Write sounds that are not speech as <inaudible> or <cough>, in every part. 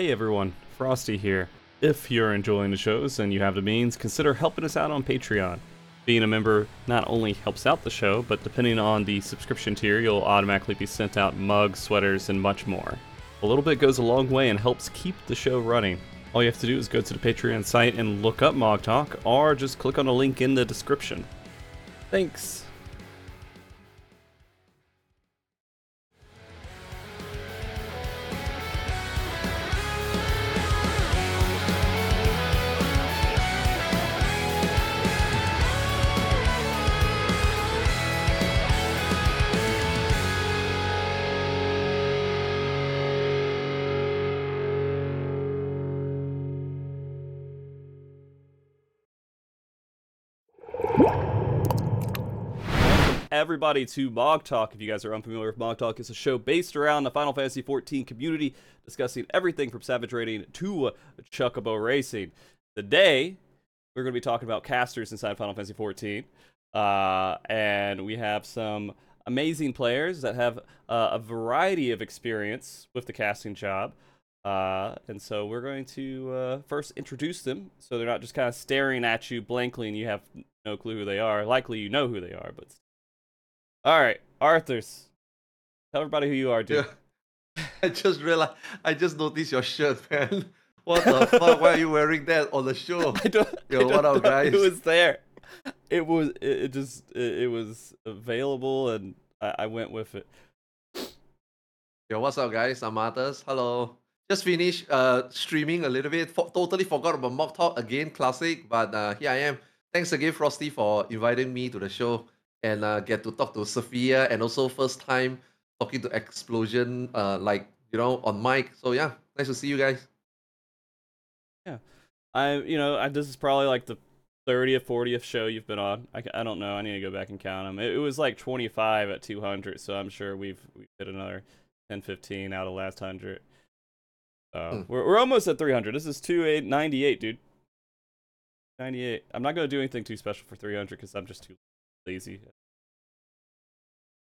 Hey everyone, Frosty here. If you're enjoying the shows and you have the means, consider helping us out on Patreon. Being a member not only helps out the show, but depending on the subscription tier, you'll automatically be sent out mugs, sweaters, and much more. A little bit goes a long way and helps keep the show running. All you have to do is go to the Patreon site and look up MogTalk, or just click on the link in the description. Thanks. Everybody to MogTalk. If you guys are unfamiliar with MogTalk, it's a show based around the Final Fantasy XIV community, discussing everything from Savage Raiding to Chocobo Racing. Today, we're going to be talking about casters inside Final Fantasy XIV, uh, and we have some amazing players that have uh, a variety of experience with the casting job. Uh, and so we're going to uh, first introduce them so they're not just kind of staring at you blankly and you have no clue who they are. Likely you know who they are, but all right, Arthars. Tell everybody who you are, dude. Yeah. <laughs> I just realized. I just noticed your shirt, <laughs> man. What the <laughs> fuck? Why are you wearing that on the show? I don't. Yo, I what don't up, guys? It was there. It was. It, it just. It, it was available, and I, I went with it. Yo, what's up, guys? I'm Arthars. Hello. Just finished uh streaming a little bit. For, totally forgot about MogTalk again, classic. But uh, here I am. Thanks again, Frosty, for inviting me to the show and uh, get to talk to Sfia and also first time talking to EksuPlosion, uh, like you know, on mic. So yeah, nice to see you guys. Yeah, I. You know, I, this is probably like the 30th, 40th show you've been on. I, I don't know. I need to go back and count them. It, it was like 25 at 200, so I'm sure we've we've hit another 10, 15 out of last hundred. So Hmm. we're we're almost at 300. This is 2898, dude. 98. I'm not gonna do anything too special for 300 because I'm just too lazy.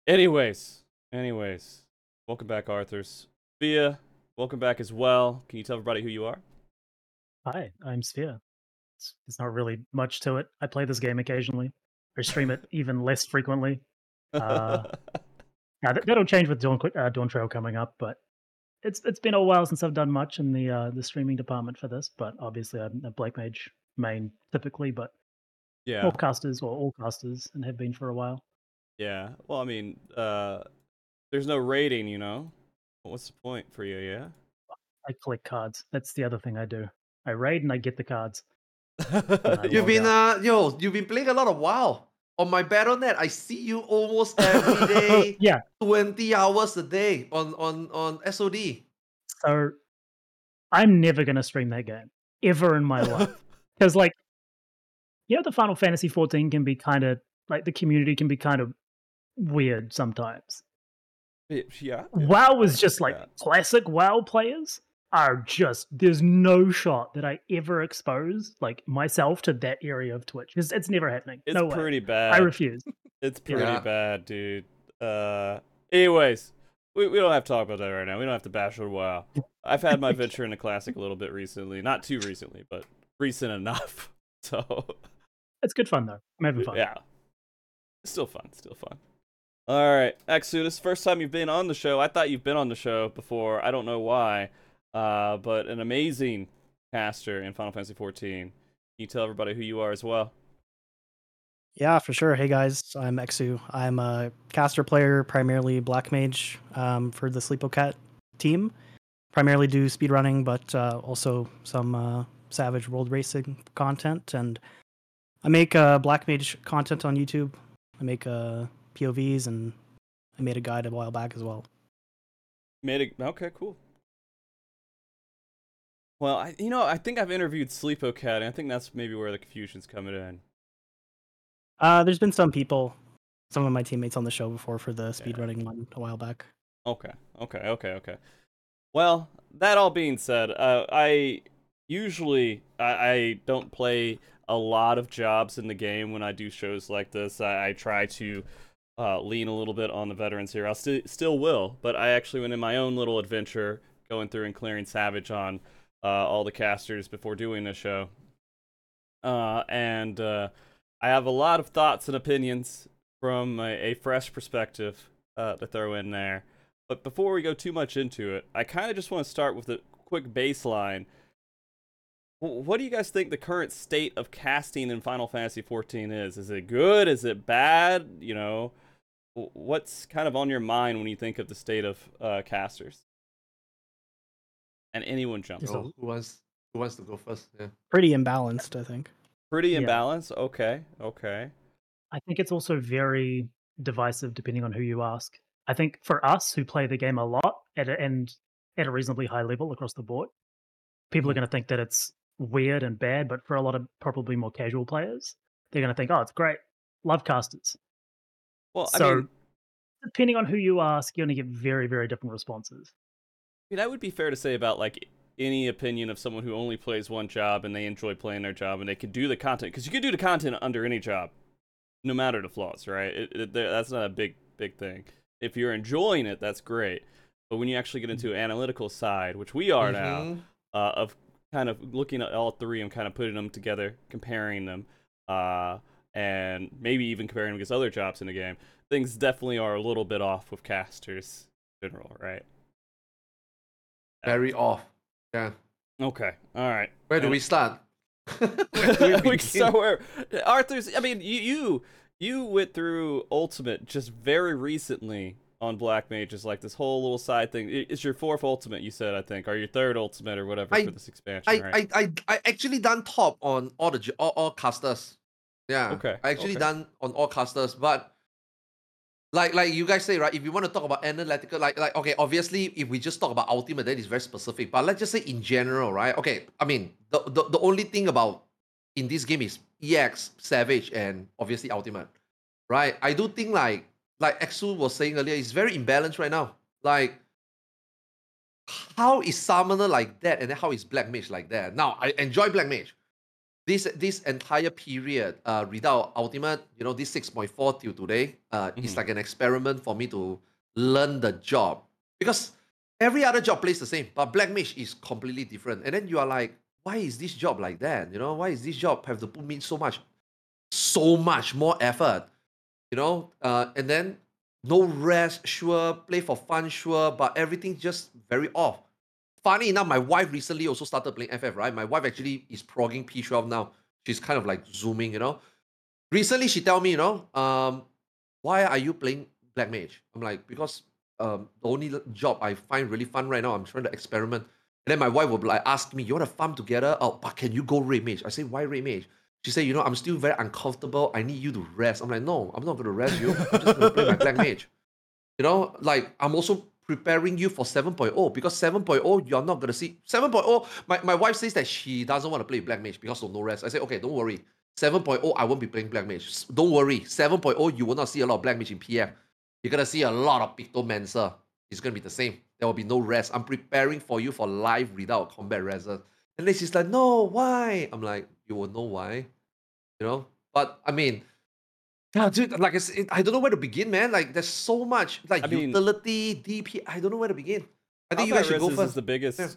Anyways, anyways, welcome back, Arthars. Sfia, welcome back as well. Can you tell everybody who you are? Hi, I'm Sfia. It's, it's not really much to it. I play this game occasionally. I stream it even less frequently. Uh, <laughs> Now that, that'll change with Dawn, uh, Dawntrail coming up, but it's it's been a while since I've done much in the uh, the streaming department for this. But obviously, I'm a Black Mage main typically, but yeah, all casters or all casters and have been for a while. yeah. Well, I mean, uh, there's no rating, you know. What's the point for you? Yeah. I collect cards. That's the other thing I do. I raid and I get the cards. <laughs> You've been uh yo, you've been playing a lot of WoW. On my BattleNet, I see you almost every <laughs> day, Yeah. 20 hours a day on on on SOD. So I'm never gonna stream that game ever in my life. <laughs> because like you know the final fantasy 14 can be kind of like the community can be kind of weird sometimes yeah. wow was just like Yeah. classic wow players are just there's no shot that i ever expose like myself to that area of twitch it's, it's never happening It's no way. pretty bad. i refuse It's pretty Yeah. bad, dude. Uh, anyways, we, we don't have to talk about that right now. We don't have to bash on WoW. I've had my <laughs> venture in the classic a little bit recently, not too recently, but recent enough. <laughs> So it's good fun though i'm having fun yeah, still fun, still fun. All right, Eksu, Exodus, first time you've been on the show. I thought you've been on the show before. I don't know why, uh, but an amazing caster in Final Fantasy 14. Can you tell everybody who you are as well? Yeah, for sure. Hey guys, I'm Eksu. I'm a caster player, primarily Black Mage um, for the Sleepo Cat team. Primarily do speedrunning, but uh, also some uh, Savage World Racing content. And I make uh, Black Mage content on YouTube. I make uh, POVs, and I made a guide a while back as well. Made it okay, cool. Well, I you know I think I've interviewed Sleepo Cat, and I think that's maybe where the confusion's coming in. Uh, there's been some people, some of my teammates on the show before for the speedrunning one a while back. Okay, okay, okay, okay. Well, that all being said, uh, I usually I, I don't play a lot of jobs in the game when I do shows like this. I, I try to uh, lean a little bit on the veterans here. I'll sti- still will, but I actually went in my own little adventure going through and clearing Savage on uh, all the casters before doing the show. Uh, and uh, I have a lot of thoughts and opinions from a, a fresh perspective uh, to throw in there. But before we go too much into it, I kind of just want to start with a quick baseline. What do you guys think the current state of casting in Final Fantasy XIV is? Is it good? Is it bad? You know, what's kind of on your mind when you think of the state of uh, casters? And anyone jump. Oh, who wants who wants to go first? Yeah. Pretty imbalanced, I think. Pretty Yeah. imbalanced. Okay. Okay. I think it's also very divisive depending on who you ask. I think for us who play the game a lot at a, and at a reasonably high level across the board, people are Mhm. going to think that it's weird and bad. But for a lot of probably more casual players, they're going to think, "Oh, it's great, love casters." Well, I So- mean, Depending on who you ask, you're going to get very, very different responses. I mean, that would be fair to say about like any opinion of someone who only plays one job and they enjoy playing their job and they can do the content because you can do the content under any job, no matter the flaws, right? It, it, that's not a big big thing. If you're enjoying it, that's great. But when you actually get into analytical side, which we are now, Mhm. uh, of kind of looking at all three and kind of putting them together, comparing them, uh, and maybe even comparing them against other jobs in the game, things definitely are a little bit off with casters in general, right? Very off. Yeah. Okay, all right. Where do And- we <laughs> start? Where <laughs> we start where Arthars. I mean, you you you went through Ultimate just very recently on Black Mages, like this whole little side thing. It's your fourth Ultimate, you said, I think, or your third Ultimate, or whatever I- for this expansion, I, right? I, I, I actually done top on all the all, all casters. Yeah. Okay, I actually okay. done on all casters, but like like you guys say, right? If you want to talk about analytical, like like okay, obviously if we just talk about ultimate, then it's very specific. But let's just say in general, right? Okay, I mean the the, the only thing about in this game is EX, Savage, and obviously ultimate. Right? I do think like like Eksu was saying earlier, it's very imbalanced right now. Like how is Summoner like that, and then how is Black Mage like that? Now I enjoy Black Mage. This this entire period, uh, without Ultimate, you know, this six point four till today, uh, it's Mhm. like an experiment for me to learn the job because every other job plays the same, but Black Mage is completely different. And then you are like, why is this job like that? You know, why is this job have to put me so much, so much more effort? You know, uh, and then no rest, sure, play for fun, sure, but everything just very off. Funny enough, my wife recently also started playing FF, right? My wife actually is progging P12 now. She's kind of like zooming, you know. Recently, she tell me, you know, um, why are you playing Black Mage? I'm like, because um, the only job I find really fun right now, I'm trying to experiment. And then my wife will like ask me, you want to farm together? Oh, but can you go Red Mage? I say, why Red Mage? She said, you know, I'm still very uncomfortable. I need you to rest. I'm like, no, I'm not going to rest you. I'm just going to play my Black Mage. You know, like I'm also preparing you for 7.0 because 7.0 you're not going to see 7.0 my, my wife says that she doesn't want to play black mage because of no rest. I say okay don't worry. 7.0 i won't be playing black mage. Don't worry. 7.0 you will not see a lot of black mage in pf you're going to see a lot of pictomancer. It's going to be the same. There will be no rest. I'm preparing for you for live without combat rest and then she's like no why? I'm like you will know why you know but i mean yeah, dude, like I said, I don't know where to begin, man. Like, there's so much, like I mean- utility, DP. I don't know where to begin. I think you guys should go first. is the biggest Yeah.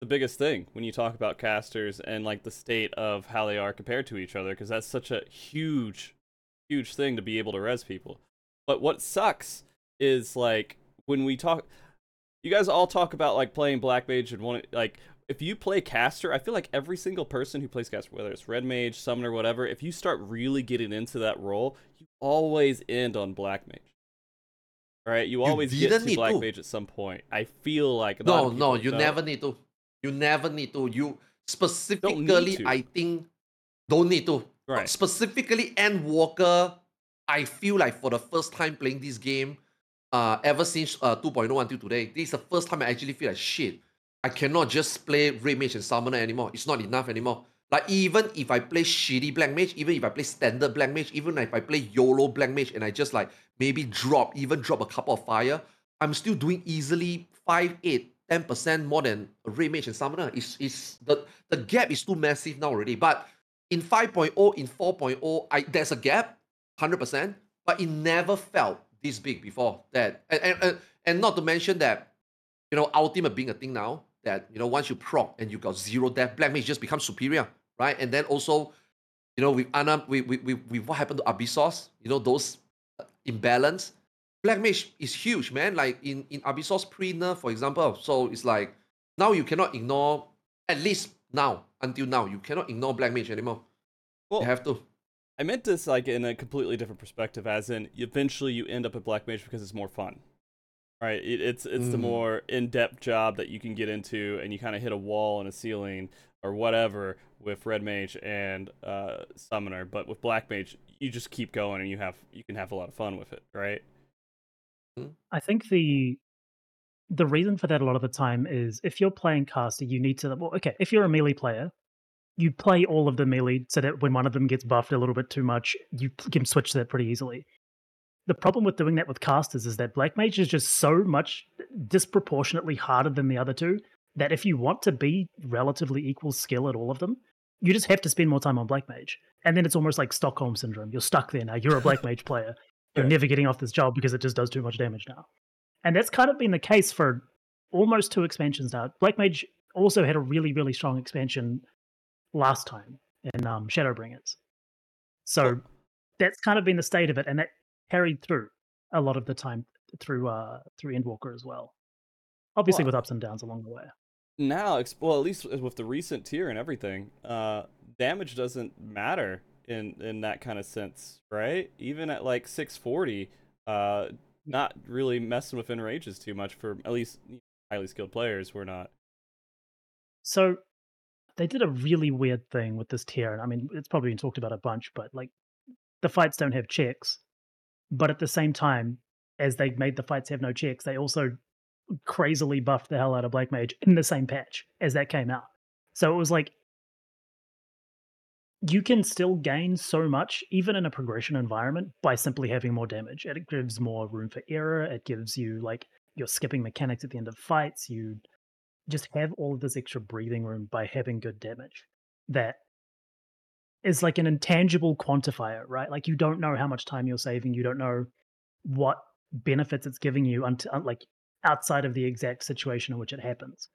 the biggest thing when you talk about casters and like the state of how they are compared to each other because that's such a huge huge thing to be able to res people but what sucks is like when we talk you guys all talk about like playing black mage and one like if you play caster i feel like every single person who plays caster whether it's red mage summoner whatever if you start really getting into that role you always end on black mage right you, You always get to black to. mage at some point i feel like No, no, you don't. never need to. You never need to. You specifically, to. I think, don't need to. Right. Specifically, Endwalker, I feel like for the first time playing this game, uh, ever since uh 2.0 until today, this is the first time I actually feel like shit. I cannot just play Red Mage and Summoner anymore. It's not enough anymore. Like even if I play shitty Black Mage, even if I play standard Black Mage, even if I play YOLO Black Mage and I just like maybe drop, even drop a couple of fire, I'm still doing easily 5, 8, 10% more than a Red Mage and Summoner. It's, it's the, the gap is too massive now already. But in 5.0, in 4.0, I, there's a gap, 100%, but it never felt this big before that. And, and, and, and not to mention that, you know, ultimate being a thing now that you know once you proc and you got zero death, black mage just becomes superior, right? And then also, you know, with Anna, with, with, with, with what happened to Abyssos, you know, those uh, imbalance, black mage is huge, man. Like in in Abyssos pre nerf, for example. So it's like now you cannot ignore at least now until now you cannot ignore black mage anymore. Well, you have to. I meant this like in a completely different perspective, as in eventually you end up at Black Mage because it's more fun, right? It, it's it's the Mm. more in depth job that you can get into, and you kind of hit a wall and a ceiling or whatever with Red Mage and uh, Summoner. But with Black Mage, you just keep going and you have you can have a lot of fun with it, right? I think the the reason for that a lot of the time is if you're playing caster, you need to well, okay, if you're a melee player, you play all of the melee so that when one of them gets buffed a little bit too much, you can switch that pretty easily. The problem with doing that with casters is that Black Mage is just so much disproportionately harder than the other two that if you want to be relatively equal skill at all of them, you just have to spend more time on Black Mage. And then it's almost like Stockholm syndrome. You're stuck there now. You're a Black <laughs> Mage player. You're Right. never getting off this job because it just does too much damage now. And that's kind of been the case for almost two expansions now. Black Mage also had a really, really strong expansion last time in um, Shadowbringers. So that's kind of been the state of it, and that carried through a lot of the time through uh, through Endwalker as well. Obviously, Well, with ups and downs along the way. now well at least with the recent tier and everything uh damage doesn't matter in in that kind of sense right even at like 640 uh not really messing with enrages too much for at least highly skilled players we're not So they did a really weird thing with this tier, and I mean, it's probably been talked about a bunch, but like the fights don't have checks, but at the same time, as they made the fights have no checks, they also crazily buffed the hell out of Black Mage in the same patch as that came out. So it was like you can still gain so much, even in a progression environment, by simply having more damage. It gives more room for error. It gives you like you're skipping mechanics at the end of fights. You just have all of this extra breathing room by having good damage. That is like an intangible quantifier, right? Like you don't know how much time you're saving. You don't know what benefits it's giving you until like outside of the exact situation in which it happens.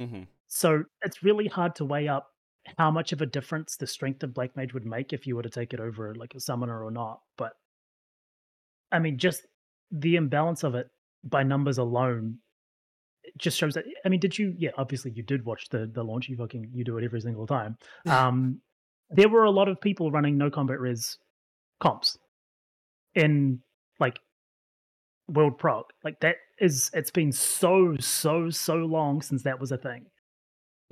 mm-hmm. So it's really hard to weigh up how much of a difference the strength of Black Mage would make if you were to take it over like a summoner or not. But I mean, just the imbalance of it by numbers alone it just shows that. I mean, did you? Yeah, obviously you did watch the the launch. You fucking you do it every single time. Um, there were a lot of people running no combat res comps in like world prog. Like that is it's been so so so long since that was a thing.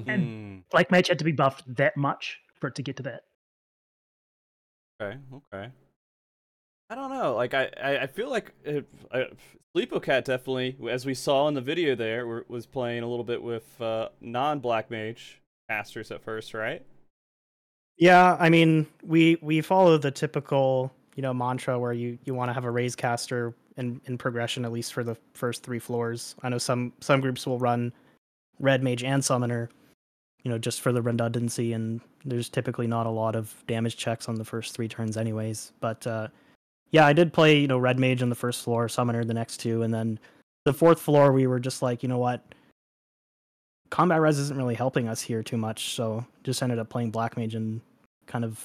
And Mm, Black Mage had to be buffed that much for it to get to that. okay okay i don't know like i i, feel like if, I, sleepo cat definitely as we saw in the video there was playing a little bit with uh non-black mage casters at first right Yeah, I mean, we we follow the typical, you know, mantra where you you want to have a raise caster in in progression at least for the first three floors. I know some some groups will run red mage and summoner, you know, just for the redundancy and there's typically not a lot of damage checks on the first three turns anyways. But uh yeah, I did play, you know, red mage on the first floor, summoner the next two and then the fourth floor we were just like, you know what? Combat res isn't really helping us here too much, so just ended up playing black mage and kind of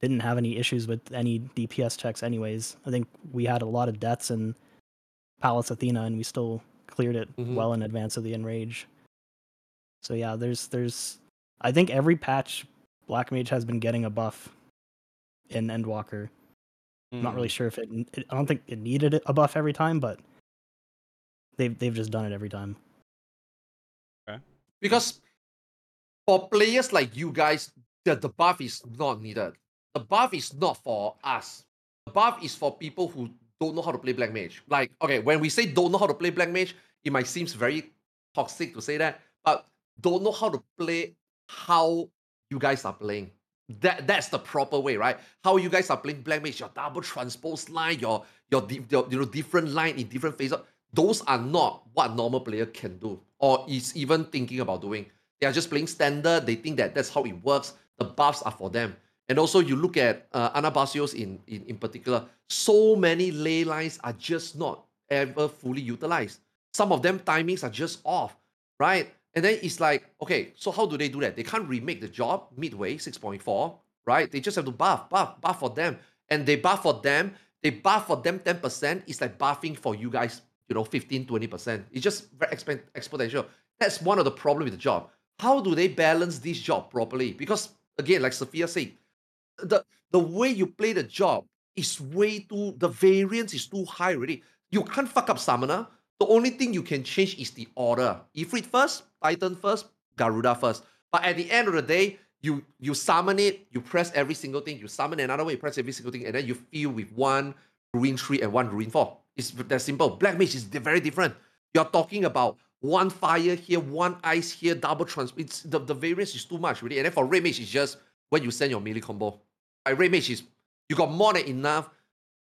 didn't have any issues with any DPS checks anyways. I think we had a lot of deaths in Pallas Athena and we still cleared it Mhm. well in advance of the enrage. So yeah, there's there's I think every patch Black Mage has been getting a buff in Endwalker. I'm not really Mm, sure if it, it I don't think it needed a buff every time, but they've they've just done it every time. Okay. Because for players like you guys, the, the buff is not needed. The buff is not for us. The buff is for people who don't know how to play Black Mage. Like, okay, when we say don't know how to play Black Mage, it might seem very toxic to say that, but don't know how to play how you guys are playing. That that's the proper way, right? How you guys are playing Black Mage, your double transpose line, your your, your you know different line in different phases. Those are not what normal player can do, or is even thinking about doing. They are just playing standard. They think that that's how it works. The buffs are for them. And also, you look at uh, Anabaseios in, in in particular. So many ley lines are just not ever fully utilized. Some of them timings are just off, right? And then it's like, okay, so how do they do that? They can't remake the job midway, 6.4, right? They just have to buff, buff, buff for them. And they buff for them, they buff for them 10%. It's like buffing for you guys, you know, 15, 20%. It's just very expen- exponential. That's one of the problem with the job. How do they balance this job properly? Because again, like Sfia said, the the way you play the job is way too the variance is too high already. You can't fuck up summoner. The only thing you can change is the order. Ifrit first, Titan first, Garuda first. But at the end of the day, you you summon it, you press every single thing, you summon another way, you press every single thing, and then you fill with one ruin three and one ruin four. It's that simple. Black mage is very different. You're talking about one fire here, one ice here, double trans. It's the, the variance is too much really. And then for red mage, it's just when you send your melee combo. Like red mage is you got more than enough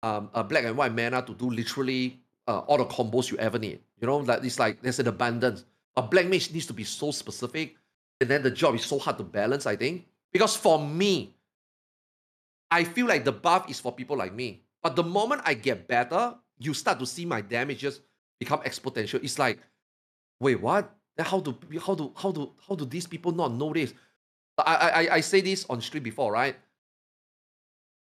um, uh, black and white mana to do literally uh, all the combos you ever need. You know, like it's like there's an abundance. But black mage needs to be so specific, and then the job is so hard to balance. I think because for me, I feel like the buff is for people like me. But the moment I get better, you start to see my damages become exponential. It's like, wait, what? How do how do how do how do these people not know this? I I I say this on stream before, right?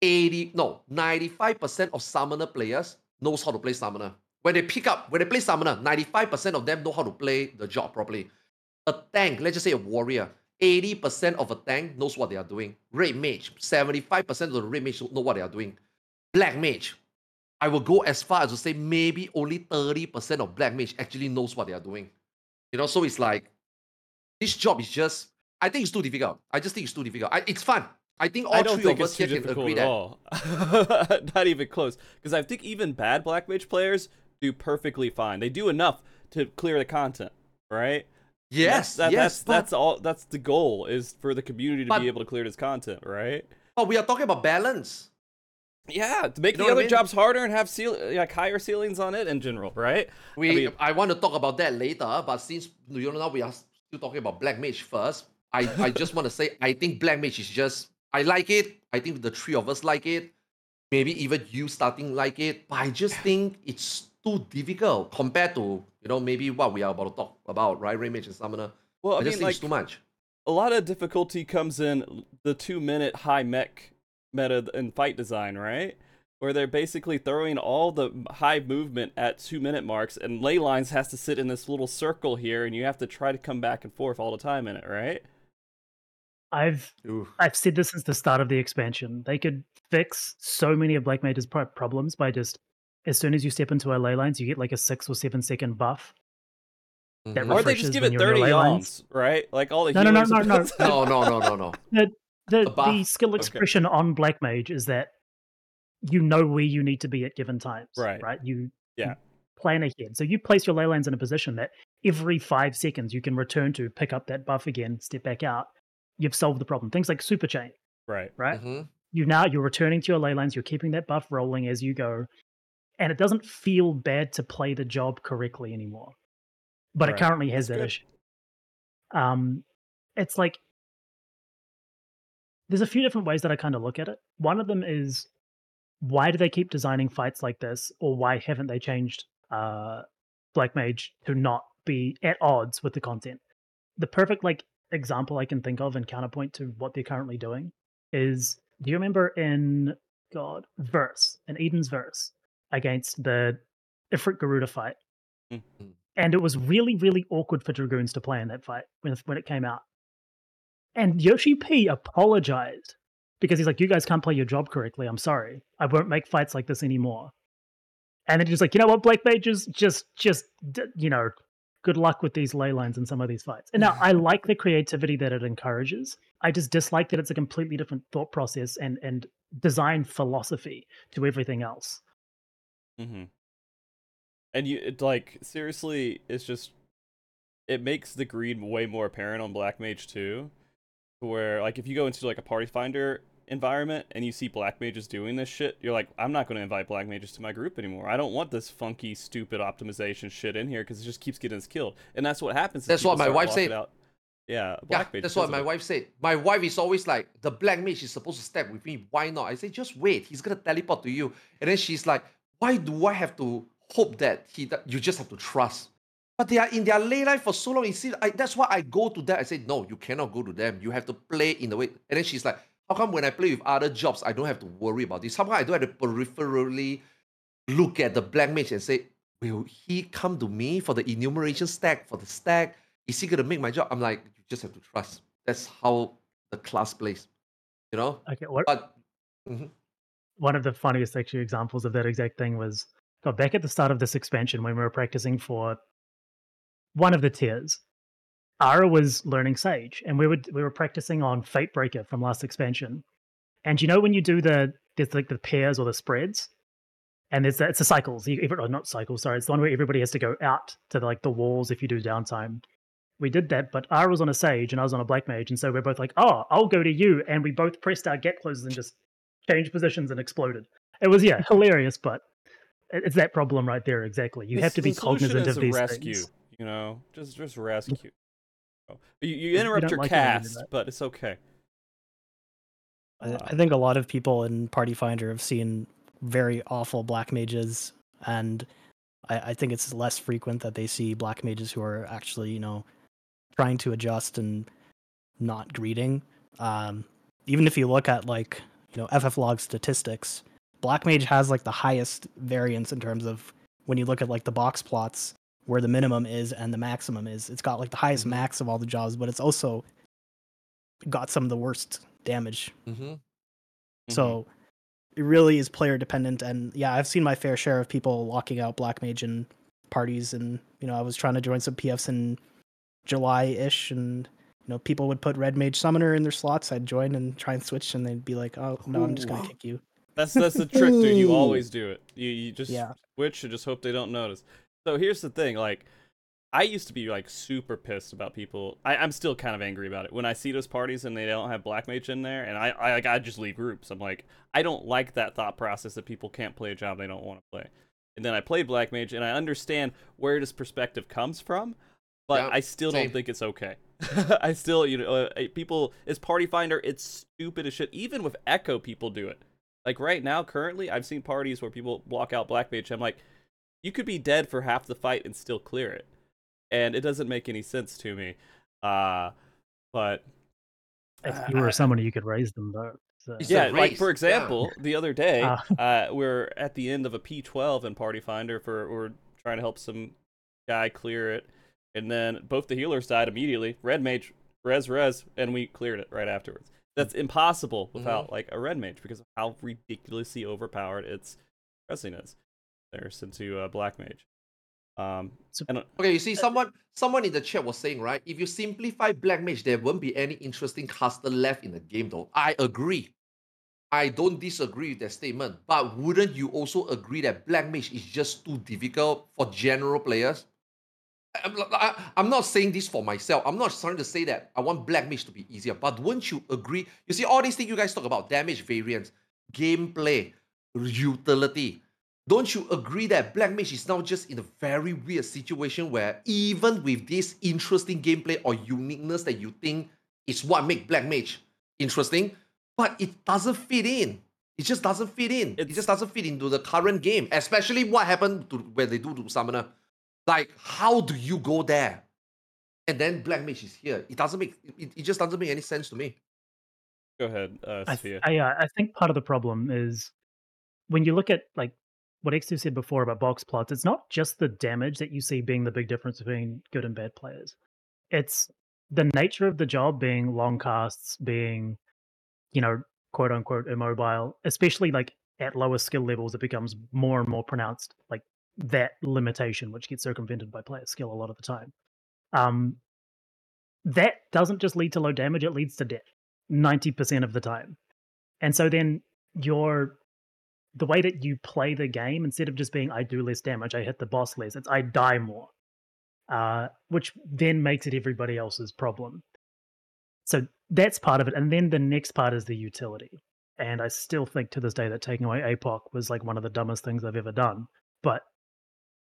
80 no 95% of summoner players knows how to play summoner when they pick up when they play summoner 95% of them know how to play the job properly a tank let's just say a warrior 80% of a tank knows what they are doing red mage 75% of the red mage know what they are doing black mage i will go as far as to say maybe only 30% of black mage actually knows what they are doing you know so it's like this job is just i think it's too difficult i just think it's too difficult I, it's fun I think all I don't three think of us here can agree at that. all. <laughs> Not even close. Because I think even bad Black Mage players do perfectly fine. They do enough to clear the content, right? Yes, that's, that, yes, that's but, that's all. That's the goal is for the community to But- be able to clear this content, right? but we are talking about balance. Yeah, to make You know the what I other mean? jobs harder and have ceil- like higher ceilings on it in general, right? We, I, mean- want to talk about that later, but since you know now we are still talking about Black Mage first, I, I <laughs> just want to say I think Black Mage is just I like it. I think the three of us like it. Maybe even you starting like it, but I just think it's too difficult compared to you know maybe what we are about to talk about, right? Red Mage and Summoner. Well, I, I, mean, just think like it's too much. a lot of difficulty comes in the two minute high mech meta and fight design, right? Where they're basically throwing all the high movement at two minute marks, and ley lines has to sit in this little circle here, and you have to try to come back and forth all the time in it, right? I've Ooh. I've said this since the start of the expansion. They could fix so many of Black Mage's problems by just as soon as you step into a ley lines, you get like a six or seven second buff. That Mhm. Or they just give it you're in your 30 ley yawns, right? Like all the No, no, no, healers- <laughs> no, no. no, no, no, no, no. The the skill expression on Black Mage is that you know where you need to be at given times. Right. Right. You Yeah. plan ahead. So you place your ley lines in a position that every five seconds you can return to, pick up that buff again, step back out. You've solved the problem. Things like super chain. right. right? Mhm. You now you're returning to your ley lines, you're keeping that buff rolling as you go, and it doesn't feel bad to play the job correctly anymore. But Right. it currently has That's that good. issue. Um, it's like there's a few different ways that I kind of look at it. One of them is why do they keep designing fights like this, or why haven't they changed uh, Black Mage to not be at odds with the content? The perfect like example I can think of and counterpoint to what they're currently doing is do you remember in God verse in Eden's verse against the Ifrit Garuda fight? Mm. And it was really, really awkward for Dragoons to play in that fight when when it came out. And Yoshi P apologized because he's like, "You guys can't play your job correctly. I'm sorry. I won't make fights like this anymore." And then he's like, "You know what, Black Mages, just, just, you know, good luck with these ley lines in some of these fights." And now I <laughs> like the creativity that it encourages. I just dislike that it's a completely different thought process and and design philosophy to everything else. Mm-hmm. And you, it, like, seriously, it's just, it makes the greed way more apparent on Black Mage too. Where, like, if you go into like a Party Finder environment and you see Black Mages doing this shit, you're like, I'm not going to invite Black Mages to my group anymore. I don't want this funky, stupid optimization shit in here because it just keeps getting us killed. And that's what happens. That's what my wife said. Out. Yeah, Yeah, Black Mage. that's what my it. wife said. My wife is always like, the black mage is supposed to step with me. Why not? I say, just wait. He's gonna teleport to you. And then she's like, why do I have to hope that he that you just have to trust? But they are in their lay life for so long. You see, I, that's why I go to them. I say, no, you cannot go to them. You have to play in the way. And then she's like, how come when I play with other jobs, I don't have to worry about this? Somehow I don't have to peripherally look at the black mage and say, will he come to me for the enumeration stack, for the stack? Is he going to make my job? I'm like, you just have to trust. That's how the class plays, you know? Okay, what, But Mhm. one of the funniest actually examples of that exact thing was got back at the start of this expansion when we were practicing for one of the tiers. Ara was learning Sage, and we were we were practicing on Fatebreaker from last expansion. And you know when you do the there's like the pairs or the spreads, and it's it's the cycles. You, or oh, not cycles, sorry. It's the one where everybody has to go out to the, like the walls if you do downtime. We did that, but Ara was on a Sage and I was on a Black Mage, and so we're both like, "Oh, I'll go to you," and we both pressed our get closes and just changed positions and exploded. It was yeah hilarious, but it's that problem right there exactly. You The- have to be cognizant of these rescue. things. You know, just just rescue. Oh, You, you you interrupt don't your like it when I do cast, but it's okay. I, Uh, I think a lot of people in Party Finder have seen very awful black mages, and I, I think it's less frequent that they see black mages who are actually, you know, trying to adjust and not greeting. Um, even if you look at like, you know, FFlog statistics, black mage has like the highest variance in terms of when you look at like the box plots where the minimum is and the maximum is. It's got like the highest Mhm. max of all the jobs, but it's also got some of the worst damage Mhm. Mm-hmm. so it really is player dependent. And yeah, I've seen my fair share of people locking out Black Mage in parties. And, you know, I was trying to join some PFs in July ish. And, you know, people would put Red Mage Summoner in their slots. I'd join and try and switch. And they'd be like, oh, no, I'm just going to kick you. That's that's the trick, dude. You always do it. You you just <laughs> Yeah. switch and just hope they don't notice. So here's the thing, like I used to be like super pissed about people. I, I'm still kind of angry about it when I see those parties and they don't have black mage in there, and I, I like I just leave groups. I'm like, I don't like that thought process that people can't play a job they don't want to play. And then I play black mage, and I understand where this perspective comes from, but Yeah, I still same. don't think it's okay. <laughs> I still, you know, uh, people it's party finder. It's stupid as shit. Even with Echo, people do it. Like right now, currently, I've seen parties where people block out Black Mage. I'm like, you could be dead for half the fight and still clear it, and it doesn't make any sense to me. Uh, but If Uh, you were I- someone, you could raise them though. So. It's a yeah, like race, for yeah. example, the other day, <laughs> Ah. uh, we're at the end of a P12 in Party Finder for we're trying to help some guy clear it, and then both the healers died immediately. Red Mage, res res, and we cleared it right afterwards. That's impossible without like a Red Mage because of how ridiculously overpowered its pressing is. There's into uh, Black Mage. Um, So- and uh, Okay, you see, someone someone in the chat was saying, right? If you simplify Black Mage, there won't be any interesting caster left in the game, though. I agree. I don't disagree with that statement. But wouldn't you also agree that Black Mage is just too difficult for general players? I'm, I- I'm not saying this for myself. I'm not trying to say that I want Black Mage to be easier. But wouldn't you agree? You see, all these things you guys talk about damage variance, gameplay, utility. Don't you agree that Black Mage is now just in a very weird situation where even with this interesting gameplay or uniqueness that you think is what make Black Mage interesting, but it doesn't fit in. It just doesn't fit in. it just doesn't fit into the current game, especially what happened to when they do to Summoner. Like, how do you go there? And then Black Mage is here. It doesn't make it, it just doesn't make any sense to me. go ahead, uh, I, Sfia. th- I, uh, I think part of the problem is when you look at like what Eksu said before about box plots, it's not just the damage that you see being the big difference between good and bad players. It's the nature of the job being long casts, being, you know, quote unquote immobile, especially like at lower skill levels, it becomes more and more pronounced, like that limitation, which gets circumvented by player skill a lot of the time. Um, that doesn't just lead to low damage, it leads to death 90% of the time. And so then your the way that you play the game, instead of just being I do less damage, I hit the boss less, it's I die more. Uh, which then makes it everybody else's problem. So that's part of it. And then the next part is the utility. And I still think to this day that taking away APOC was like one of the dumbest things I've ever done. But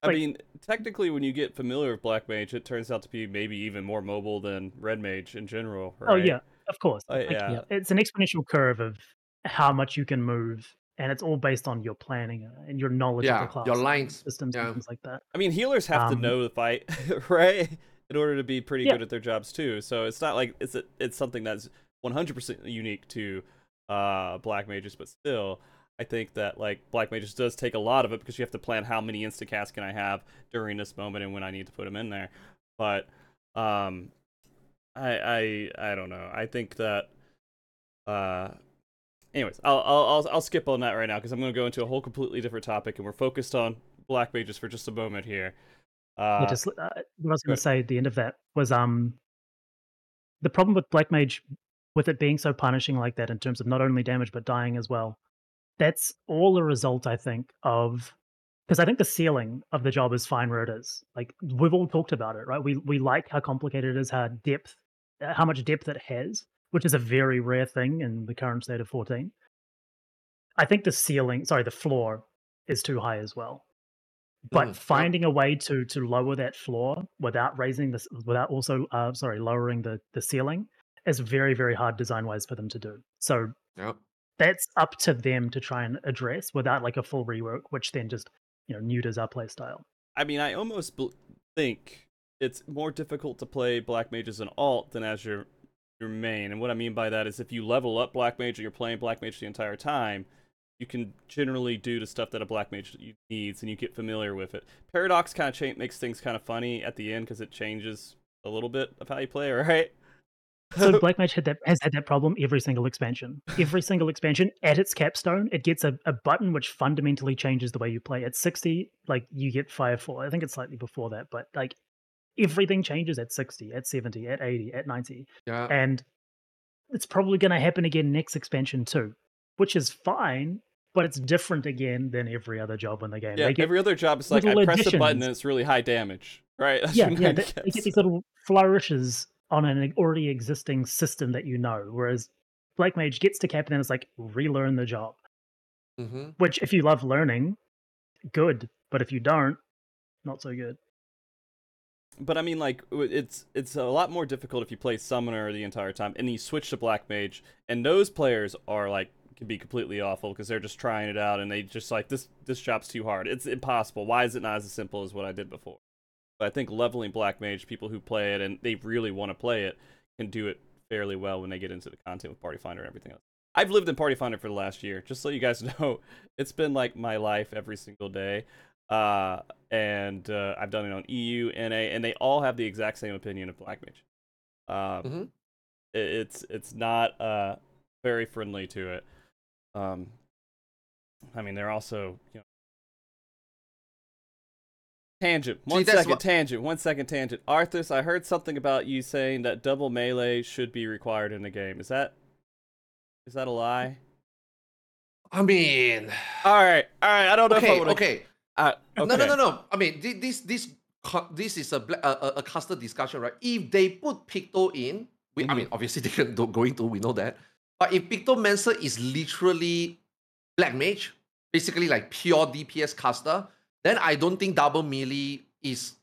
I like- mean, technically, when you get familiar with Black Mage, it turns out to be maybe even more mobile than Red Mage in general. Right? oh yeah, of course. Uh, Like, yeah. It's an exponential curve of how much you can move and it's all based on your planning uh, and your knowledge of Yeah, the class, your and lines. systems, yeah. and things like that. I mean, healers have to Um, know the fight, <laughs> right? In order to be pretty Yeah. good at their jobs too. So it's not like it's a, it's something that's 100% unique to uh, black mages, but still, I think that like black mages does take a lot of it because you have to plan how many instant casts can I have during this moment and when I need to put them in there. But um, I I I don't know. I think that uh. Anyways, I'll, I'll I'll I'll skip on that right now because I'm going to go into a whole completely different topic, and we're focused on black mages for just a moment here. Uh, yeah, just uh, what I was going to say at the end of that was um the problem with black mage with it being so punishing like that in terms of not only damage but dying as well. That's all a result, I think, of because I think the ceiling of the job is fine where it is. Like we've all talked about it, right? We we like how complicated it is, how depth, how much depth it has, which is a very rare thing in the current state of 14. I think the ceiling, sorry, the floor is too high as well. But Mm, yep. finding a way to to lower that floor without raising this, without also, uh, sorry, lowering the the ceiling, is very very hard design wise for them to do. So Yep. that's up to them to try and address without like a full rework, which then just you know neuters our playstyle. I mean, I almost bel think it's more difficult to play black mages as an alt than as your main. And what I mean by that is if you level up black mage or you're playing black mage the entire time, you can generally do the stuff that a black mage needs and you get familiar with it. Paradox kind of cha- makes things kind of funny at the end because it changes a little bit of how you play, <laughs> right? So <laughs> Black Mage had that has had that problem every single expansion. Every single expansion at its capstone, it gets a, a button which fundamentally changes the way you play. At 60, like you get Fire 4. I think it's slightly before that, but like everything changes at 60, at 70, at 80, at 90. Yeah. And it's probably gonna happen again next expansion too. Which is fine, but it's different again than every other job in the game. yeah, every other job is like I press a button and it's really high damage, right? <laughs> That's yeah, yeah, they, they get these little flourishes on an already existing system that you know. Whereas Black Mage gets to Cap and it's like relearn the job. Mm-hmm. Which, if you love learning, good. But if you don't, not so good. But I mean, like it's it's a lot more difficult if you play summoner the entire time and you switch to black mage, and those players are like can be completely awful because they're just trying it out and they just like this this job's too hard. It's impossible. Why is it not as simple as what I did before? But I think leveling black mage, people who play it and they really want to play it, can do it fairly well when they get into the content with Party Finder and everything else. I've lived in Party Finder for the last year. Just so you guys <laughs> know, it's been like my life every single day. Uh, and uh, I've done it on EU, NA, and they all have the exact same opinion of Black Mage. Um, Mhm. it- it's it's not uh very friendly to it. Um, I mean, they're also you know. Tangent. One second what- tangent. One second tangent. Arthur, I heard something about you saying that double melee should be required in the game. Is that is that a lie? I mean, All right, all right. I don't know if I okay, okay. Uh, okay. No, no, no, no. I mean, thi- this, this, this is a a, a, custom discussion, right? If they put Picto in, we, I Mhm. mean, obviously <laughs> they can do, going to, we know that. But if Pictomancer is literally Black Mage, basically like pure DPS caster, then I don't think double melee is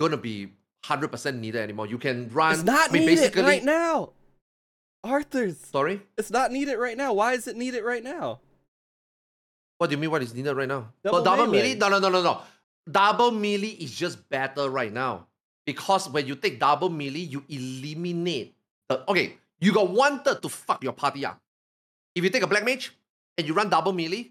gonna be hundred percent needed anymore. You can run. It's not I mean, needed right now. Arthars. Sorry, It's not needed right now. Why is it needed right now? What do you mean? What is needed right now? Double But double melee. melee? No, no, no, no, no. Double melee is just better right now because when you take double melee, you eliminate the. Okay, you got one third to fuck your party up. If you take a black mage and you run double melee,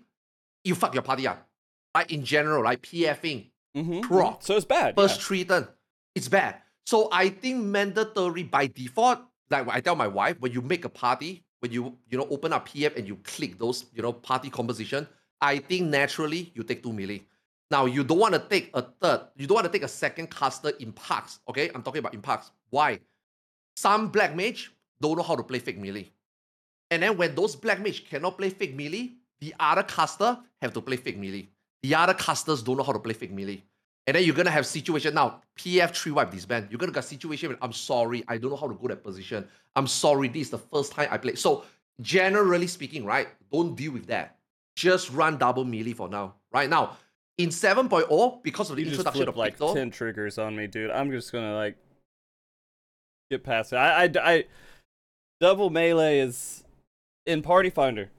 you fuck your party up. Right? In general, right? PFing Mm-hmm. Proc. So it's bad. first yeah. three turn, it's bad. So I think mandatory by default, like I tell my wife, when you make a party, when you you know open up PF and you click those you know party composition, I think naturally you take two melee. Now you don't want to take a third, you don't want to take a second caster in packs. Okay, I'm talking about in packs. Why? Some black mage don't know how to play fake melee. And then when those black mage cannot play fake melee, the other caster have to play fake melee. The other casters don't know how to play fake melee. And then you're gonna have situation now. PF three wipe this band. You're gonna get situation. When, I'm sorry, I don't know how to go that position. I'm sorry, this is the first time I play. So generally speaking, right? Don't deal with that. Just run double melee for now. Right now, in 7.0, because of the You just introduction flipped of like ten triggers on me, dude. I'm just gonna like get past it. I, I, I double melee is in Party Finder.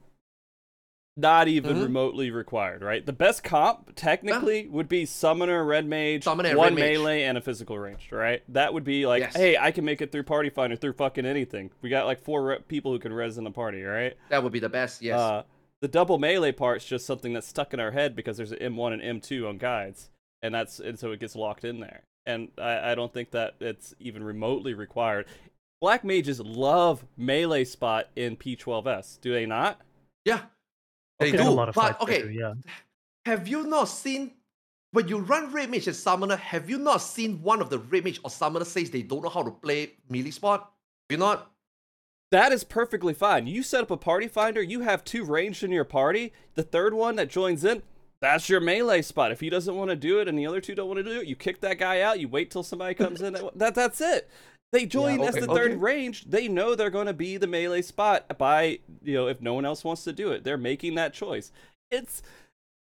not even Mhm. remotely required, right? The best comp technically would be summoner, red mage, Summoner one red mage. melee, and a physical ranged, right? That would be like, Yes. hey, I can make it through party finder through fucking anything. We got like four re- people who can res in the party, right? That would be the best. Yes. Uh, the double melee part's just something that's stuck in our head because there's an M1 and M2 on guides, and that's and so it gets locked in there. And I, I don't think that it's even remotely required. Black mages love melee spot in P12S, do they not? yeah. They There's do. a lot of but fights they okay, do, yeah. have you not seen when you run red mage and summoner? Have you not seen one of the red mage or summoner says they don't know how to play melee spot? Have you not? That is perfectly fine. You set up a party finder, you have two ranged in your party. The third one that joins in, that's your melee spot. If he doesn't want to do it and the other two don't want to do it, you kick that guy out, you wait till somebody comes in. That that's it. They join as okay, the third okay. range. They know they're going to be the melee spot by, you know, if no one else wants to do it. They're making that choice. It's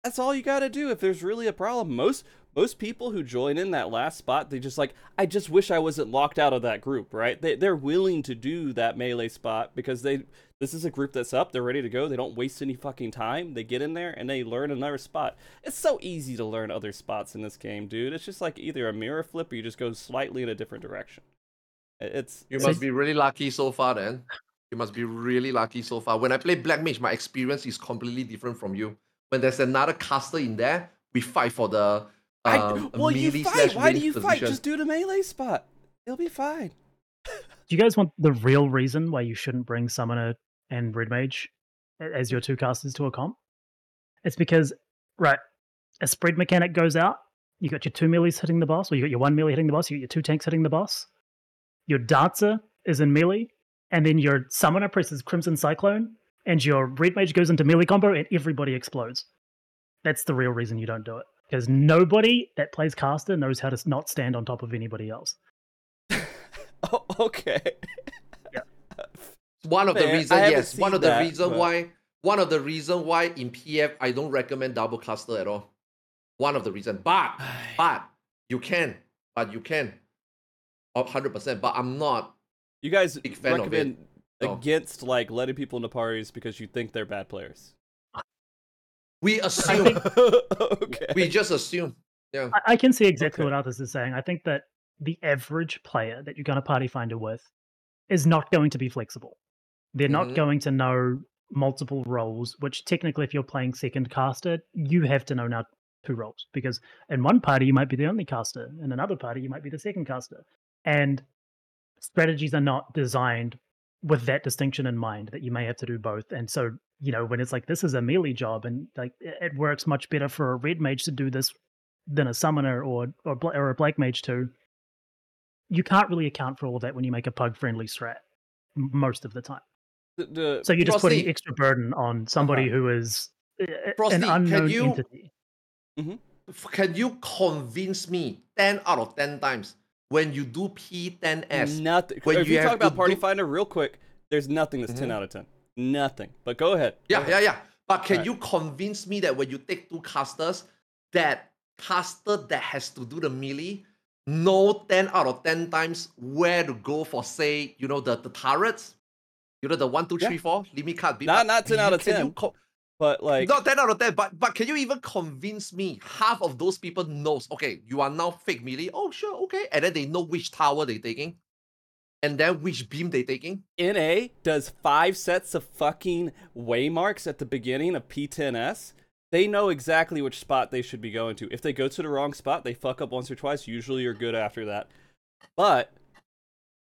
that's all you got to do if there's really a problem. Most most people who join in that last spot, they just like, I just wish I wasn't locked out of that group, right? They they're willing to do that melee spot because they this is a group that's up, they're ready to go, they don't waste any fucking time. They get in there and they learn another spot. It's so easy to learn other spots in this game, dude. It's just like either a mirror flip or you just go slightly in a different direction. It's You must be really lucky so far then. You must be really lucky so far. When I play Black Mage, my experience is completely different from you. When there's another caster in there, we fight for the I, um, well, you fight. Why do range you fight? Just do the melee spot. It'll be fine. Do you guys want the real reason why you shouldn't bring Summoner and Red Mage as your two casters to a comp? It's because, right, a spread mechanic goes out, you got your two melees hitting the boss, or you got your one melee hitting the boss, you got your two tanks hitting the boss. Your dancer is in melee, and then your summoner presses Crimson Cyclone, and your Red Mage goes into melee combo, and everybody explodes. That's the real reason you don't do it. Because nobody that plays caster knows how to not stand on top of anybody else. <laughs> Oh, okay. <laughs> one of the Fair. I reasons, yes, one of the that, reason but- why one of the reason why in PF I don't recommend double caster at all. One of the reason, but but you can, but you can, oh, hundred percent. But I'm not. You guys Big fan of it. recommend No. against like letting people into parties because you think they're bad players. We assume. <laughs> okay. we just assume. Yeah. I, I can see exactly Okay. what others is saying. I think that the average player that you're going to party finder with is not going to be flexible. They're Mhm. not going to know multiple roles, which technically, if you're playing second caster, you have to know now two roles because in one party you might be the only caster, in another party you might be the second caster, and strategies are not designed with that distinction in mind that you may have to do both. And so, you know, when it's like this is a melee job and like it it works much better for a red mage to do this than a summoner or or, or a black mage to, you can't really account for all of that when you make a pug friendly strat m- most of the time. The- the- So you're just putting extra burden on somebody Uh-huh. who is uh, Frosty, an can you- entity. F- Can you convince me ten out of ten times when you do P10S? nothing. when if you you talk about Party do- Finder real quick, there's nothing that's 10 Mhm. out of 10. Nothing. But go ahead. Go Yeah, ahead. yeah, yeah. But can Right. you convince me that when you take two casters, that caster that has to do the melee know 10 out of 10 times where to go for, say, you know, the, the turrets? You know, the one, two, Yeah. three, four limit cut. beam Not- not 10 You- out of can you 10. co- But like not 10 out of 10, but, but can you even convince me half of those people knows, okay, you are now fake melee? Oh, sure, okay. And then they know which tower they're taking. And then which beam they're taking. NA does five sets of fucking waymarks at the beginning of P10S. They know exactly which spot they should be going to. If they go to the wrong spot, they fuck up once or twice. Usually you're good after that. But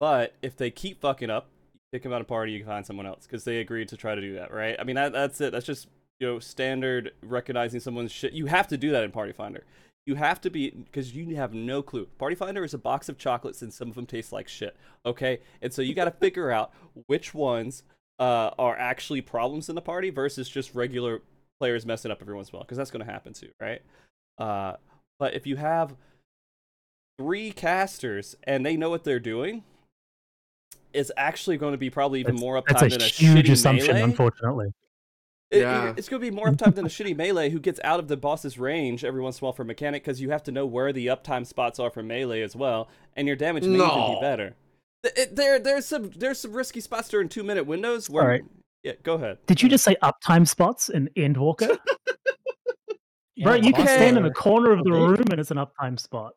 but if they keep fucking up, you kick them out of party, you can find someone else because they agreed to try to do that, right? I mean that that's it. That's just you know standard recognizing someone's shit. You have to do that in Party Finder. You have to be because you have no clue. Party Finder is a box of chocolates and some of them taste like shit. Okay, and so you got to <laughs> figure out which ones uh, are actually problems in the party versus just regular players messing up every once in a while because that's going to happen too, right? Uh, but if you have three casters and they know what they're doing, it's actually going to be probably even That's- more That's uptime a than a huge assumption, melee. unfortunately. It- it- it's going to be more uptime than a shitty melee who gets out of the boss's range every once in a while for mechanic because you have to know where the uptime spots are for melee as well, and your damage may even No. be better. It- there, there's some there's some risky spots during two minute windows where Alright. Yeah, go ahead. Did you just say uptime spots in Endwalker? <laughs> Bro, you can okay. stand in the corner of the Okay. room and it's an uptime spot.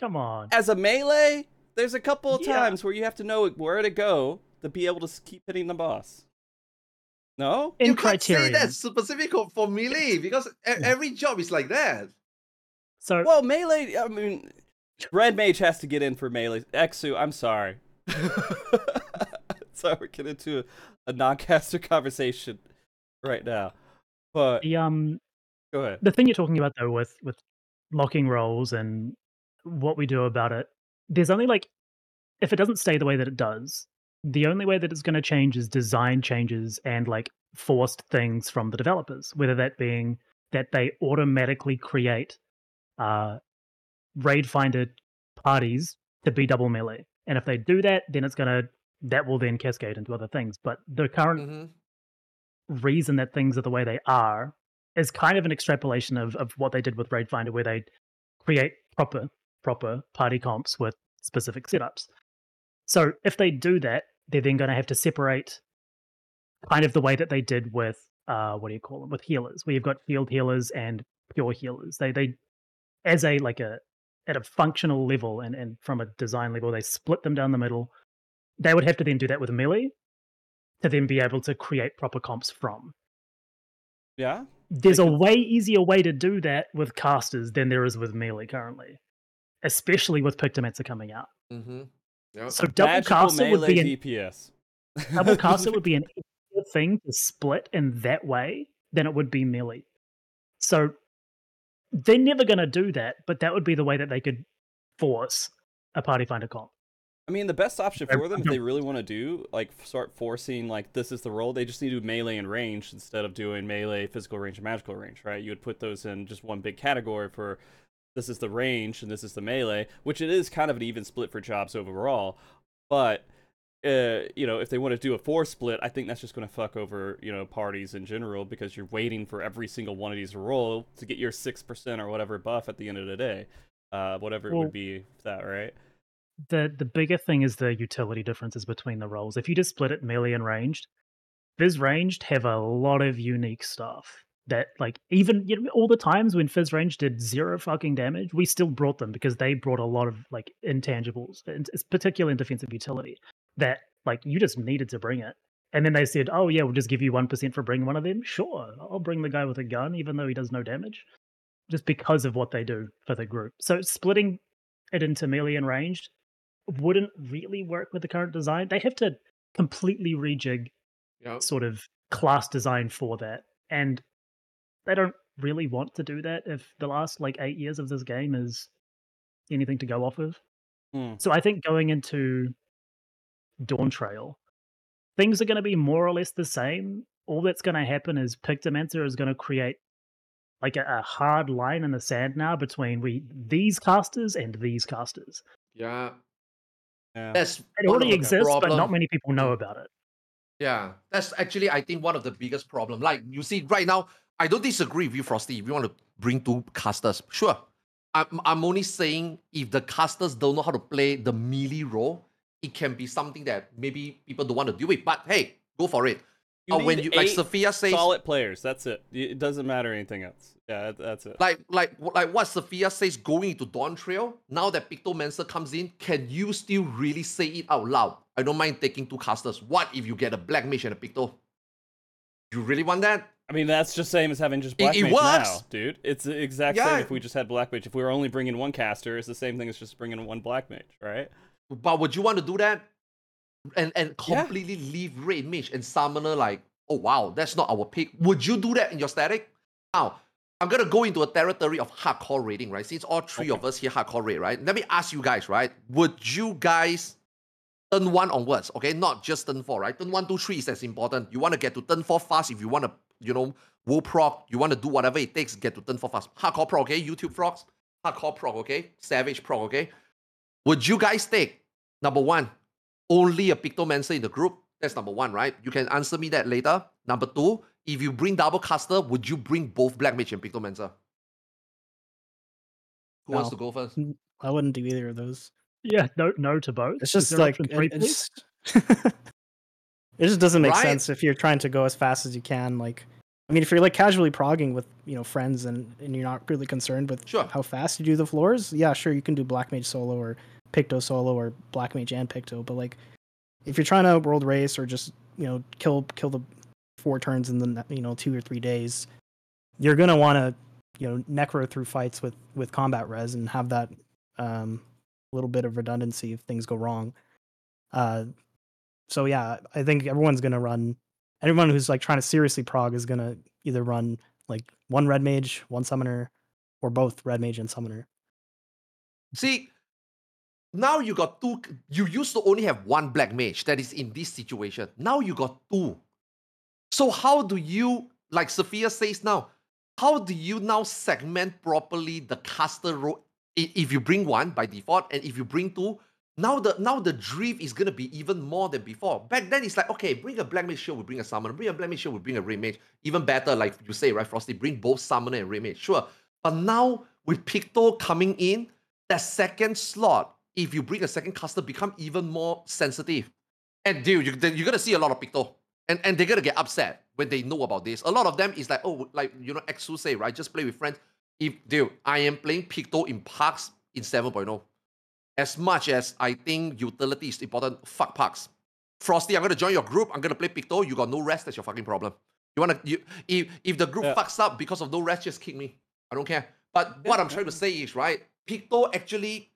Come on. As a melee, there's a couple of Yeah. times where you have to know where to go to be able to keep hitting the boss. No? In you can't say that specific for- for melee because every job is like that. So Well, melee, I mean, Red Mage has to get in for melee. Eksu, I'm sorry. <laughs> sorry, we're getting into a, a non-caster conversation right now. But the um go ahead. the thing you're talking about though with with locking roles and what we do about it there's only like if it doesn't stay the way that it does the only way that it's going to change is design changes and like forced things from the developers whether that being that they automatically create uh raid finder parties to be double melee. And if they do that then it's going to that will then cascade into other things. But the current hmm reason that things are the way they are is kind of an extrapolation of, of what they did with Raid Finder, where they create proper proper party comps with specific setups. So if they do that, they're then going to have to separate kind of the way that they did with uh, what do you call them with healers, where you've got shield healers and pure healers. They they as a like a at a functional level and, and from a design level, they split them down the middle. They would have to then do that with melee to then be able to create proper comps from Yeah? there's a way easier way to do that with casters than there is with melee currently, especially with Pictomancer coming out. Mm hmm Yep. So double Magical caster <laughs> would be an DPS. double caster would be an easier thing to split in that way than it would be melee. So they're never going to do that, but that would be the way that they could force a party finder comp. I mean, the best option for them, if they really want to do, like, start forcing, like, this is the role, they just need to do melee and range instead of doing melee, physical range, and magical range, right? You would put those in just one big category for this is the range and this is the melee, which it is kind of an even split for jobs overall. But, uh, you know, if they want to do a four split, I think that's just going to fuck over, you know, parties in general because you're waiting for every single one of these to roll to get your 6% or whatever buff at the end of the day. Uh, whatever it would be, that, right? the the bigger thing is the utility differences between the roles. If you just split it melee and ranged, phys ranged have a lot of unique stuff that like even you know, all the times when phys range did zero fucking damage, we still brought them because they brought a lot of like intangibles, and it's particularly in defensive utility that like you just needed to bring it. And then they said, "Oh yeah, we'll just give you one percent for bringing one of them." Sure, I'll bring the guy with a gun, even though he does no damage, just because of what they do for the group. So splitting it into melee and ranged wouldn't really work with the current design. They have to completely rejig Yep. sort of class design for that. And they don't really want to do that if the last like eight years of this game is anything to go off of. Hmm. So I think going into Dawntrail, things are going to be more or less the same. All that's going to happen is Pictomancer is going to create like a, a hard line in the sand now between we these casters and these casters. Yeah. Yeah. That's It already of the exists, but not many people know about it. Yeah, that's actually I think one of the biggest problem. Like you see right now, I don't disagree with you, Frosty. If you want to bring two casters, sure. I'm I'm only saying if the casters don't know how to play the melee role, it can be something that maybe people don't want to deal with. But hey, go for it. You or when you like Sfia says, solid players. That's it. It doesn't matter anything else. Yeah, that's it. like like like what Sfia says going into Dawntrail, now that Pictomancer comes in, can you still really say it out loud? I don't mind taking two casters. What if you get a black mage and a Picto? You really want that? I mean, that's just same as having just black it mage works. now, dude. It's the exact Yeah. same if we just had black mage. If we were only bringing one caster, it's the same thing as just bringing one black mage, right? But would you want to do that? And and Yeah. completely leave Red Mage and Summoner like, oh wow, that's not our pick. Would you do that in your static? Now, I'm gonna go into a territory of hardcore rating, right? Since all three of us here hardcore rate, right? Let me ask you guys, right? Would you guys turn one onwards, okay? Not just turn four, right? Turn one, two, three is as important. You want to get to turn four fast if you want to, you know, wool proc, you want to do whatever it takes, get to turn for fast. Hardcore proc, okay? YouTube procs, hardcore proc, okay? Savage proc, okay? Would you guys take number one, only a Pictomancer in the group? That's number one, right? You can answer me that later. Number two, if you bring double caster, would you bring both Black Mage and Pictomancer? Who wants to go first? I wouldn't do either of those. Yeah, no, no to both. It's just like three, it- it's <laughs> It just doesn't make Right? sense if you're trying to go as fast as you can. Like, I mean, if you're like casually progging with you know friends and and you're not really concerned with Sure. how fast you do the floors, yeah, sure, you can do Black Mage solo or Picto solo or Black Mage and Picto. But like, if you're trying to world race or just you know kill kill the four turns in the you know two or three days, you're gonna want to you know necro through fights with with combat res and have that um little bit of redundancy if things go wrong. Uh, so yeah, I think everyone's gonna run. Everyone who's like trying to seriously prog is gonna either run like one red mage, one summoner, or both red mage and summoner. See, now you got two. You used to only have one black mage that is in this situation. Now you got two. So how do you, like Sfia says now, how do you now segment properly the caster role? If you bring one by default, and if you bring two, now the now the drift is gonna be even more than before. Back then it's like okay, bring a black mage shield, we bring a summoner. Bring a black mage shield, we bring a red mage. Even better, like you say, right, Frosty, bring both summoner and red mage. Sure, but now with Picto coming in, that second slot, if you bring a second caster, become even more sensitive. And dude, you, you're gonna see a lot of Picto. And, and they're gonna get upset when they know about this. A lot of them is like, oh, like you know, Eksu say, right? Just play with friends. If dude, I am playing Picto in parks in 7.0. As much as I think utility is important, fuck parks. Frosty, I'm gonna join your group. I'm gonna play Picto. You got no rest. That's your fucking problem. You wanna you if if the group Yeah. fucks up because of no rest, just kick me. I don't care. But what I'm trying to say is right. Picto actually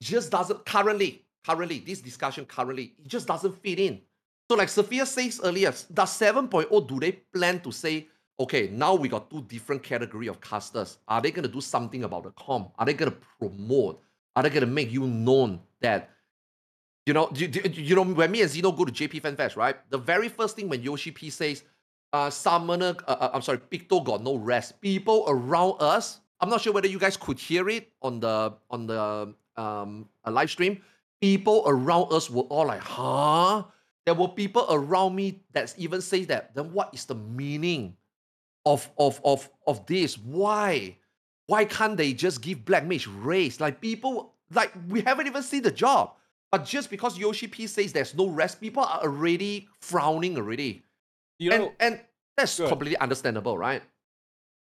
just doesn't currently currently this discussion currently it just doesn't fit in. So like Sfia says earlier, does 7.0 do they plan to say okay now we got two different category of casters? Are they gonna do something about the com? Are they gonna promote? Are they gonna make you known that you know, you, you, you know, when me and Zeno go to JP Fan Fest, right? The very first thing when Yoshi P says, uh, Summoner, uh, uh, I'm sorry, Picto got no rest. People around us, I'm not sure whether you guys could hear it on the on the um uh, live stream. People around us were all like, huh? There were people around me that even say that. Then what is the meaning of of of of this? Why? Why can't they just give Black Mage race? Like people, like we haven't even seen the job. But just because Yoshi P says there's no rest, people are already frowning already. You know, and and that's completely understandable, right?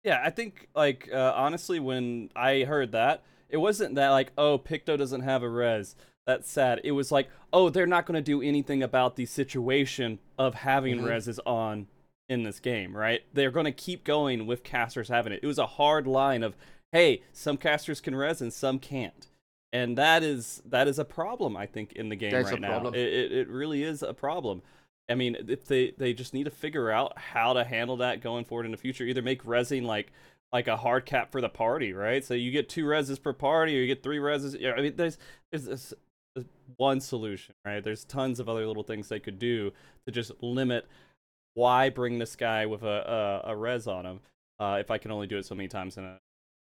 Yeah, I think like uh, honestly, when I heard that, it wasn't that like, oh, Picto doesn't have a res. That's sad. It was like, oh, they're not going to do anything about the situation of having Mhm. reses on in this game, right? They're going to keep going with casters having it. It was a hard line of, hey, some casters can res and some can't, and that is that is a problem I think in the game That's right now. It, it it really is a problem. I mean, if they they just need to figure out how to handle that going forward in the future. Either make resing like like a hard cap for the party, right? So you get two reses per party, or you get three reses. Yeah, I mean, there's there's this one solution, right? There's tons of other little things they could do to just limit why bring this guy with a a, a res on him uh, if I can only do it so many times in a,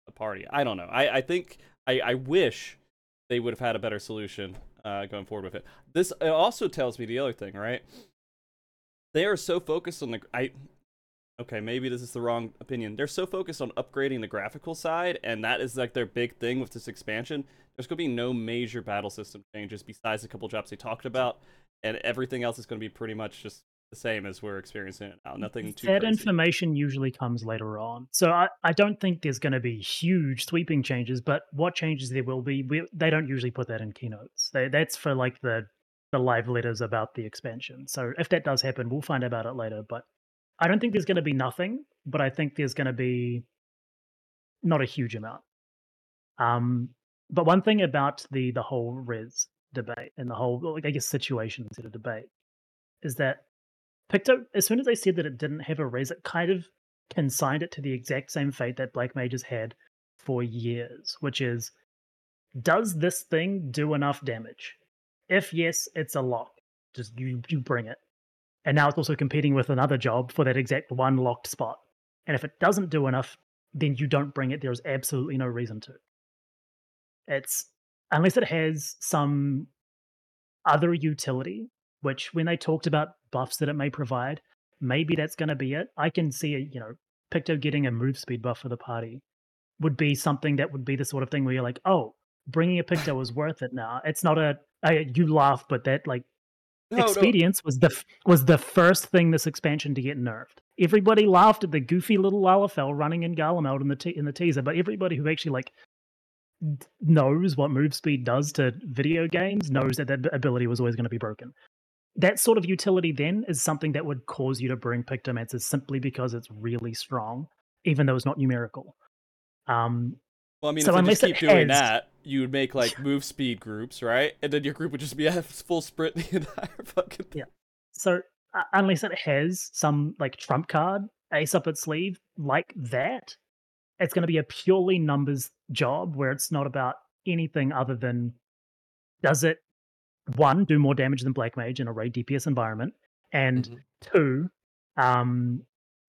a party. I don't know. I I think I I wish they would have had a better solution uh, going forward with it. This it also tells me the other thing, right? They are so focused on the I okay, maybe this is the wrong opinion. They're so focused on upgrading the graphical side, and that is like their big thing with this expansion. There's going to be no major battle system changes besides a couple drops they talked about, and everything else is going to be pretty much just the same as we're experiencing it now. Nothing too that crazy. information usually comes later on. So I, I don't think there's going to be huge sweeping changes, but what changes there will be, we, they don't usually put that in keynotes. They, that's for like the the live letters about the expansion. So if that does happen, we'll find out about it later. But I don't think there's going to be nothing, but I think there's going to be not a huge amount. Um, but one thing about the the whole res debate and the whole, like, I guess, situation instead of debate is that Picto, as soon as they said that it didn't have a res, it kind of consigned it to the exact same fate that Black Mages had for years, which is does this thing do enough damage? If yes, it's a lock. Just you you bring it. And now it's also competing with another job for that exact one locked spot. And if it doesn't do enough, then you don't bring it. There's absolutely no reason to. It's unless it has some other utility, which when they talked about buffs that it may provide, maybe that's going to be it. I can see, a, you know, Picto getting a move speed buff for the party would be something that would be the sort of thing where you're like, oh, bringing a Picto is worth it now. It's not a, I, you laugh, but that like No, no. was the was the first thing this expansion to get nerfed. Everybody laughed at the goofy little Lalafell running in Garlemald in the te- in the teaser, but everybody who actually like knows what move speed does to video games knows that that ability was always going to be broken. That sort of utility then is something that would cause you to bring Pictomancer simply because it's really strong, even though it's not numerical. Um, Well, I mean, So if unless just keep doing has- that, you would make like <laughs> move speed groups, right? And then your group would just be <laughs> at full sprint the entire fucking thing. Yeah. So uh, unless it has some like trump card ace up its sleeve like that, it's going to be a purely numbers job where it's not about anything other than does it one do more damage than black mage in a raid DPS environment, and Mhm. two, um,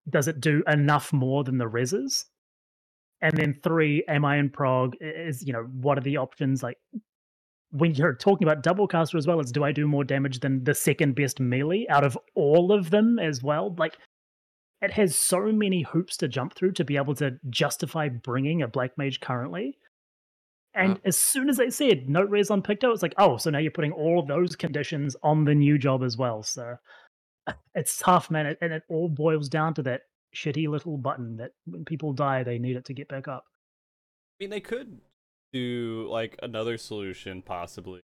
does it do enough more than the reses? And then three, am I in prog? Is you know what are the options like? when you're talking about double caster as well, it's do I do more damage than the second best melee out of all of them as well? Like, it has so many hoops to jump through to be able to justify bringing a black mage currently. And Yeah. as soon as they said no res on Picto, it's like, oh, so now you're putting all of those conditions on the new job as well. So <laughs> it's tough, man. And it all boils down to that shitty little button that when people die, they need it to get back up. I mean, they could do like another solution possibly,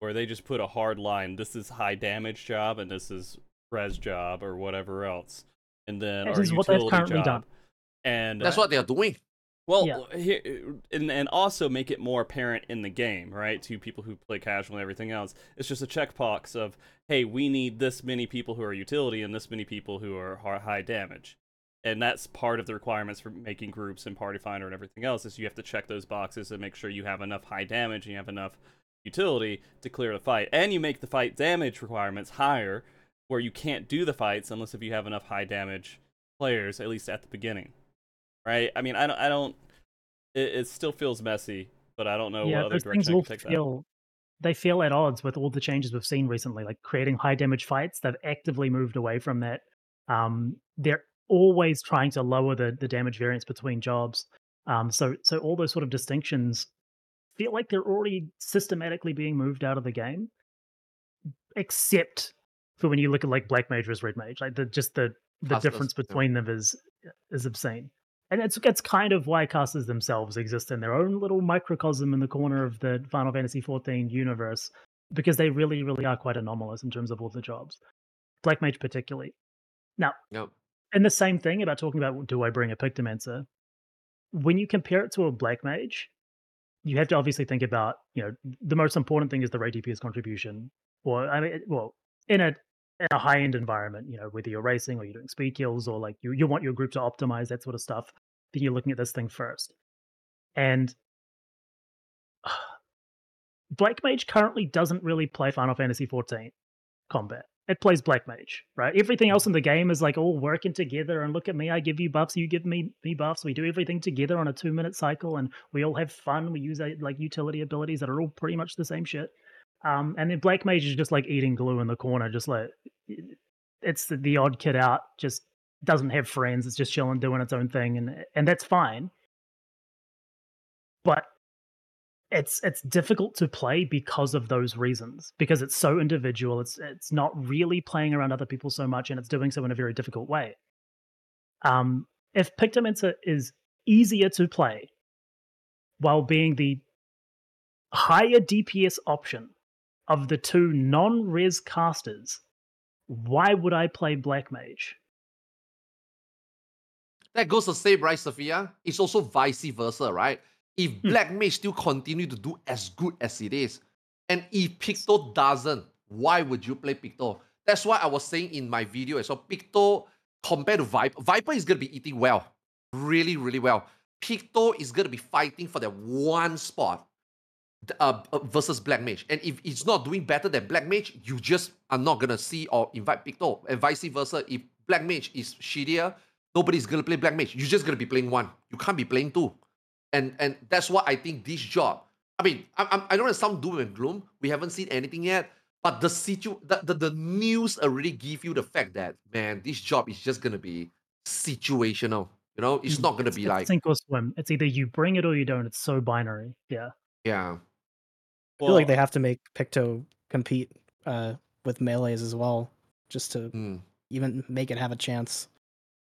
where they just put a hard line. This is high damage job, and this is res job, or whatever else, and then That our is what they've utility currently job. done. And That's uh, what they are doing. Well, Yeah. Uh, here uh, and and also make it more apparent in the game, right? To people who play casual and everything else, it's just a checkbox of, hey, we need this many people who are utility and this many people who are high damage, and that's part of the requirements for making groups and Party Finder and everything else. Is you have to check those boxes and make sure you have enough high damage and you have enough utility to clear the fight, and you make the fight damage requirements higher, where you can't do the fights unless if you have enough high damage players, at least at the beginning right? I mean, I don't, I don't. It, it still feels messy, but I don't know yeah, what other those things direction I all can take that. feel they feel at odds with all the changes we've seen recently, like creating high damage fights. They've actively moved away from that. Um, they're always trying to lower the the damage variance between jobs. Um, so so all those sort of distinctions feel like they're already systematically being moved out of the game, except for when you look at like black mage versus red mage. Like the just the the Casters, difference yeah. between them is is obscene and it's it's kind of why casters themselves exist in their own little microcosm in the corner of the Final Fantasy XIV universe because they really, really are quite anomalous in terms of all the jobs. Black Mage particularly. Now, Yep. and the same thing about talking about do I bring a Pictomancer? When you compare it to a Black Mage, you have to obviously think about you know the most important thing is the raid DPS contribution, or I mean, well, in a in a high end environment, you know, whether you're racing or you're doing speed kills or like you you want your group to optimize that sort of stuff, then you're looking at this thing first. And <sighs> Black Mage currently doesn't really play Final Fantasy XIV combat. It plays Black Mage, right? Everything else in the game is like all working together. And look at me, I give you buffs, you give me me buffs. We do everything together on a two minute cycle, and we all have fun. We use uh, like utility abilities that are all pretty much the same shit. Um, and then Black Mage is just like eating glue in the corner, just like it's the, the odd kid out, just doesn't have friends. It's just chilling, doing its own thing, and and that's fine. But it's it's difficult to play because of those reasons because it's so individual it's it's not really playing around other people so much and it's doing so in a very difficult way um if pictomancer is easier to play while being the higher dps option of the two non-res casters why would i play black mage That goes the same, right, Sfia? It's also vice versa, right? If Hmm. Black Mage still continue to do as good as it is, and if Picto doesn't, why would you play Picto? That's why I was saying in my video as well, Picto compared to Viper, Viper is going to be eating well, really, really well. Picto is going to be fighting for that one spot uh, uh, versus Black Mage. And if it's not doing better than Black Mage, you just are not going to see or invite Picto. And vice versa, if Black Mage is shittier, nobody's going to play Black Mage. You're just going to be playing one. You can't be playing two. And and that's what I think this job. I mean, I, I'm, I don't know some doom and gloom. We haven't seen anything yet. But the situ the, the, the news already give you the fact that man, this job is just gonna be situational. You know, it's Mm, not gonna it's- be it's like sink or swim it's either you bring it or you don't it's so binary yeah yeah. I feel like they have to make Picto compete uh, with melees as well, just to Mm. even make it have a chance.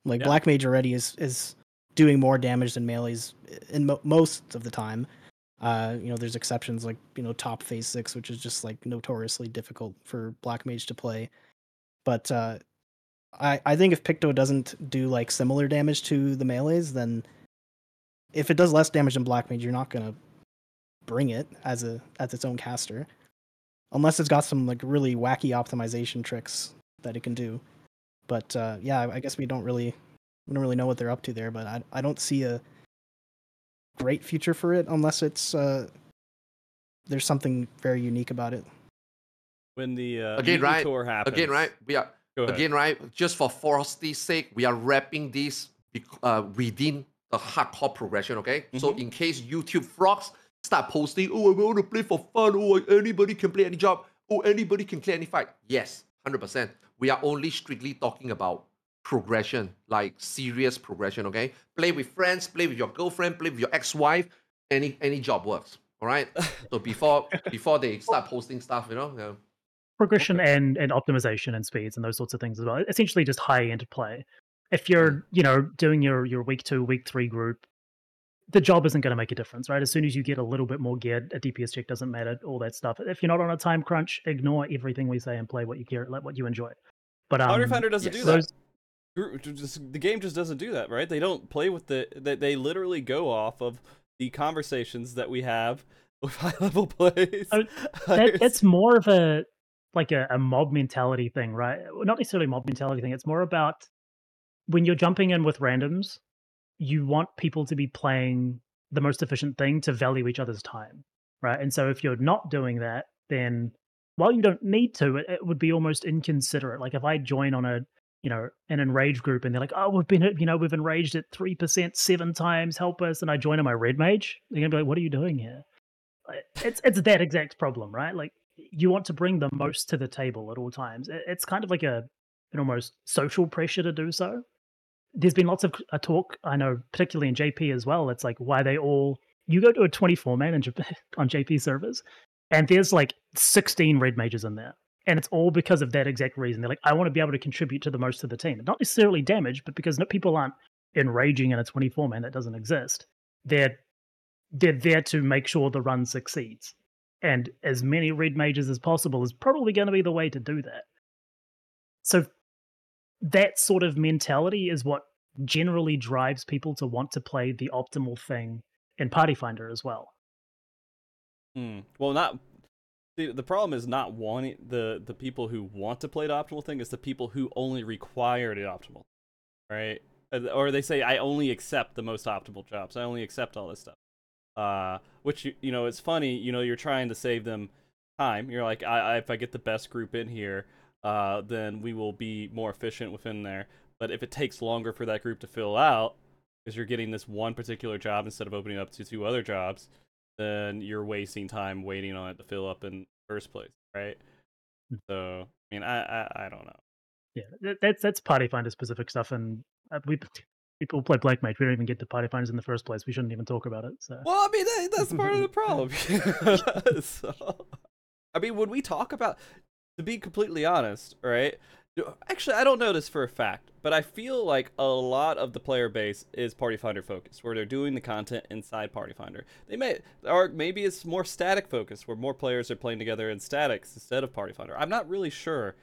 Like Yeah. black mage already is is doing more damage than melees in mo- most of the time. Uh, you know, there's exceptions like you know top phase six, which is just like notoriously difficult for black mage to play. But uh, I I think if Picto doesn't do like similar damage to the melees, then if it does less damage than black mage, you're not gonna bring it as a as its own caster, unless it's got some like really wacky optimization tricks that it can do. But uh, yeah, I- I guess we don't really we don't really know what they're up to there. But I I don't see a great future for it unless it's uh, there's something very unique about it. When the uh, Again, right? tour happens. Again, right? We are again, right? Just for Frosty's sake, we are wrapping this uh, within the hardcore progression. Okay, so Mhm. in case YouTube frogs start posting, oh, I want to play for fun. Oh, anybody can play any job. Oh, anybody can clear any fight. Yes, hundred percent. We are only strictly talking about progression, like serious progression. Okay, play with friends, play with your girlfriend, play with your ex-wife. Any any job works. All right. <laughs> so before before they start posting stuff, you know. Yeah. progression and and optimization and speeds and those sorts of things as well. Essentially, just high end play. If you're mm. you know doing your your week two, week three group, the job isn't going to make a difference, right? As soon as you get a little bit more geared, a DPS check doesn't matter, all that stuff. If you're not on a time crunch, ignore everything we say and play what you care, let what you enjoy. But um, Party Finder doesn't yes. do that. those the game just doesn't do that, right? They don't play with the. They, they literally go off of the conversations that we have <laughs> with high level plays. Oh, <laughs> that, that's more of a like a, a mob mentality thing, right? Not necessarily mob mentality thing. It's more about when you're jumping in with randoms, you want people to be playing the most efficient thing to value each other's time, right? And so if you're not doing that, then while you don't need to, it, it would be almost inconsiderate. Like if I join on a you know an enraged group and they're like, oh, we've been you know we've enraged at three percent seven times, help us, and I join on my red mage, they're gonna be like, what are you doing here? It's it's that exact problem, right? Like you want to bring the most to the table at all times. It's kind of like a an almost social pressure to do so. There's been lots of a uh, talk I know, particularly in JP as well. It's like why they all you go to a 24 man <laughs> on JP servers, and there's like 16 red mages in there, and it's all because of that exact reason. They're like, I want to be able to contribute to the most of the team, not necessarily damage, but because people aren't enraging in a 24 man that doesn't exist. They're they're there to make sure the run succeeds. And as many red mages as possible is probably going to be the way to do that. So that sort of mentality is what generally drives people to want to play the optimal thing in Party Finder as well. Hmm. Well, not. The, the problem is not wanting the the people who want to play the optimal thing is the people who only require the optimal, right? Uh, Or they say I only accept the most optimal jobs. I only accept all this stuff. Uh, which you, you know it's funny. You know you're trying to save them time. You're like, I, I if I get the best group in here, uh, then we will be more efficient within there. But if it takes longer for that group to fill out, because you're getting this one particular job instead of opening up to two other jobs, then you're wasting time waiting on it to fill up in the first place, right? Hmm. So, I mean, I, I, I don't know. Yeah, that's that's Party Finder specific stuff, and uh, we <laughs> people play Black Mage. We don't even get to Party Finders in the first place. We shouldn't even talk about it. So Well, I mean, that, that's part of the <laughs> problem. <laughs> so, I mean, when we talk about, to be completely honest, right? Actually, I don't know this for a fact, but I feel like a lot of the player base is Party Finder focused, where they're doing the content inside Party Finder. They may, or maybe it's more static focused, where more players are playing together in statics instead of Party Finder. I'm not really sure, to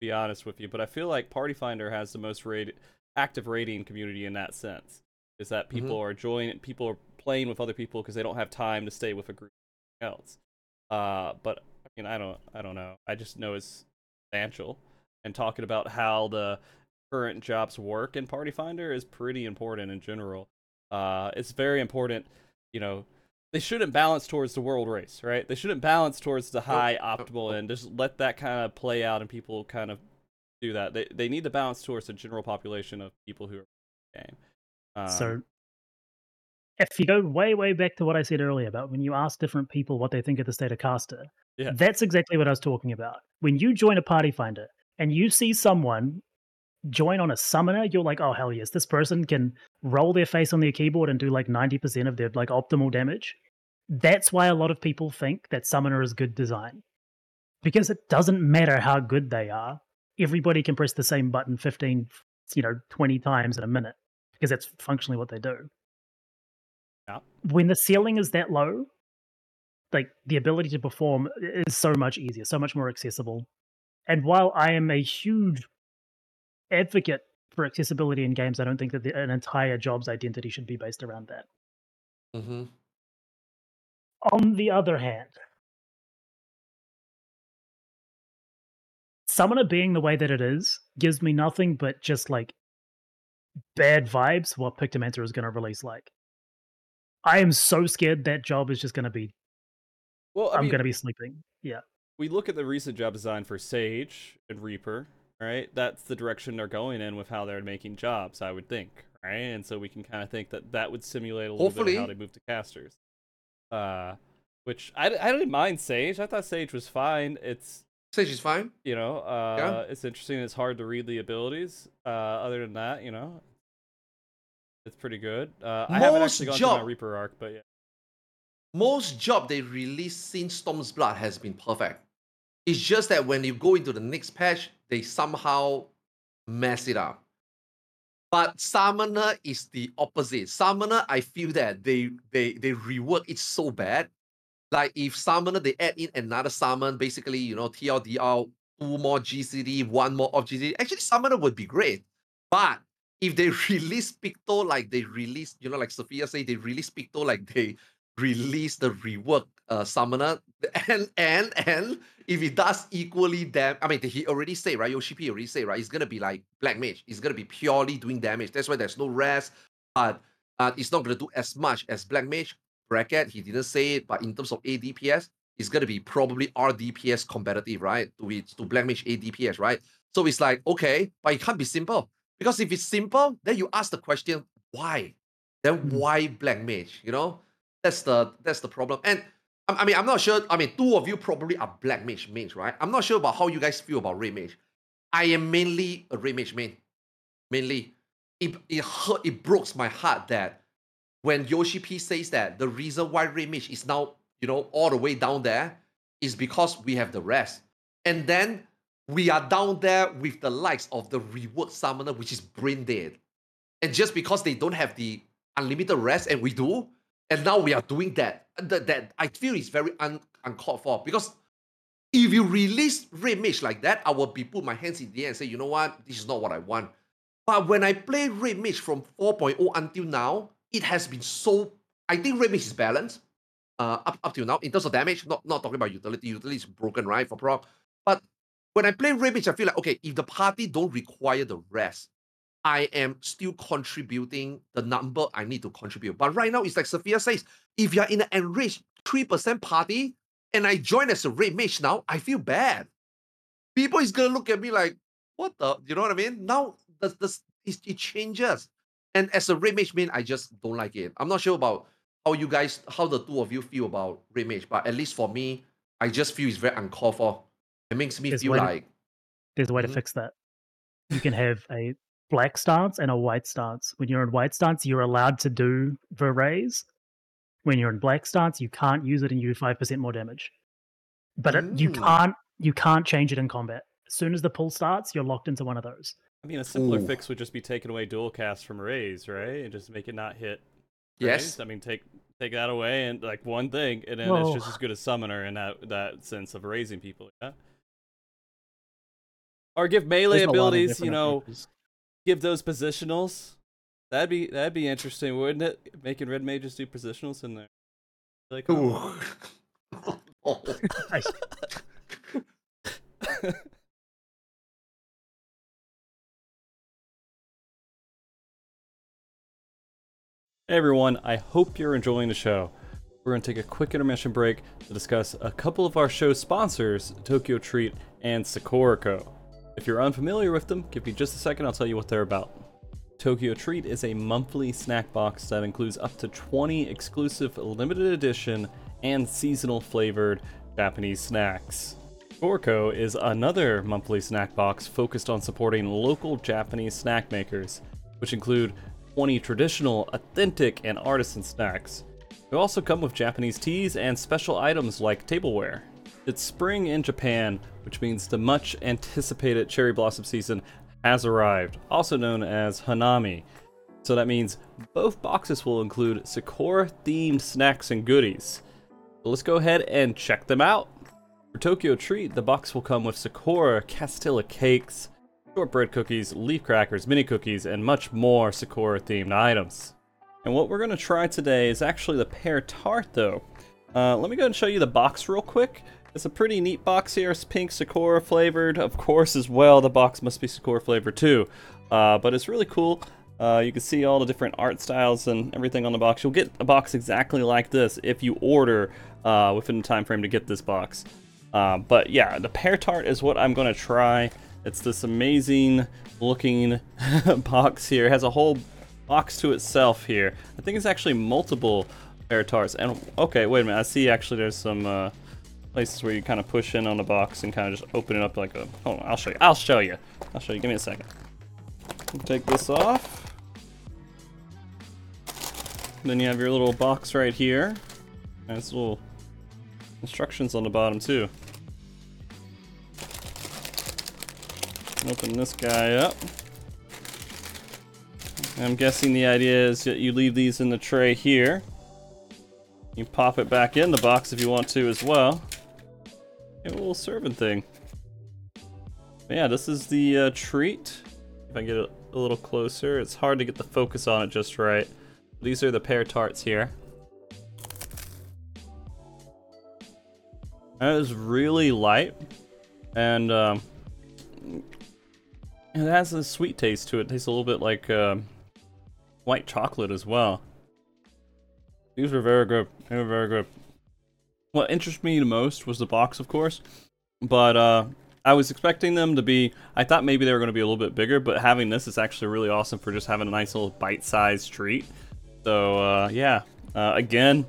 be honest with you, but I feel like Party Finder has the most rated, active rating community in that sense. Is that people are joining, people are playing with other people because they don't have time to stay with a group else. Uh, but mean, I don't, I don't know. I just know it's substantial, and talking about how the current jobs work in Party Finder is pretty important in general. Uh, it's very important, you know. They shouldn't balance towards the world race, right? They shouldn't balance towards the high nope, optimal nope. and just let that kind of play out and people kind of do that. They they need to balance towards the general population of people who are playing the game. Um, So, if you go way, way back to what I said earlier about when you ask different people what they think of the state of caster, Yeah. that's exactly what I was talking about. When you join a party finder and you see someone join on a summoner, you're like, oh hell yes, this person can roll their face on their keyboard and do like 90% of their like optimal damage. That's why a lot of people think that summoner is good design. because it doesn't matter how good they are. Everybody can press the same button 15, you know, 20 times in a minute because that's functionally what they do. Yeah. When the ceiling is that low, like the ability to perform is so much easier, so much more accessible. And while I am a huge advocate for accessibility in games, I don't think that the, an entire job's identity should be based around that. Mm-hmm. On the other hand, Summoner being the way that it is gives me nothing but just like bad vibes what Pictomancer is going to release like. I am so scared that job is just going to be Well, I I'm mean, going to be sleeping. Yeah. we look at the recent job design for Sage and Reaper, right? That's the direction they're going in with how they're making jobs, I would think, right? And so we can kind of think that that would simulate a little bit of how they move to casters. Uh, which I, I didn't mind Sage. I thought Sage was fine. It's Sage is fine. you know, uh, it's interesting. It's hard to read the abilities. Uh, other than that, you know, it's pretty good. Uh, I haven't actually gone through my Reaper arc, but yeah. Most job they released since Stormblood has been perfect. It's just that when you go into the next patch, they somehow mess it up. But Summoner is the opposite. Summoner, I feel that they they they rework it so bad. Like if Summoner they add in another summon, basically, you know, TLDR, two more GCD, one more off GCD. Actually, Summoner would be great. But if they <laughs> release Picto like they released, you know, like Sfia say, they release Picto like they release the rework uh, summoner <laughs> and and and if it does equally dam I mean he already said right Yoshi P already said right it's gonna be like black mage. It's gonna be purely doing damage. That's why there's no rest but uh, it's not gonna do as much as black mage. Bracket he didn't say it but in terms of ADPS it's gonna be probably RDPS competitive right to it to black mage ADPS right? So it's like okay but it can't be simple because if it's simple then you ask the question why? Then Mhm. why black mage you know that's the that's the problem. And I, mean, I'm not sure. I mean, two of you probably are black mage mains, right? I'm not sure about how you guys feel about red mage. I am mainly a red mage main. Mainly, it it hurt. It breaks my heart that when Yoshi P says that the reason why red mage is now you know all the way down there is because we have the rest, and then we are down there with the likes of the rework summoner, which is brain dead, and just because they don't have the unlimited rest and we do, and now we are doing that. That, that I feel is very un, uncalled for because if you release Red Mage like that, I will be put my hands in the air and say, you know what, this is not what I want. But when I play Red Mage from 4.0 until now, it has been so. I think Red Mage is balanced uh, up, up till now in terms of damage. Not not talking about utility. Utility is broken, right, for proc. But when I play Red Mage, I feel like okay, if the party don't require the rest, I am still contributing the number I need to contribute. But right now, it's like Sfia says, if you're in an enraged 3% party and I join as a red mage now, I feel bad. People is gonna look at me like, what the you know what I mean? Now the, the it, it changes. And as a red mage main, I just don't like it. I'm not sure about how you guys, how the two of you feel about red mage, but at least for me, I just feel it's very uncalled for. It makes me There's feel like There's a way Mhm. to fix that. You can have a black stance and a white stance. When you're in white stance, you're allowed to do the raise. When you're in black stance, you can't use it and you do five percent more damage. But it, you Mm. can't you can't change it in combat. As soon as the pull starts, you're locked into one of those. I mean, a simpler Ooh. fix would just be taking away dual cast from Raise, right? And just make it not hit. yes. I mean, take take that away and like one thing, and then Well- it's just as good as Summoner in that that sense of raising people. Yeah. Or give melee There's a lot of abilities, you know, approaches. Give those positionals. That'd be that'd be interesting, wouldn't it? Making red mages do positionals in there. Like, oh. Ooh. Oh. <laughs> <laughs> Hey everyone, I hope you're enjoying the show. We're going to take a quick intermission break to discuss a couple of our show sponsors, TokyoTreat and Sakuraco. If you're unfamiliar with them, give me just a second, I'll tell you what they're about. TokyoTreat is a monthly snack box that includes up to 20 exclusive limited edition and seasonal flavored Japanese snacks. Sakuraco is another monthly snack box focused on supporting local Japanese snack makers, which include 20 traditional, authentic, and artisan snacks. They also come with Japanese teas and special items like tableware. It's spring in Japan, which means the much anticipated cherry blossom season has arrived, also known as Hanami. So that means both boxes will include Sakura themed snacks and goodies. So let's go ahead and check them out. For TokyoTreat, the box will come with Sakura Castilla cakes, shortbread cookies, leaf crackers, mini cookies, and much more Sakura themed items. And what we're going to try today is actually the pear tart though. Uh, let me go and show you the box real quick. It's a pretty neat box here. It's pink Sakura flavored, of course, as well. The box must be Sakura flavored too. Uh, but it's really cool. Uh, you can see all the different art styles and everything on the box. You'll get a box exactly like this if you order uh, within the time frame to get this box. Uh, but yeah, the pear tart is what I'm going to try. It's this amazing looking <laughs> box here. It has a whole box to itself here. I think it's actually multiple pear tarts. And okay, wait a minute. I see actually there's some uh, places where you kind of push in on the box and kind of just open it up like a. Hold on, I'll show you. I'll show you. I'll show you. Give me a second. Take this off. Then you have your little box right here. Nice little instructions on the bottom too. Open this guy up. I'm guessing the idea is that you leave these in the tray here. You pop it back in the box if you want to as well. A little serving thing. Yeah, this is the uh, treat. If I get a little closer, it's hard to get the focus on it just right. These are the pear tarts here. That is really light, and um, it has a sweet taste to it. it tastes a little bit like uh, white chocolate as well. These were very good. They were very good. What interested me the most was the box, of course, but uh, I was expecting them to be. I thought maybe they were going to be a little bit bigger, but having this is actually really awesome for just having a nice little bite-sized treat. So uh, yeah, uh, again,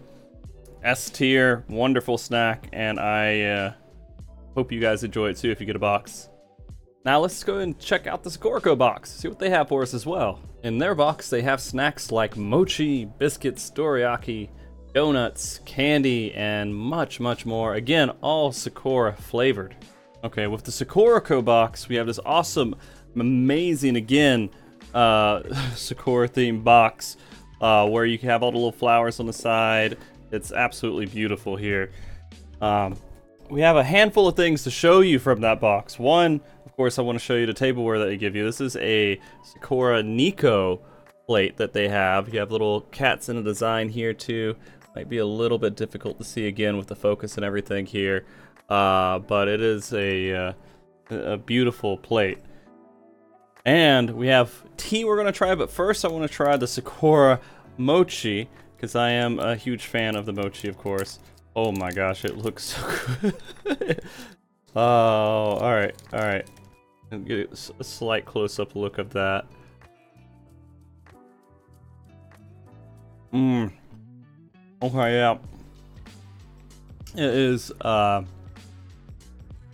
S tier, wonderful snack, and I uh, hope you guys enjoy it too if you get a box. Now let's go and check out the Sakuraco box, see what they have for us as well. In their box, they have snacks like mochi, biscuits, dorayaki, donuts, candy, and much, much more. Again, all Sakura flavored. Okay, with the Sakuraco box, we have this awesome, amazing, again, uh, <laughs> Sakura themed box uh, where you can have all the little flowers on the side. It's absolutely beautiful here. Um, we have a handful of things to show you from that box. One, of course, I want to show you the tableware that they give you. This is a Sakura Neko plate that they have. You have little cats in the design here too. Might be a little bit difficult to see again with the focus and everything here. Uh, but it is a, uh, a beautiful plate. And we have tea we're going to try, but first I want to try the Sakura Mochi, because I am a huge fan of the mochi, of course. Oh my gosh, it looks so <laughs> good. oh, alright, alright. Get a slight close-up look of that. Mmm. Okay, yeah. It is, uh...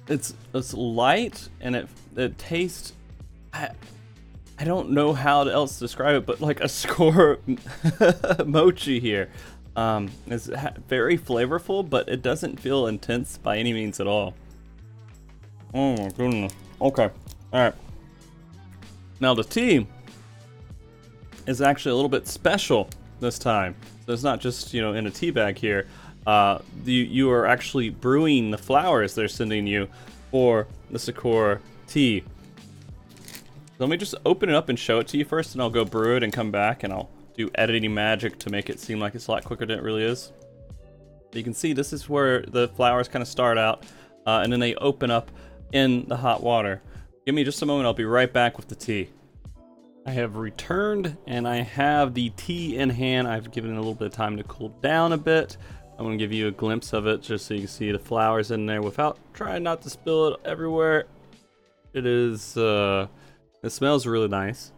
It's, it's light, and it, it tastes I, I don't know how else to describe it, but like a <laughs> score mochi here. Um, it's very flavorful, but it doesn't feel intense by any means at all. Oh my goodness. Okay. Alright. Now the tea is actually a little bit special this time. It's not just, you know, in a tea bag here. Uh, you, you are actually brewing the flowers they're sending you for the Sakura tea. Let me just open it up and show it to you first, and I'll go brew it and come back, and I'll do editing magic to make it seem like it's a lot quicker than it really is. You can see this is where the flowers kind of start out, uh, and then they open up in the hot water. Give me just a moment, I'll be right back with the tea. I have returned, and I have the tea in hand. I've given it a little bit of time to cool down a bit. I'm to give you a glimpse of it just so you can see the flowers in there without trying not to spill it everywhere. It is, uh, it smells really nice.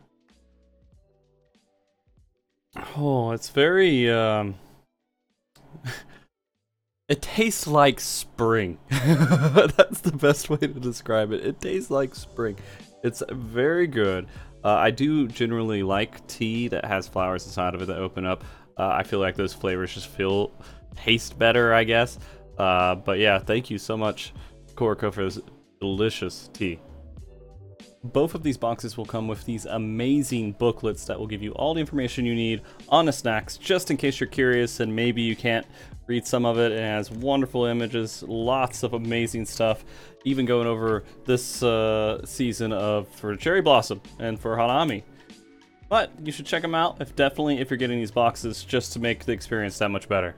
Oh, it's very, um... <laughs> it tastes like spring. <laughs> That's the best way to describe it. It tastes like spring. It's very good. Uh, I do generally like tea that has flowers inside of it that open up. Uh, I feel like those flavors just feel taste better, I guess. Uh, but yeah, thank you so much, Korko, for this delicious tea. Both of these boxes will come with these amazing booklets that will give you all the information you need on the snacks, just in case you're curious and maybe you can't read some of it. It has wonderful images, lots of amazing stuff, even going over this uh, season of for Cherry Blossom and for Hanami. But you should check them out if definitely if you're getting these boxes just to make the experience that much better.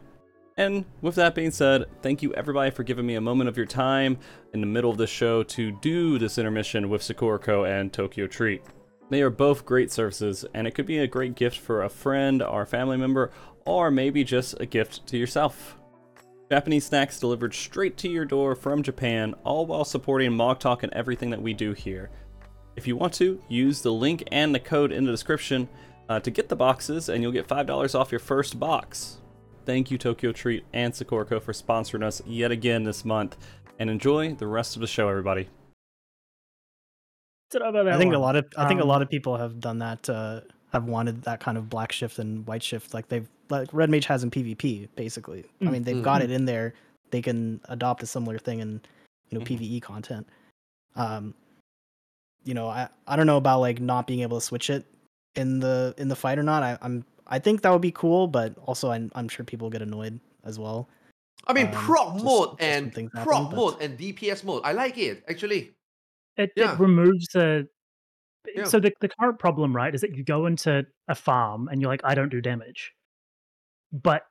And with that being said, thank you everybody for giving me a moment of your time in the middle of the show to do this intermission with Sakuraco and TokyoTreat. They are both great services, and it could be a great gift for a friend or family member, or maybe just a gift to yourself. Japanese snacks delivered straight to your door from Japan, all while supporting MogTalk and everything that we do here. If you want to, use the link and the code in the description uh, to get the boxes, and you'll get $5 off your first box. Thank you, TokyoTreat and Sakuraco, for sponsoring us yet again this month. And enjoy the rest of the show, everybody. Don't know about that I think a lot of I think a Um, lot of people have done that. Uh, have wanted that kind of black shift and white shift, like they've like Red Mage has in PvP. Basically, I Mm. mean they've got it in there. They can adopt a similar thing in you know Mhm. PVE content. Um, you know, I I don't know about like not being able to switch it in the in the fight or not. I, I'm I think that would be cool, but also I'm I'm sure people get annoyed as well. I mean, Um, proc just- mode and things happen, proc but- mode and DPS mode. I like it actually. It, Yeah. it removes the. Yeah. So the, the current problem, right, is that you go into a farm and you're like, I don't do damage. But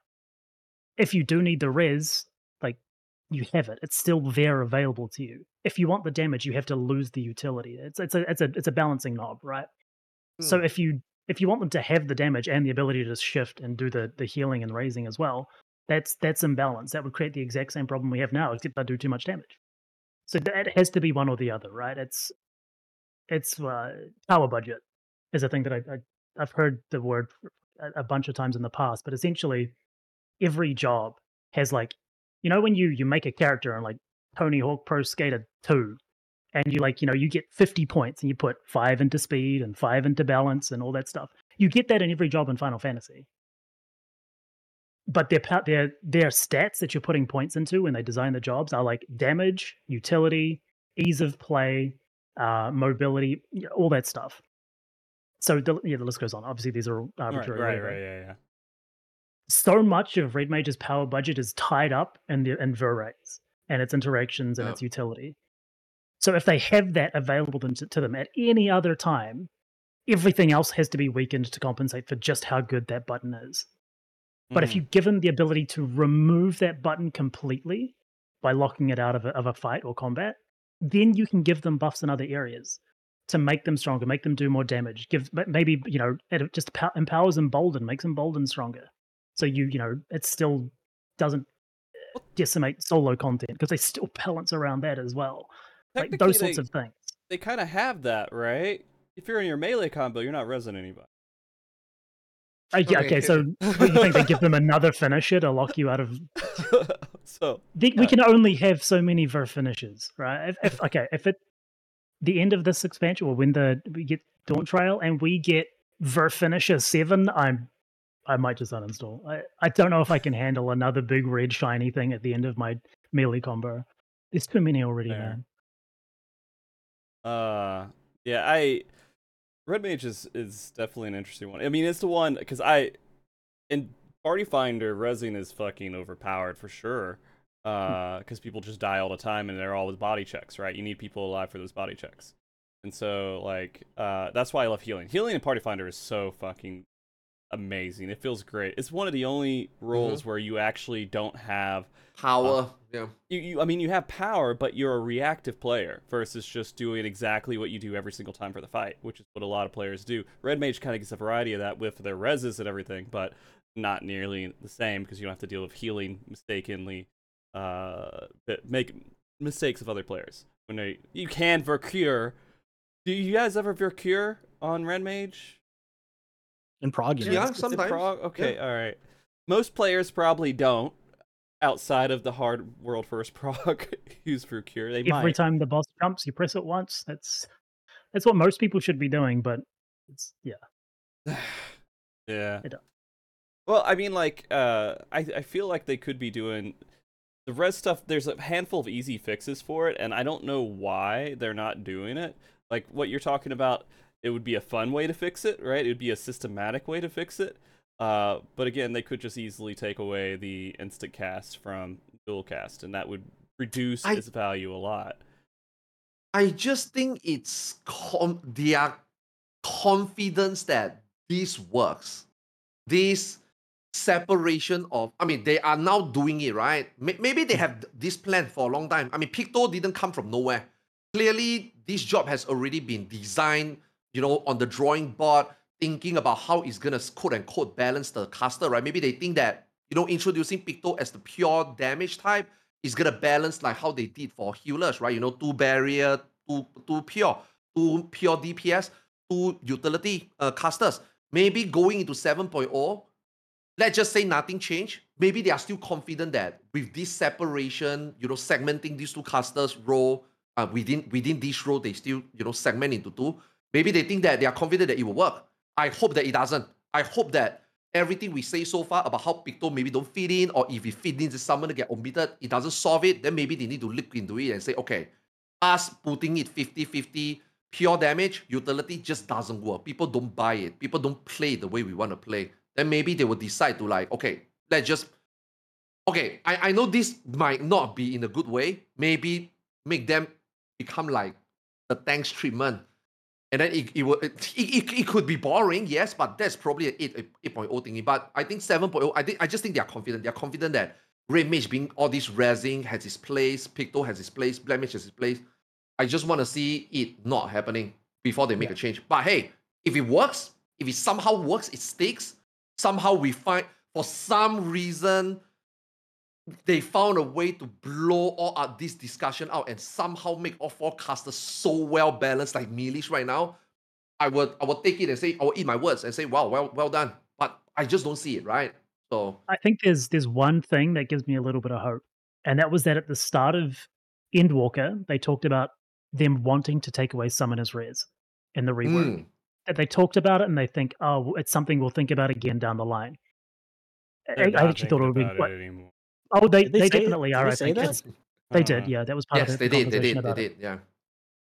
if you do need the res, like you have it. It's still there available to you. If you want the damage, you have to lose the utility. It's it's a it's a it's a balancing knob, right? So Hmm. if you if you want them to have the damage and the ability to shift and do the the healing and raising as well, that's that's imbalance. That would create the exact same problem we have now, except I do too much damage. So that has to be one or the other, right? It's it's uh, power budget is a thing that I, I I've heard the word a, a bunch of times in the past, but essentially every job has like you know when you you make a character on like Tony Hawk Pro Skater 2 and you like you know you get 50 points and you put 5 into speed and 5 into balance and all that stuff. You get that in every job in Final Fantasy. But their their their stats that you're putting points into when they design the jobs are like damage, utility, ease of play, uh, mobility, all that stuff. So the, yeah, the list goes on. Obviously, these are all Right, arbitrary. right, whatever right, yeah, yeah. so much of Red Mage's power budget is tied up in the in Verraise and its interactions and Yeah. its utility. So if they have that available to, them at any other time, everything else has to be weakened to compensate for just how good that button is. But if Mhm. you give them the ability to remove that button completely by locking it out of a, of a fight or combat, then you can give them buffs in other areas to make them stronger, make them do more damage. Give maybe you know it just empowers them bolden, makes them bolden stronger. So you you know it still doesn't decimate solo content because they still <laughs> balance around that as well. Like Technically, those sorts they- of things. they kind of have that, right? If you're in your melee combo, you're not resing anybody. Uh, yeah, Okay. okay, <laughs> so what, you think they give them <laughs> another finisher to lock you out of <laughs> so The, Yeah. We can only have so many ver finishes, right? If, if okay, if it the end of this expansion, or when the we get Dawntrail and we get ver finisher seven, I'm I might just uninstall. I, I don't know if I can handle another big red shiny thing at the end of my melee combo. There's too many already, Fair. man. Uh, yeah, I Red Mage is is definitely an interesting one. I mean, it's the one because I in Party Finder, Resing is fucking overpowered for sure. Uh, because people just die all the time and they're all with body checks, right? You need people alive for those body checks, and so like uh, that's why I love healing. Healing in Party Finder is so fucking amazing. It feels great. It's one of the only roles where you actually don't have Power. yeah. you, you I mean you have power, but you're a reactive player versus just doing exactly what you do every single time for the fight, which is what a lot of players do. Red Mage kind of gets a variety of that with their reses and everything, but not nearly the same because you don't have to deal with healing mistakenly, uh, make mistakes of other players when they you can Vercure. Do you guys ever Vercure on Red Mage? In prog. Yeah, Yeah, It's- it's in sometimes. prog? Okay, all right. Most players probably don't. Outside of the hard world first <laughs> prog use Vercure, they Every might. time the boss jumps, you press it once. That's that's what most people should be doing, but it's yeah. <sighs> yeah. It don't. Well, I mean, like, uh, I I feel like they could be doing the res stuff there's a handful of easy fixes for it and i don't know why they're not doing it like what you're talking about it would be a fun way to fix it right it would be a systematic way to fix it uh, but again they could just easily take away the instant cast from dual cast and that would reduce I- its value a lot I just think it's com- their confidence that this works. This separation of, I mean, they are now doing it, right? May- Maybe they have this plan for a long time. I mean, Picto didn't come from nowhere. Clearly, this job has already been designed, you know, on the drawing board, thinking about how it's gonna quote unquote balance the caster, right? Maybe they think that, you know, introducing Picto as the pure damage type is gonna balance like how they did for healers, right? You know, two barrier, two two pure, two pure DPS, two utility uh, casters. Maybe going into 7.0, let's just say nothing changed. Maybe they are still confident that with this separation, you know, segmenting these two casters role uh, within within this role, they still you know segment into two. Maybe they think that they are confident that it will work. I hope that it doesn't. I hope that everything we say so far about how Picto maybe don't fit in, or if it fit in, to get omitted, it doesn't solve it, then maybe they need to look into it and say, okay, us putting it 50-50 pure damage utility just doesn't work. People don't buy it. People don't play the way we want to play. Then maybe they will decide to like, okay, let's just okay. I, I know this might not be in a good way. Maybe make them become like the thanks treatment. And then it, it, will, it, it, it could be boring, yes, but that's probably an 8, 8.0 thingy. But I think 7.0, I think I just think they're confident. They're confident that Red Mage being all this razzing has its place, Picto has its place, Black Mage has its place. I just want to see it not happening before they make a change. But hey, if it works, if it somehow works, it sticks, somehow we find for some reason they found a way to blow all out this discussion out and somehow make all four casters so well balanced like Milish right now. I would I would take it and say I would eat my words and say wow well well done. But I just don't see it right. So I think there's there's one thing that gives me a little bit of hope, and that was that at the start of Endwalker, they talked about them wanting to take away Summoner's Res in the rework. mm, That they talked about it and they think, oh, it's something we'll think about again down the line. I, I actually thought it would thinking be about quite. Anymore. Oh, they, they, they, say- definitely did are. they I say think that? they Uh, did. Yeah, that was part yes, of the, conversation. Yes, they the did, they did, they about it. did, yeah.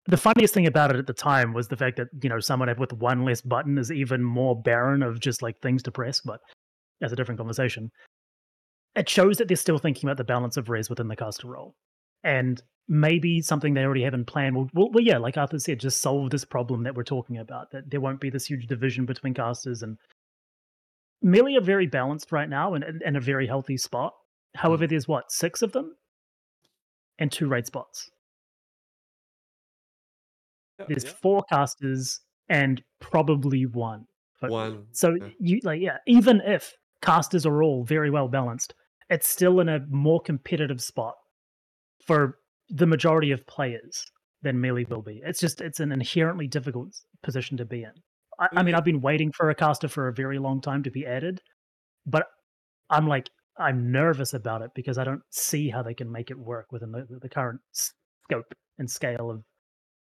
The funniest thing about it at the time was the fact that you know someone with one less button is even more barren of just like things to press. But that's a different conversation. It shows that they're still thinking about the balance of res within the caster role, and maybe something they already have in plan will, will, well, yeah, like Arthars said, just solve this problem that we're talking about. That there won't be this huge division between casters and Melee are very balanced right now and in a very healthy spot. However, there's what six of them, and two raid spots. Yeah, There's yeah. four casters and probably one. One. So yeah. you like yeah, even if casters are all very well balanced, it's still in a more competitive spot for the majority of players than melee will be. It's just it's an inherently difficult position to be in. I, I mean, Mhm. I've been waiting for a caster for a very long time to be added, but I'm like I'm nervous about it because I don't see how they can make it work within the, the current scope and scale of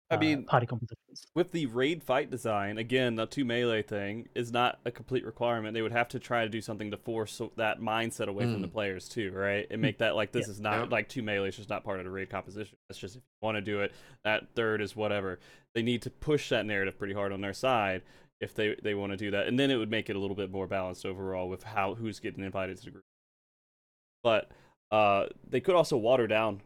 I uh, mean, party compositions. with the raid fight design, again, the two melee thing is not a complete requirement. They would have to try to do something to force that mindset away from the Mm. players too, right? And make that like this Yeah. is not Yeah. like two melee is just not part of the raid composition. That's just if you want to do it. That third is whatever. They need to push that narrative pretty hard on their side if they they want to do that, and then it would make it a little bit more balanced overall with how who's getting invited to the group. But uh, they could also water down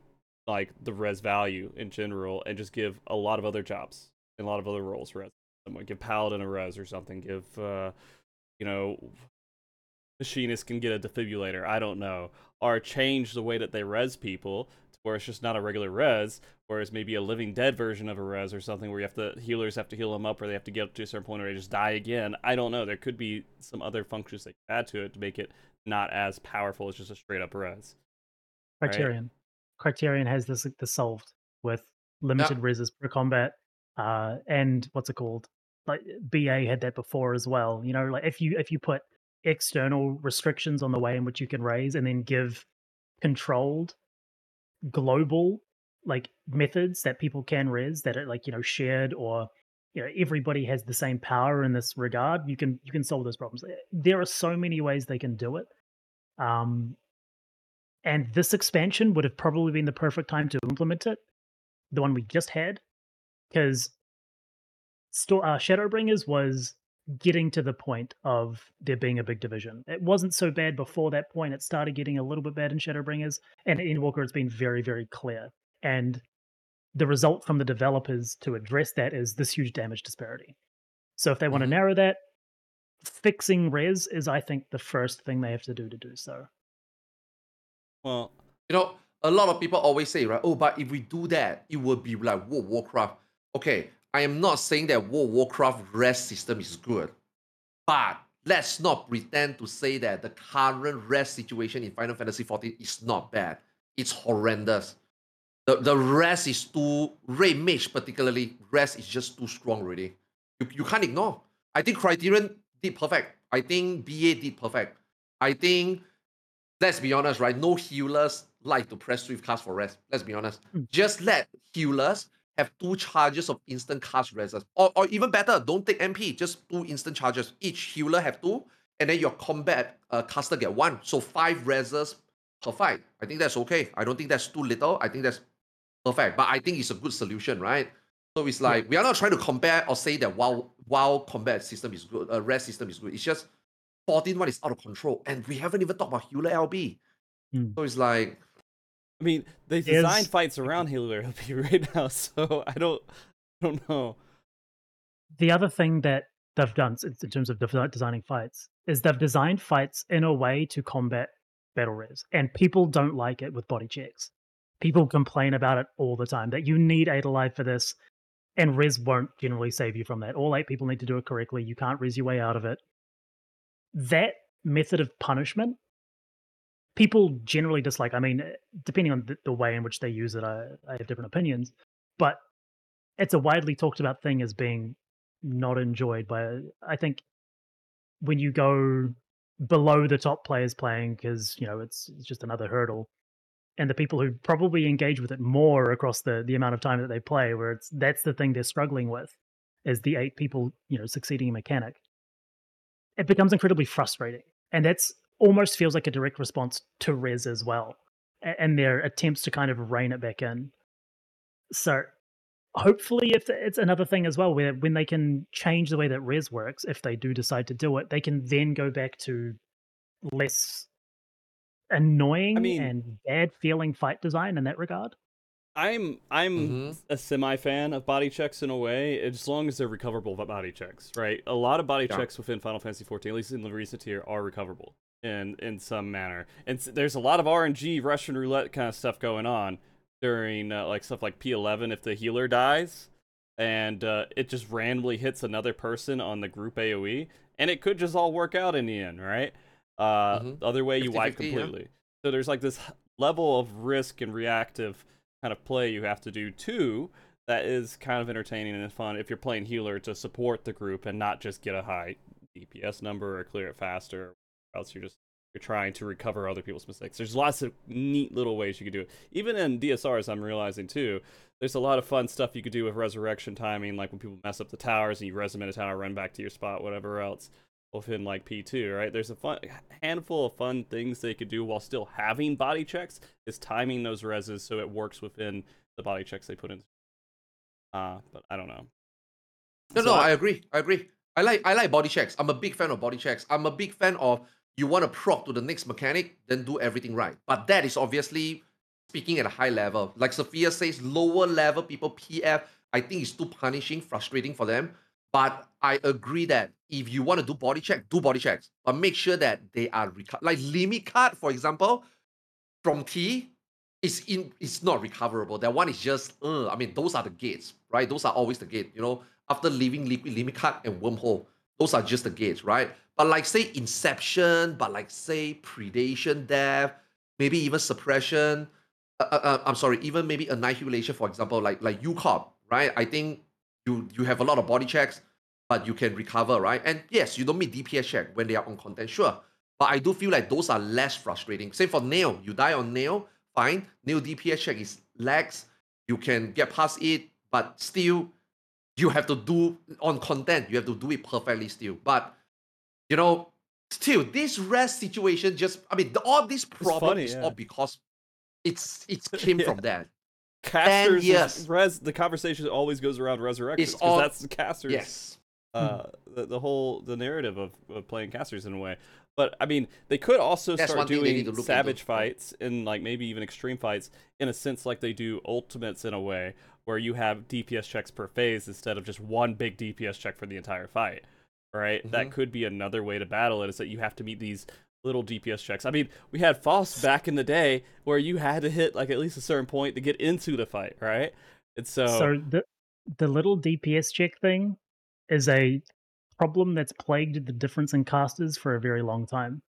like the res value in general and just give a lot of other jobs and a lot of other roles res. Someone give paladin a res or something. Give uh, you know, machinist can get a defibrillator. I don't know. Or change the way that they res people to where it's just not a regular res, whereas maybe a living dead version of a res or something where you have to healers have to heal them up or they have to get up to a certain point or they just die again. I don't know. There could be some other functions they could add to it to make it not as powerful as just a straight up res. right? Criterion. Criterion has this this solved with limited reses per combat, uh, and what's it called? Like BA had that before as well. You know, like if you if you put external restrictions on the way in which you can raise, and then give controlled global like methods that people can res that are like you know shared or you know everybody has the same power in this regard you can you can solve those problems there are so many ways they can do it um And this expansion would have probably been the perfect time to implement it, the one we just had, because uh, Shadowbringers was getting to the point of there being a big division. It wasn't so bad before that point. It started getting a little bit bad in Shadowbringers, and in Endwalker it's been very, very clear. And the result from the developers to address that is this huge damage disparity. So if they want to Mhm. narrow that, fixing res is, I think, the first thing they have to do to do so. Well, You know, a lot of people always say, right? Oh, but if we do that, it will be like World Warcraft. Okay, I am not saying that World Warcraft rest system is good, but let's not pretend to say that the current rest situation in Final Fantasy XIV is not bad. It's horrendous. The the rest is too Ray Mage particularly rest is just too strong really. You, you can't ignore. I think Criterion did perfect. I think BA did perfect. I think let's be honest, right? No healers like to press swift cast for rest. Let's be honest. Mm. Just let healers have two charges of instant cast reses. Or, or even better, don't take MP, just two instant charges. Each healer have two, and then your combat uh, caster get one. So five reses per fight. I think that's okay. I don't think that's too little. I think that's perfect. But I think it's a good solution, right? So it's like we are not trying to compare or say that while while combat system is good, a uh, rest system is good. It's just 14 one is out of control, and we haven't even talked about healer LB. Hmm. So it's like I mean, they Is- designed fights around Healer LB <laughs> right now, so I don't, I don't know. The other thing that they've done in terms of designing fights is they've designed fights in a way to combat battle res, and people don't like it with body checks. People complain about it all the time that you need eight alive for this, and res won't generally save you from that. All eight people need to do it correctly. You can't res your way out of it. That method of punishment, people generally dislike. I mean, depending on the, the way in which they use it, I, I have different opinions, but it's a widely talked about thing as being not enjoyed by I think when you go below the top players playing because you know it's, it's just another hurdle and the people who probably engage with it more across the the amount of time that they play where it's that's the thing they're struggling with is the eight people you know succeeding mechanic. It becomes incredibly frustrating and that's almost feels like a direct response to res as well and their attempts to kind of rein it back in. So hopefully if it's another thing as well where when they can change the way that res works if they do decide to do it they can then go back to less annoying I mean- and bad feeling fight design in that regard I'm I'm Mhm. a semi fan of body checks in a way, as long as they're recoverable body checks, right? A lot of body Yeah. checks within Final Fantasy XIV, at least in the recent tier, are recoverable in in some manner. And there's a lot of RNG Russian roulette kind of stuff going on during uh, like stuff like P11 if the healer dies and uh, it just randomly hits another person on the group AOE, and it could just all work out in the end, right? Uh, Mhm. The other way you wipe 50-50, yeah. completely. So there's like this level of risk and reactive kind of play you have to do too that is kind of entertaining and fun if you're playing healer to support the group and not just get a high DPS number or clear it faster or else you're just you're trying to recover other people's mistakes. There's lots of neat little ways you could do it. Even in DSRs I'm realizing too, there's a lot of fun stuff you could do with resurrection timing, like when people mess up the towers and you res them in a tower, run back to your spot, whatever else. Within like P2, right? There's a fun handful of fun things they could do while still having body checks. Is timing those reses so it works within the body checks they put in. Uh, but I don't know. No, So no, I- I agree. I agree. I like I like body checks. I'm a big fan of body checks. I'm a big fan of you want to prog to the next mechanic, then do everything right. But that is obviously speaking at a high level. Like Sfia says, lower level people PF, I think is too punishing, frustrating for them. But I agree that if you want to do body check, do body checks, but make sure that they are reco- like limit cut, for example, from T is in it's not recoverable. That one is just uh, I mean, those are the gates, right? Those are always the gate. You know, after leaving liquid limit cut and wormhole, those are just the gates, right? But like say inception, but like say predation, death, maybe even suppression. Uh, uh, uh, I'm sorry, even maybe annihilation, for example, like like UCOP, right? I think you you have a lot of body checks, but you can recover, right? And yes, you don't meet DPS check when they are on content, sure. But I do feel like those are less frustrating. Same for Nael. You die on Nael, fine. Nael DPS check is lax. You can get past it, but still, you have to do on content. You have to do it perfectly still. But you know, still this rest situation just I mean the, all this problem funny, is yeah. all because it's it came <laughs> Yeah. from that. Casters, is- yes. res, the conversation always goes around resurrections because all- that's the casters. Yes. uh, the, the whole the narrative of, of playing casters in a way. But I mean, they could also That's start one thing they need doing savage into. fights and like maybe even extreme fights in a sense like they do ultimates in a way where you have DPS checks per phase instead of just one big DPS check for the entire fight. Right? That Mhm. could be another way to battle it is that you have to meet these little DPS checks. I mean, we had Foss back in the day where you had to hit like at least a certain point to get into the fight, right? And so, So the the little DPS check thing is a problem that's plagued the difference in casters for a very long time.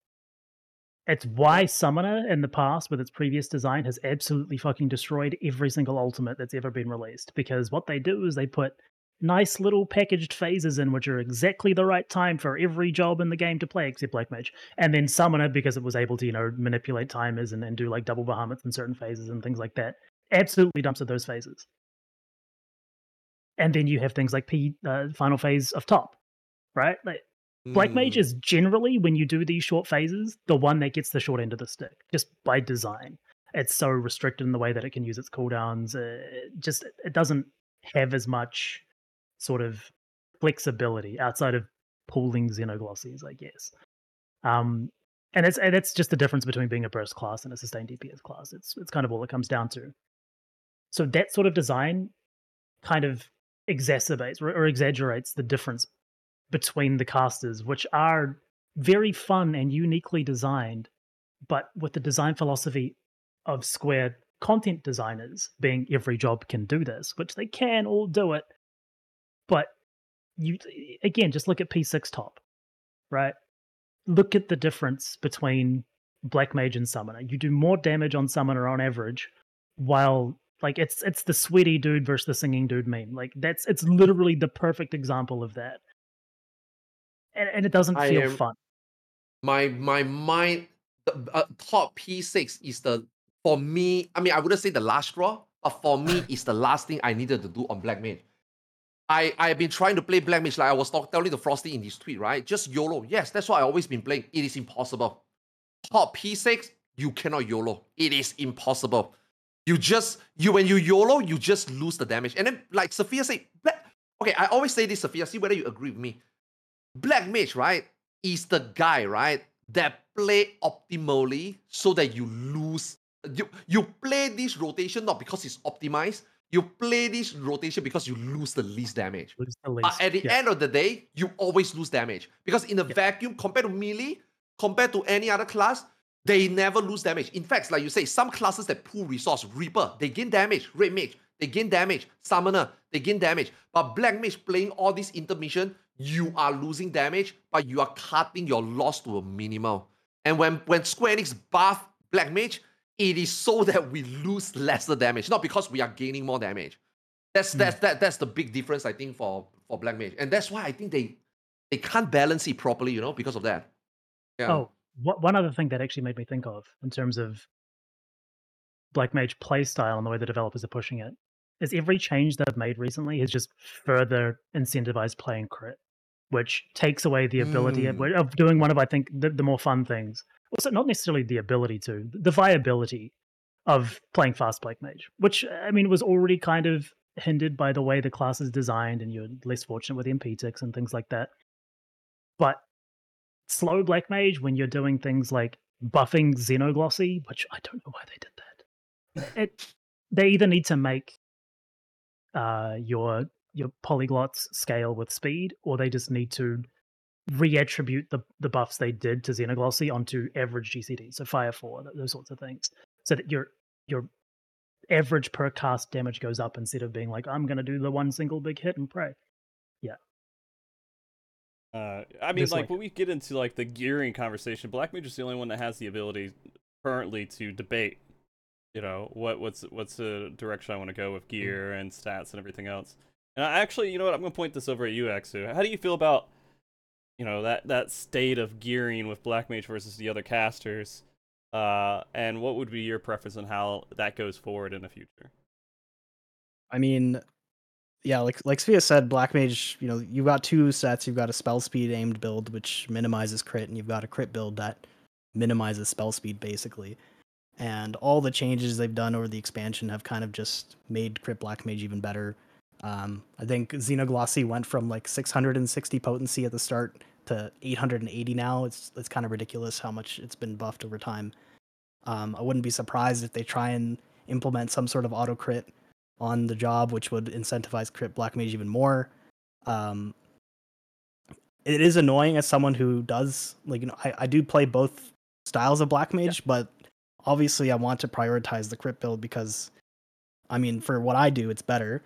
It's why Summoner in the past, with its previous design, has absolutely fucking destroyed every single ultimate that's ever been released. Because what they do is they put nice little packaged phases in, which are exactly the right time for every job in the game to play, except Black Mage. And then Summoner, because it was able to, you know, manipulate timers and, and do like double Bahamut in certain phases and things like that, absolutely dumps at those phases and then you have things like P uh, final phase of top, right? Like Black Mage Mm. is generally when you do these short phases, the one that gets the short end of the stick, just by design. It's so restricted in the way that it can use its cooldowns. Uh, it just it doesn't have as much sort of flexibility outside of pooling xenoglossies, I guess. Um, and it's and just the difference between being a burst class and a sustained DPS class. It's it's kind of all it comes down to. So that sort of design kind of exacerbates or, or exaggerates the difference between the casters, which are very fun and uniquely designed, but with the design philosophy of Square content designers being every job can do this, which they can all do it. But you again, just look at P6 top, right? Look at the difference between Black Mage and Summoner. You do more damage on Summoner on average, while like it's it's the sweaty dude versus the singing dude meme. Like that's it's literally the perfect example of that. And, and it doesn't feel am- fun. my my mind uh, top P6 is the for me, I mean I wouldn't say the last straw, but for me <laughs> it's the last thing I needed to do on Black Mage. I, I've been trying to play Black Mage like I was talk, telling the Frosty in his tweet, right? Just YOLO. Yes, that's what I always been playing. It is impossible. Top P6, you cannot YOLO. It is impossible. You just you when you YOLO, you just lose the damage. And then like Sfia said, Black, okay, I always say this, Sfia, see whether you agree with me. Black Mage, right, is the guy, right, that play optimally so that you lose. You you play this rotation not because it's optimized. You play this rotation because you lose the least damage. Lose the But at the Yeah. end of the day, you always lose damage because in a Yeah. vacuum, compared to melee, compared to any other class, they never lose damage. In fact, like you say, some classes that pull resource, Reaper, they gain damage. Red Mage, they gain damage. Summoner, they gain damage. But Black Mage playing all this intermission, you are losing damage, but you are cutting your loss to a minimal. And when when Square Enix buff Black Mage, it is so that we lose lesser damage, not because we are gaining more damage. That's Hmm. that's that that's the big difference I think for for Black Mage, and that's why I think they they can't balance it properly, you know, because of that. Yeah. Oh, wha- one other thing that actually made me think of in terms of Black Mage playstyle and the way the developers are pushing it is every change that they've made recently has just further incentivized playing crit, which takes away the ability of, Mm. of doing one of I think the, the more fun things. Also, not necessarily the ability to, the viability of playing fast Black Mage, which I mean was already kind of hindered by the way the class is designed, and you're less fortunate with MP ticks and things like that. But slow Black Mage when you're doing things like buffing Xenoglossy, which I don't know why they did that. <laughs> It they either need to make uh, your your polyglots scale with speed, or they just need to reattribute the the buffs they did to Xenoglossy onto average GCD, so Fire Four, those sorts of things, so that your your average per cast damage goes up instead of being like I'm going to do the one single big hit and pray. Yeah. Uh, I mean, Just like like- when we get into like the gearing conversation, Black Mage is the only one that has the ability currently to debate. You know what what's what's the direction I want to go with gear and stats and everything else. And I actually, you know what, I'm gonna point this over at you, Eksu. How do you feel about you know that that state of gearing with Black Mage versus the other casters? Uh, and what would be your preference on how that goes forward in the future? I mean, yeah, like like Sfia said, Black Mage, you know, you've got two sets. You've got a spell speed aimed build, which minimizes crit, and you've got a crit build that minimizes spell speed, basically. And all the changes they've done over the expansion have kind of just made crit Black Mage even better. Um, I think Xenoglossy went from like 660 potency at the start to 880 now. It's it's kind of ridiculous how much it's been buffed over time. Um, I wouldn't be surprised if they try and implement some sort of auto crit on the job, which would incentivize crit black mage even more. Um, it is annoying as someone who does like you know I, I do play both styles of black mage, but obviously I want to prioritize the crit build because I mean for what I do it's better,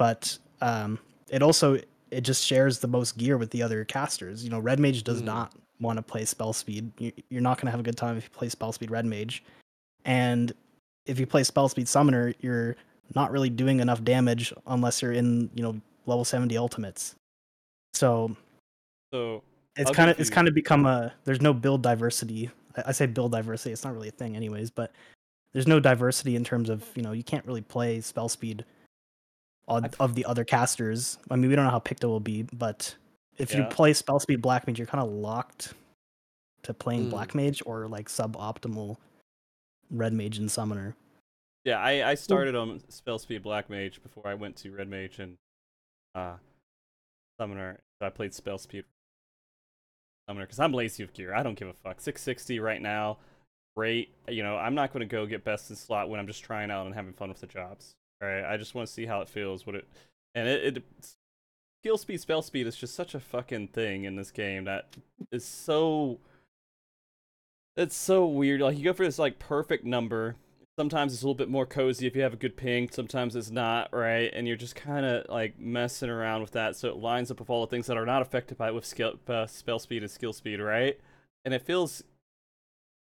but um, it also it just shares the most gear with the other casters. You know, red mage does Mm. not want to play spell speed. You, you're not going to have a good time if you play spell speed red mage, and if you play spell speed summoner, you're not really doing enough damage unless you're in you know level 70 ultimates. So So it's kind of it's kind of become a there's no build diversity. I, I say build diversity. It's not really a thing anyways, but there's no diversity in terms of you know you can't really play spell speed of, of the other casters. I mean we don't know how Picto will be, but if you play spell speed black mage, you're kind of locked to playing Mm. black mage or like suboptimal red mage and summoner. yeah, I, I started on spell speed black mage before I went to red mage and uh summoner. I played spell speed summoner because I'm lazy with gear. I don't give a fuck. 660 right now, great. You know, I'm not going to go get best in slot when I'm just trying out and having fun with the jobs. All right, I just want to see how it feels. What it and it, it skill speed, spell speed is just such a fucking thing in this game that is so. It's so weird. Like you go for this like perfect number. Sometimes it's a little bit more cozy if you have a good ping. Sometimes it's not, right? And you're just kind of like messing around with that, so it lines up with all the things that are not affected by it with skill, uh, spell speed and skill speed, right? And it feels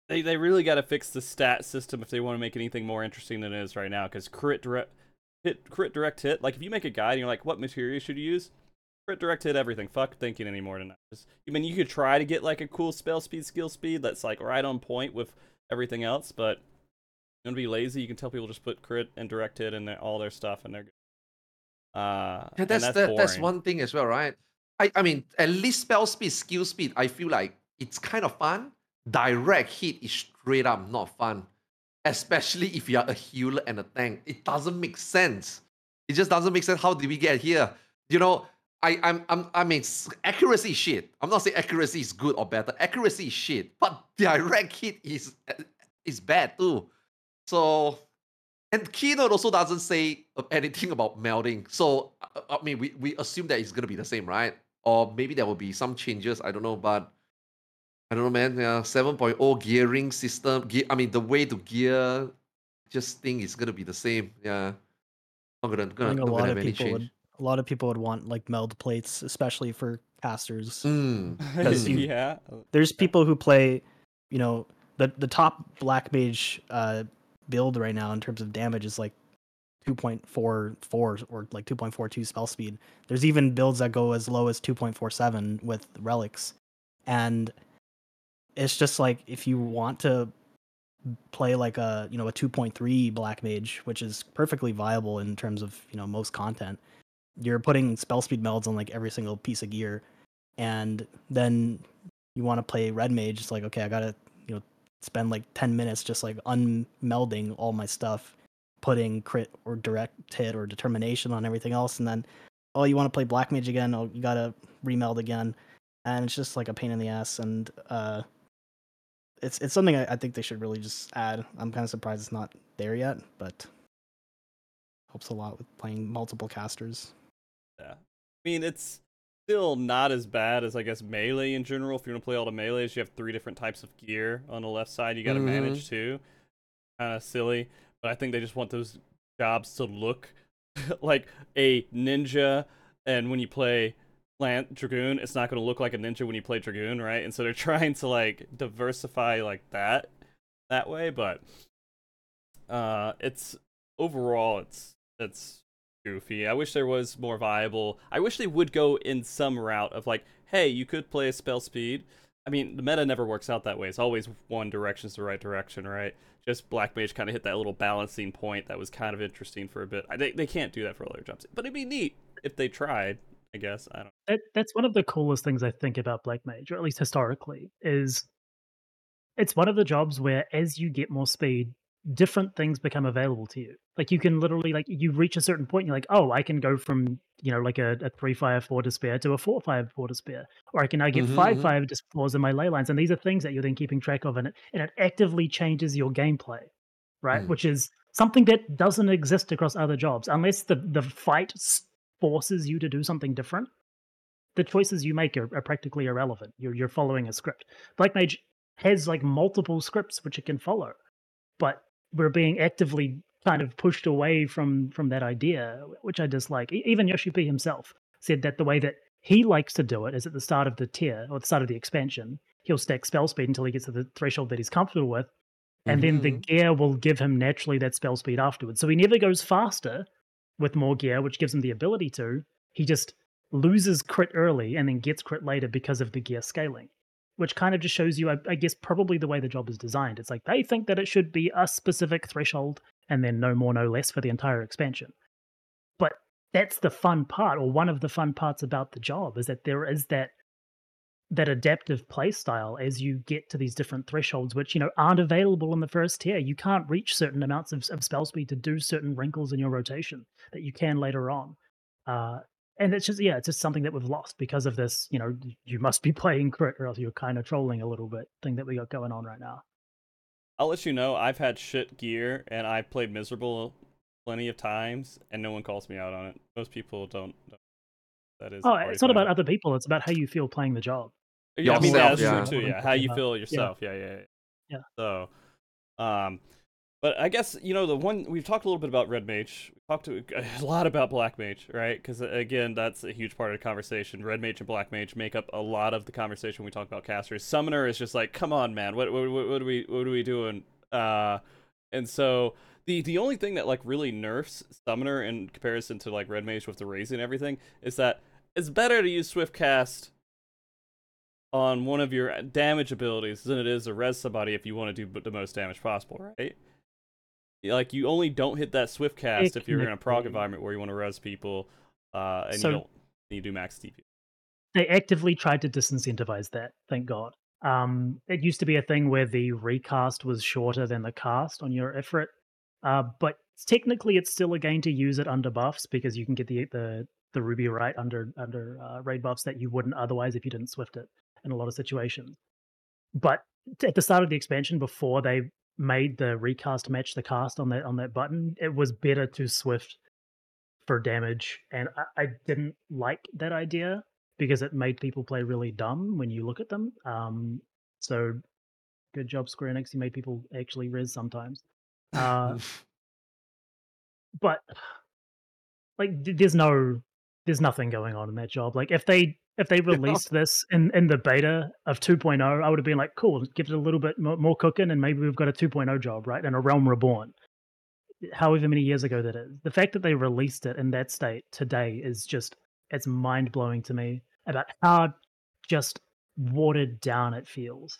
they they really got to fix the stat system if they want to make anything more interesting than it is right now. Because crit direct hit, crit direct hit. Like if you make a guide and you're like, what material should you use? Crit direct hit everything. Fuck thinking anymore tonight. Just, I mean, you could try to get like a cool spell speed, skill speed that's like right on point with everything else, but you want to be lazy, you can tell people just put crit and direct hit in their, all their stuff, and they're good. Uh, Yeah, and that's that's that, that's one thing as well, right? I, I mean, at least spell speed, skill speed, I feel like it's kind of fun. Direct hit is straight up not fun. Especially if you are a healer and a tank. It doesn't make sense. It just doesn't make sense. How did we get here? You know, I I'm, I'm I mean accuracy shit. I'm not saying accuracy is good or better. Accuracy is shit, but <laughs> direct hit is is bad too. So and Keynote also doesn't say anything about melding. So, I mean, we, we assume that it's to be the same, right? Or maybe there will be some changes. I don't know. But I don't know, man. Yeah, 7.0 gearing system. Gear, I mean, the way to gear, just think it's going to be the same. Yeah. Not going to I gonna, think a lot have of any people change. would a lot of people would want like meld plates, especially for casters. Mm, <laughs> 'cause you- yeah. There's people who play, you know, the the top black mage uh, build right now in terms of damage is like 2.44 or like 2.42 spell speed. There's even builds that go as low as 2.47 with relics, and it's just like if you want to play like a you know a 2.3 black mage, which is perfectly viable in terms of you know most content. You're putting spell speed melds on like every single piece of gear, and then you want to play red mage. It's like okay, I gotta you know spend like 10 minutes just like unmelding all my stuff, putting crit or direct hit or determination on everything else, and then oh you want to play black mage again? Oh you gotta remeld again, and it's just like a pain in the ass and uh it's it's something I, I think they should really just add. I'm kind of surprised it's not there yet, but helps a lot with playing multiple casters. Yeah. I mean, it's still not as bad as I guess melee in general. If you want to play all the melees, you have three different types of gear on the left side. You got to Mhm. manage too. Kind of silly, but I think they just want those jobs to look <laughs> like a ninja. And when you play Plant Dragoon, it's not going to look like a ninja when you play Dragoon, right? And so they're <laughs> trying to like diversify like that that way, but uh, it's overall it's it's goofy. I wish there was more viable. I wish they would go in some route of like, hey, you could play a spell speed, I mean, the meta never works out that way. It's always one direction's the right direction, right? Just Black Mage kind of hit that little balancing point that was kind of interesting for a bit. I, they they can't do that for all their jobs, but it'd be neat if they tried. I guess I don't. That, that's one of the coolest things I think about Black Mage, or at least historically, is it's one of the jobs where as you get more speed, different things become available to you. Like you can literally like you reach a certain point, you're like, oh, I can go from you know like a, a three fire four despair to a four five four despair, or I can now get Mhm, five mhm. five fours in my ley lines, and these are things that you're then keeping track of, and it and it actively changes your gameplay, right? Mm. Which is something that doesn't exist across other jobs unless the the fight forces you to do something different. The choices you make are, are practically irrelevant. You're you're following a script. Black Mage has like multiple scripts which it can follow, but we're being actively kind of pushed away from from that idea, which I dislike. Even Yoshi P himself said that the way that he likes to do it is at the start of the tier or the start of the expansion, he'll stack spell speed until he gets to the threshold that he's comfortable with, and then the Mhm. gear will give him naturally that spell speed afterwards. So he never goes faster with more gear, which gives him the ability to. He just loses crit early and then gets crit later because of the gear scaling, which kind of just shows you, I, I guess, probably the way the job is designed. It's like they think that it should be a specific threshold and then no more, no less for the entire expansion. But that's the fun part, or one of the fun parts about the job, is that there is that that adaptive play style as you get to these different thresholds which you know aren't available in the first tier you can't reach certain amounts of, of spell speed to do certain wrinkles in your rotation that you can later on uh, and it's just yeah it's just something that we've lost because of this you know you must be <laughs> playing crit or else you're kind of trolling a little bit thing that we got going on right now I'll let you know. I've had shit gear and I've played miserable plenty of times, and no one calls me out on it. Most people don't. don't- That is. oh it's not about other people it's about how you feel playing the job Yeah, I mean that's yeah. true too. Yeah, how you feel yourself. Yeah, yeah, yeah. Yeah. So, um, but I guess you know the one we've talked a little bit about red mage. We talked to a <laughs> lot about black mage, right? Because again, that's a huge part of the conversation. Red mage and black mage make up a lot of the conversation when we talk about casters. Summoner is just like, come on, man, what what what, what are we what are we doing? Uh, and so. The, the only thing that like really nerfs summoner in comparison to like red mage with the raising and everything is that it's better to use swift cast on one of your damage abilities than it is to res somebody if you want to do the most damage possible, right? Like you only don't hit that swift cast if you're in a prog environment where you want to res people, uh, and So- you don't you do max TP. they actively tried to disincentivize that thank god um, it used to be a thing where the recast was shorter than the cast on your ifrit uh, but technically it's still a gain to use it under buffs because you can get the the, the ruby right under under uh, raid buffs that you wouldn't otherwise if you didn't swift it in a lot of situations but at the start of the expansion before they made the recast match the cast on that on that button it was better to swift for damage and I, I didn't like that idea because it made people play really dumb when you look at them. Um, so good job, Square Enix. You made people actually res sometimes. Uh, <laughs> but like, there's no, there's nothing going on in that job. Like, if they if they <laughs> released this in in the beta of 2.0, I would have been like, cool, give it a little bit more, more cooking, and maybe we've got a 2.0 job, right? And a Realm Reborn. However many years ago that is, the fact that they released it in that state today is just it's mind blowing to me about how just watered down it feels.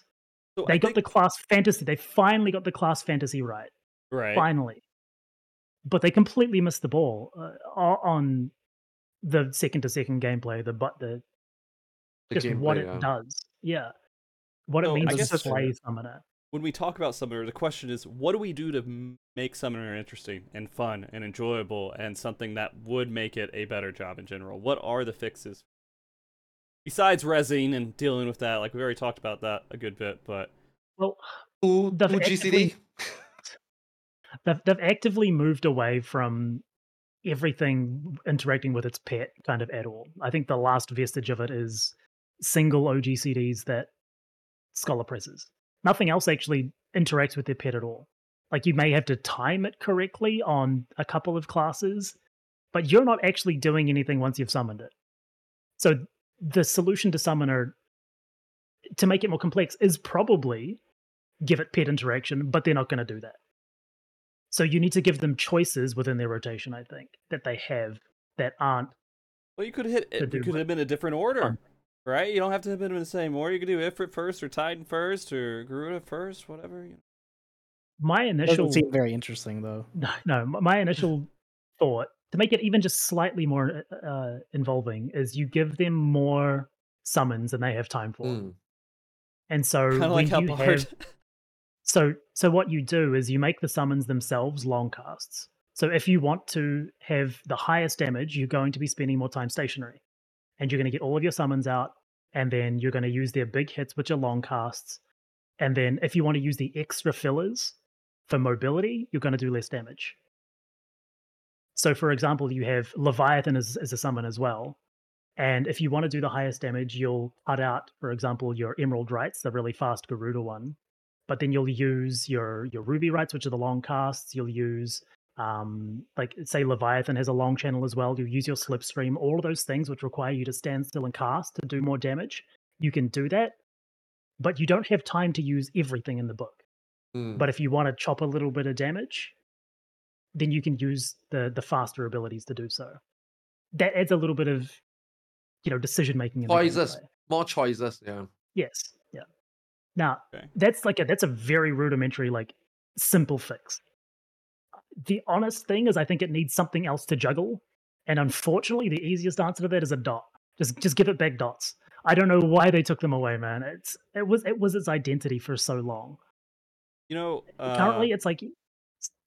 So They I got think, the class fantasy. They finally got the class fantasy right. right. Finally, but they completely missed the ball uh, on the second to second gameplay. The but the The just what gameplay, it yeah. does. Yeah, what it So, I means guess to it's- play summoner. When we talk about summoner, the question is, what do we do to make summoner interesting and fun and enjoyable and something that would make it a better job in general? What are the fixes besides resing and dealing with that? Like we already talked about that a good bit, but Well, ooh, They've two actively- GCD. they've they've actively moved away from everything interacting with its pet kind of at all. I think the last vestige of it is single OGCDs that Scholar presses. Nothing else actually interacts with their pet at all. Like you may have to time it correctly on a couple of classes, but you're not actually doing anything once you've summoned it. So the solution to summoner to make it more complex is probably give it pet interaction, but they're not going to do that. So you need to give them choices within their rotation, I think, that they have that aren't well, you could hit it. could have been a different order. Fun. right? You don't have to hit them in the same order. You can do Ifrit first, or Titan first, or Garuda first, whatever. My initial Doesn't seem very interesting though. <laughs> no, no, my initial thought to make it even just slightly more uh, involving is you give them more summons than they have time for, Mm. and so <laughs> Kind of like when how you Bard. have <laughs> So so what you do is you make the summons themselves long casts. So if you want to have the highest damage, you're going to be spending more time stationary. And you're going to get all of your summons out, and then you're going to use their big hits, which are long casts. And then if you want to use the extra fillers for mobility, you're going to do less damage. So for example, you have Leviathan as, as a summon as well. And if you want to do the highest damage, you'll cut out, for example, your Emerald Rights, the really fast Garuda one, but then you'll use your your ruby rights which are the long casts you'll use um like say leviathan has a long channel as well you'll use your slipstream all of those things which require you to stand still and cast to do more damage you can do that but you don't have time to use everything in the book Mm. but if you want to chop a little bit of damage then you can use the the faster abilities to do so that adds a little bit of you know decision making Choices. More choices. Yeah. Yes. Yeah. Now Okay. that's like a that's a very rudimentary, like simple fix. The honest thing is, I think it needs something else to juggle, and unfortunately, the easiest answer to that is a dot. Just just give it back dots. I don't know why they took them away, man. It's it was it was its identity for so long. You know, uh, Currently, it's like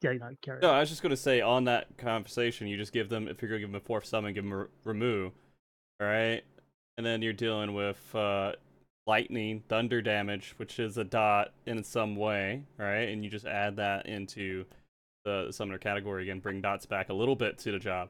yeah, you know, carry. No, on. I was just going to say on that conversation, you just give them, if you're going to give them a fourth summon, give them a Ramuh, all right? And then you're dealing with uh, lightning, thunder damage, which is a dot in some way, right? And you just add that into the summoner category again, bring dots back a little bit to the job.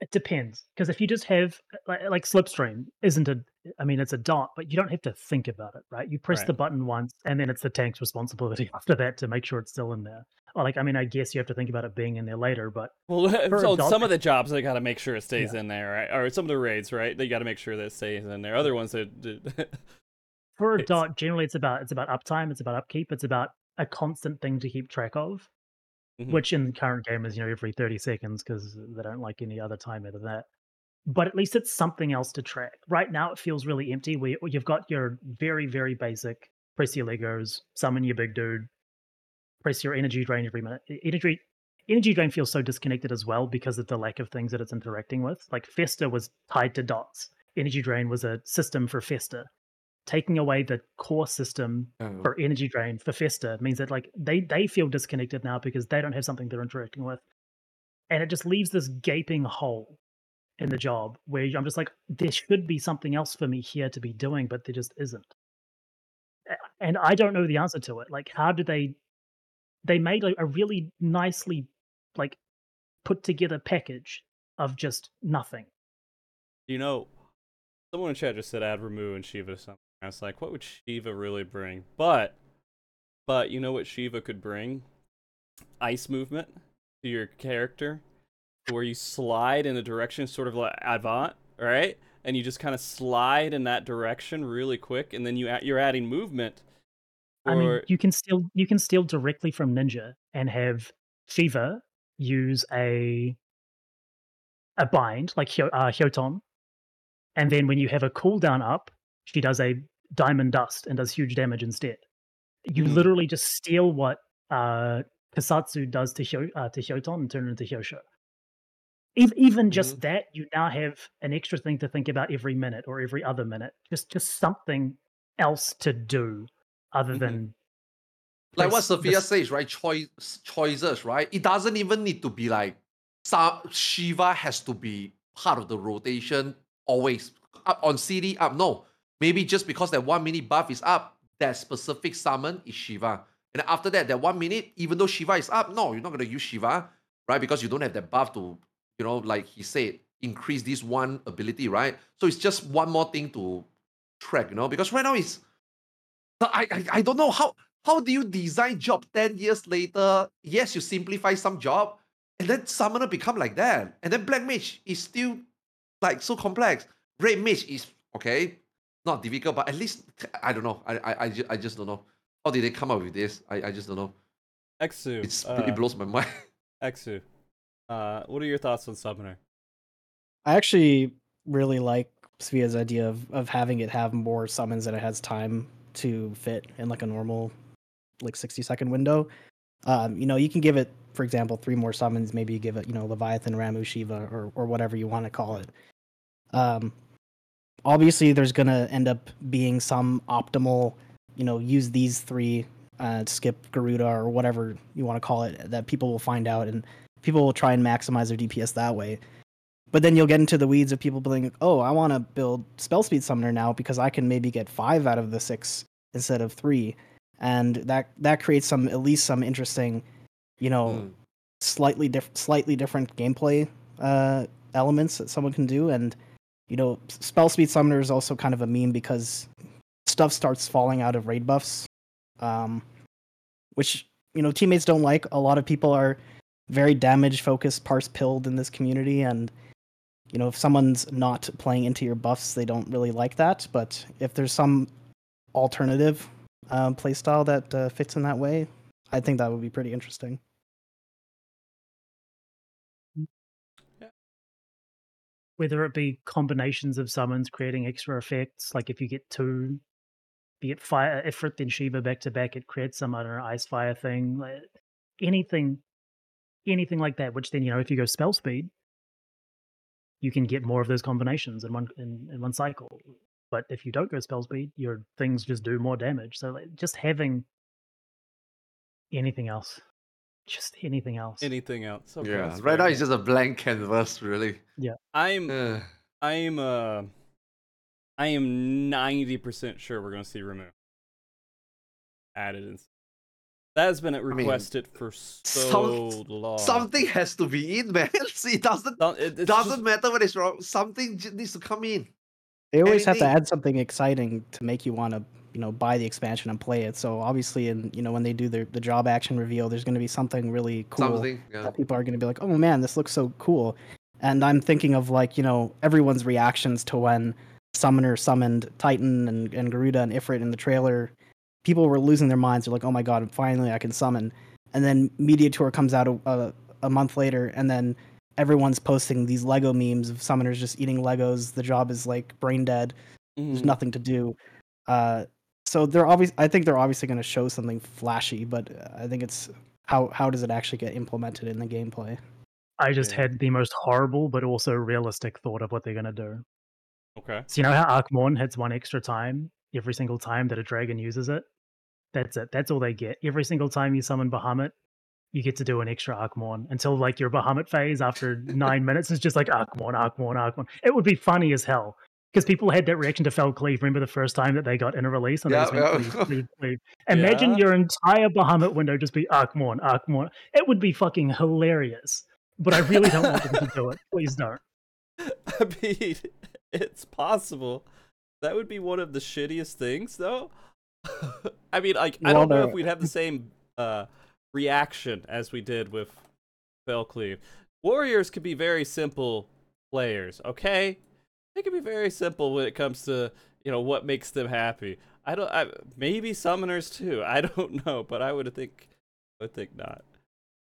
It depends because if you just have like, like slipstream isn't a I mean it's a dot, but you don't have to think about it, right? You press Right. the button once, and then it's the tank's responsibility <laughs> after that to make sure it's still in there. Or like I mean, I guess you have to think about it being in there later, but Well, <laughs> so dot- some of the jobs they got to make sure it stays in there, right? Or some of the raids, right? They got to make sure that stays in there. Other ones that <laughs> for a dot, generally it's about it's about uptime, it's about upkeep, it's about a constant thing to keep track of. Mhm. Which in the current game is you know every thirty seconds because they don't like any other timer than that. But at least it's something else to track. Right now it feels really empty. Where you've got your very very basic press your Legos, summon your big dude, press your energy drain every minute. Energy energy drain feels so disconnected as well because of the lack of things that it's interacting with. Like Fester was tied to dots. Energy drain was a system for Fester. Taking away the core system Yeah. for energy drain for Fester means that like they they feel disconnected now because they don't have something they're interacting with, and it just leaves this gaping hole in the hmm. job where I'm just like there should be something else for me here to be doing, but there just isn't, and I don't know the answer to it. Like, how do they? They made like a really nicely like put together package of just nothing. You know, someone in chat just said add Ramuh and Shiva to something. I was like, what would Shiva really bring? But, but you know what Shiva could bring? Ice movement to your character, where you slide in a direction, sort of like Avant, right? And you just kind of slide in that direction really quick, and then you add, you're adding movement. I mean, you can steal you can steal directly from Ninja and have Shiva use a a bind like Hyo, uh, Hyoton, and then when you have a cooldown up, she does a diamond dust and does huge damage instead. You Hmm. literally just steal what uh, Kassatsu does to Hyo, uh, to Hyoton and turn it into Hyosho. Ev- Even just that, you now have an extra thing to think about every minute or every other minute. Just just something else to do other Mhm. than like what Sophia says, right? Choice choices, right? It doesn't even need to be like Sa- Shiva has to be part of the rotation always up on CD up. No, maybe just because that one minute buff is up, that specific summon is Shiva. And after that, that one minute, even though Shiva is up, no, you're not gonna use Shiva, right? Because you don't have that buff to, you know, like he said, increase this one ability, right? So it's just one more thing to track, you know, because right now it's uh, I, I I don't know how how do you design job 10 years later? Yes, you simplify some job, and then summoner become like that. And then black mage is still like so complex. Red mage is okay, not difficult, but at least I don't know. I I, I, just, I just don't know. How did they come up with this? I, I just don't know. Eksu, It's, uh, it blows my mind. <laughs> Eksu, uh, what are your thoughts on Summoner? I actually really like Sfia's idea of, of having it have more summons than it has time to fit in like a normal like 60 second window. Um, you know, you can give it, for example, three more summons, maybe you give it, you know, Leviathan, Ramuh, Shiva, or or whatever you want to call it. Um obviously there's gonna end up being some optimal, you know, use these three, uh, skip Garuda or whatever you want to call it, that people will find out and people will try and maximize their DPS that way. But then you'll get into the weeds of people being, oh, I want to build spell speed summoner now because I can maybe get five out of the six instead of three, and that that creates some at least some interesting, you know, Mm. slightly different, slightly different gameplay uh, elements that someone can do. And you know, spell speed summoner is also kind of a meme because stuff starts falling out of raid buffs, um, which you know teammates don't like. A lot of people are very damage focused, parse pilled in this community, and you know if someone's not playing into your buffs, they don't really like that. But if there's some alternative um, playstyle that uh, fits in that way, I think that would be pretty interesting. Whether it be combinations of summons creating extra effects, like if you get two, be it fire Ifrit then Shiva back to back, it creates some other ice fire thing, like, anything, anything like that. Which then you know, if you go spell speed, you can get more of those combinations in one in, in one cycle. But if you don't go spell speed, your things just do more damage. So like, just having anything else, just anything else. Anything else? Okay, yeah, that's right fair. now it's just a blank canvas, really. Yeah. I'm Uh, I'm uh I am ninety percent sure we're gonna see Ramuh added in. That has been mean, requested for so some- long. something has to be in, man. <laughs> it doesn't Some- it- it's doesn't just- matter what is wrong. Something j- needs to come in. They always have to add something exciting to make you want to, you know, buy the expansion and play it. So obviously, and you know, when they do their the job action reveal, there's going to be something really cool Something. Yeah. that people are going to be like, "Oh man, this looks so cool." And I'm thinking of like you know everyone's reactions to when Summoner summoned Titan and, and Garuda and Ifrit in the trailer. People were losing their minds. They're like, "Oh my god, finally I can summon!" And then Media Tour comes out a, a, a month later, and then everyone's posting these Lego memes of summoners just eating Legos. The job is like brain dead. There's Mhm. nothing to do. Uh, so they're obvious. I think they're obviously going to show something flashy, but uh, I think it's how how does it actually get implemented in the gameplay? I just Yeah. had the most horrible but also realistic thought of what they're gonna do. Okay. So you know how Akh Morn hits one extra time every single time that a dragon uses it? That's it. That's all they get. Every single time you summon Bahamut, you get to do an extra Akh Morn until like your Bahamut phase after <laughs> nine minutes is just like Akh Morn, Arkmorn, Akh Morn. It would be funny as hell. Because people had that reaction to Fell Cleave. Remember the first time that they got in a release and they Yeah, just went yeah. cleave, cleave, cleave. <laughs> Imagine Yeah. your entire Bahamut window just be Akh Morn, Arkmorn. It would be fucking hilarious. But I really don't want them to do it. Please don't. <laughs> I mean, it's possible. That would be one of the shittiest things, though. <laughs> I mean, like, I don't know if we'd have the same uh, reaction as we did with Fellcleave. Warriors could be very simple players, okay? They can be very simple when it comes to you know what makes them happy. I don't. I, maybe summoners too. I <laughs> don't know, but I would think. I would think not.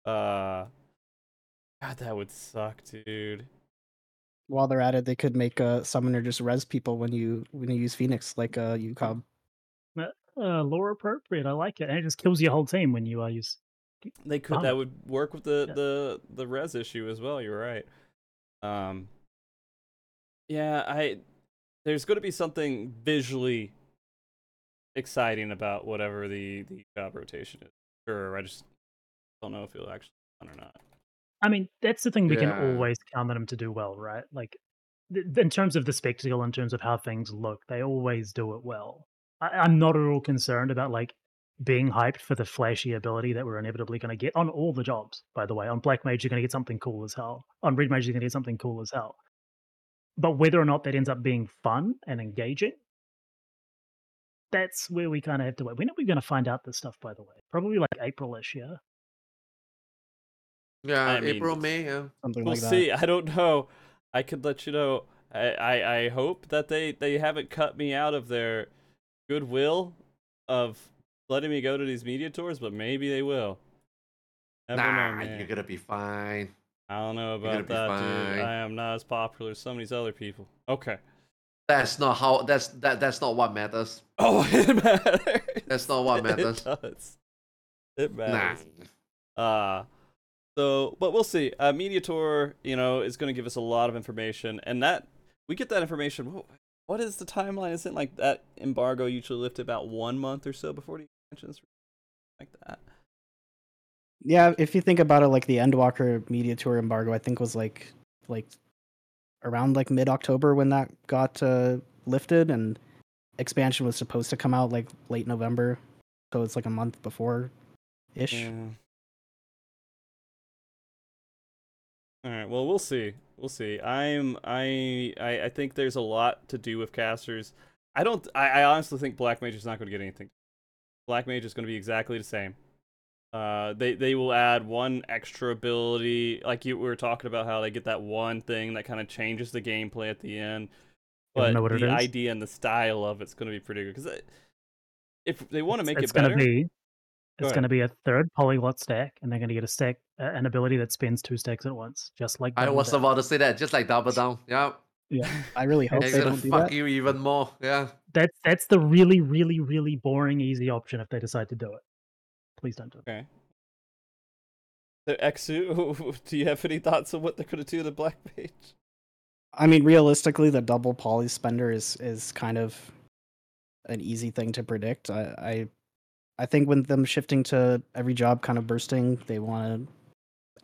Uh, God, that would suck, dude. While they're at it, they could make a summoner just res people when you when you use Phoenix, like uh, UCOB. Uh, lore appropriate. I like it. And it just kills your whole team when you uh, use. They could. Vomit. That would work with the Yeah. the the res issue as well. You're right. Um. Yeah, I. There's going to be something visually exciting about whatever the the job rotation is. Sure, I just don't know if it'll actually be fun or not. I mean, that's the thing we Yeah. can always count on them to do well, right? Like, th- in terms of the spectacle, in terms of how things look, they always do it well. I- I'm not at all concerned about like being hyped for the flashy ability that we're inevitably going to get on all the jobs. By the way, on Black Mage you're going to get something cool as hell. On Red Mage you're going to get something cool as hell. But whether or not that ends up being fun and engaging, that's where we kind of have to wait. When are we going to find out this stuff? By the way, probably like April-ish, yeah. Yeah, I mean, April, May. Yeah. Something We'll like that. see. I don't know. I could let you know. I, I I hope that they they haven't cut me out of their goodwill of letting me go to these media tours, but maybe they will. Never nah, know, you're gonna be fine. I don't know about that, dude. I am not as popular as some of these other people. Okay. That's not how. That's that. That's not what matters. Oh, <laughs> it matters. That's not what <laughs> matters. It does. It Nah. matters. Uh so but we'll see. Uh Media Tour, you know, is gonna give us a lot of information and that we get that information what, what is the timeline? Isn't like that embargo usually lifted about one month or so before the expansions like that. Yeah, if you think about it, like the Endwalker media tour embargo, I think was like like around like mid October when that got uh, lifted, and expansion was supposed to come out like late November, so it's like a month before ish. Yeah. All right. Well, we'll see. We'll see. I'm. I. I. I think there's a lot to do with casters. I don't. I, I honestly think Black Mage is not going to get anything. Black Mage is going to be exactly the same. Uh, they they will add one extra ability, like you we were talking about how they get that one thing that kind of changes the gameplay at the end. But wanna know what the is? idea and the style of it's going to be pretty good because if they want to make it's it better, gonna be Go it's ahead. going to be a third polyglot stack, and they're going to get a stack, uh, an ability that spends two stacks at once, just like. I was Down. about to say that. Just like double down. Yeah. Yeah, <laughs> I really hope they gonna don't do fuck that. you even more. Yeah. that's that's the really, really, really boring, easy option if they decide to do it. Please don't do it. Okay. So Eksu, <laughs> do you have any thoughts on what they're gonna do to Black Mage? I mean, realistically, the double poly spender is is kind of an easy thing to predict. I I, I think with them shifting to every job kind of bursting, they want to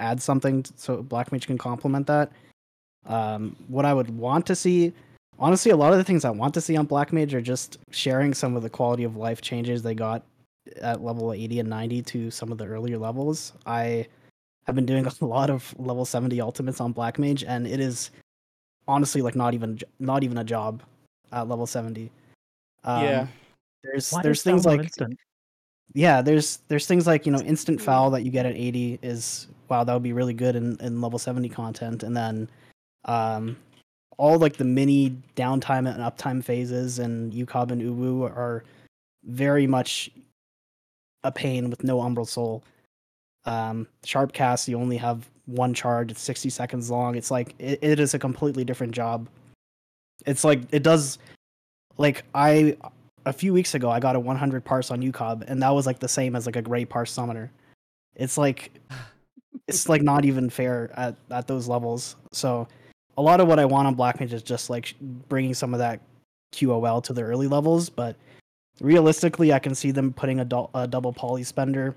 add something so Black Mage can complement that. Um, what I would want to see, honestly, a lot of the things I want to see on Black Mage are just sharing some of the quality of life changes they got at level 80 and 90 to some of the earlier levels. I have been doing <laughs> a lot of level 70 ultimates on Black Mage, and it is honestly like not even not even a job at level 70 um, there's Why there's things like instant? yeah there's there's things like you know instant foul that you get at 80 is wow that would be really good in, in level 70 content and then um all like the mini downtime and uptime phases and UCOB and Uwu are very much a pain with no Umbral Soul. Um, sharp cast, you only have one charge. It's 60 seconds long. It's like it, it is a completely different job. It's like it does. Like I, a few weeks ago, I got a 100 parse on UCOB, and that was like the same as like a gray parse summoner. It's like, <laughs> it's like not even fair at at those levels. So, a lot of what I want on Black Mage is just like bringing some of that QOL to the early levels, but realistically, I can see them putting a, dou- a double poly spender.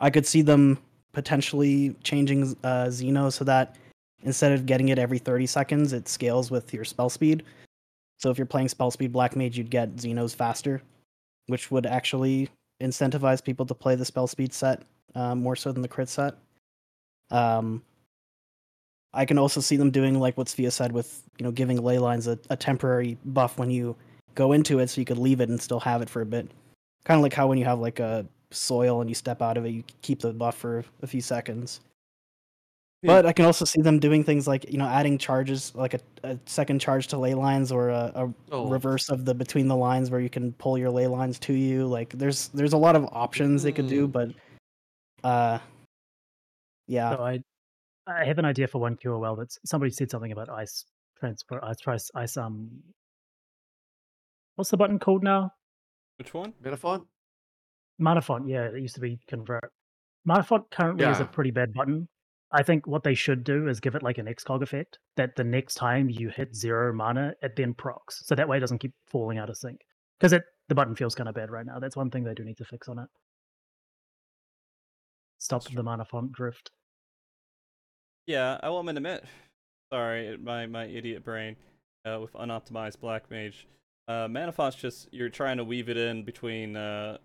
I could see them potentially changing uh, Xeno so that instead of getting it every 30 seconds, it scales with your spell speed. So if you're playing spell speed Black Mage, you'd get Xenos faster, which would actually incentivize people to play the spell speed set uh, more so than the crit set. Um, I can also see them doing like what Sfia said with you know giving ley lines a, a temporary buff when you go into it, so you could leave it and still have it for a bit. Kind of like how when you have like a soil and you step out of it, you keep the buff for a few seconds. Yeah. But I can also see them doing things like you know adding charges, like a, a second charge to ley lines, or a, a Oh. reverse of the between the lines where you can pull your ley lines to you. Like there's there's a lot of options they could do, Mm. but uh, yeah, So I, I have an idea for one QOL. That's somebody said something about ice transfer, ice price, ice um. What's the button called now? Which one? Metaphon? Manafont. Yeah, it used to be convert. Manafont currently is a pretty bad button. I think what they should do is give it like an Excog effect that the next time you hit zero mana, it then procs. So that way it doesn't keep falling out of sync. Because it the button feels kind of bad right now. That's one thing they do need to fix on it. Stop the mana font drift. Yeah, I will admit. Sorry, my my idiot brain uh, with unoptimized black mage. Uh, Manafont's just you're trying to weave it in between uh,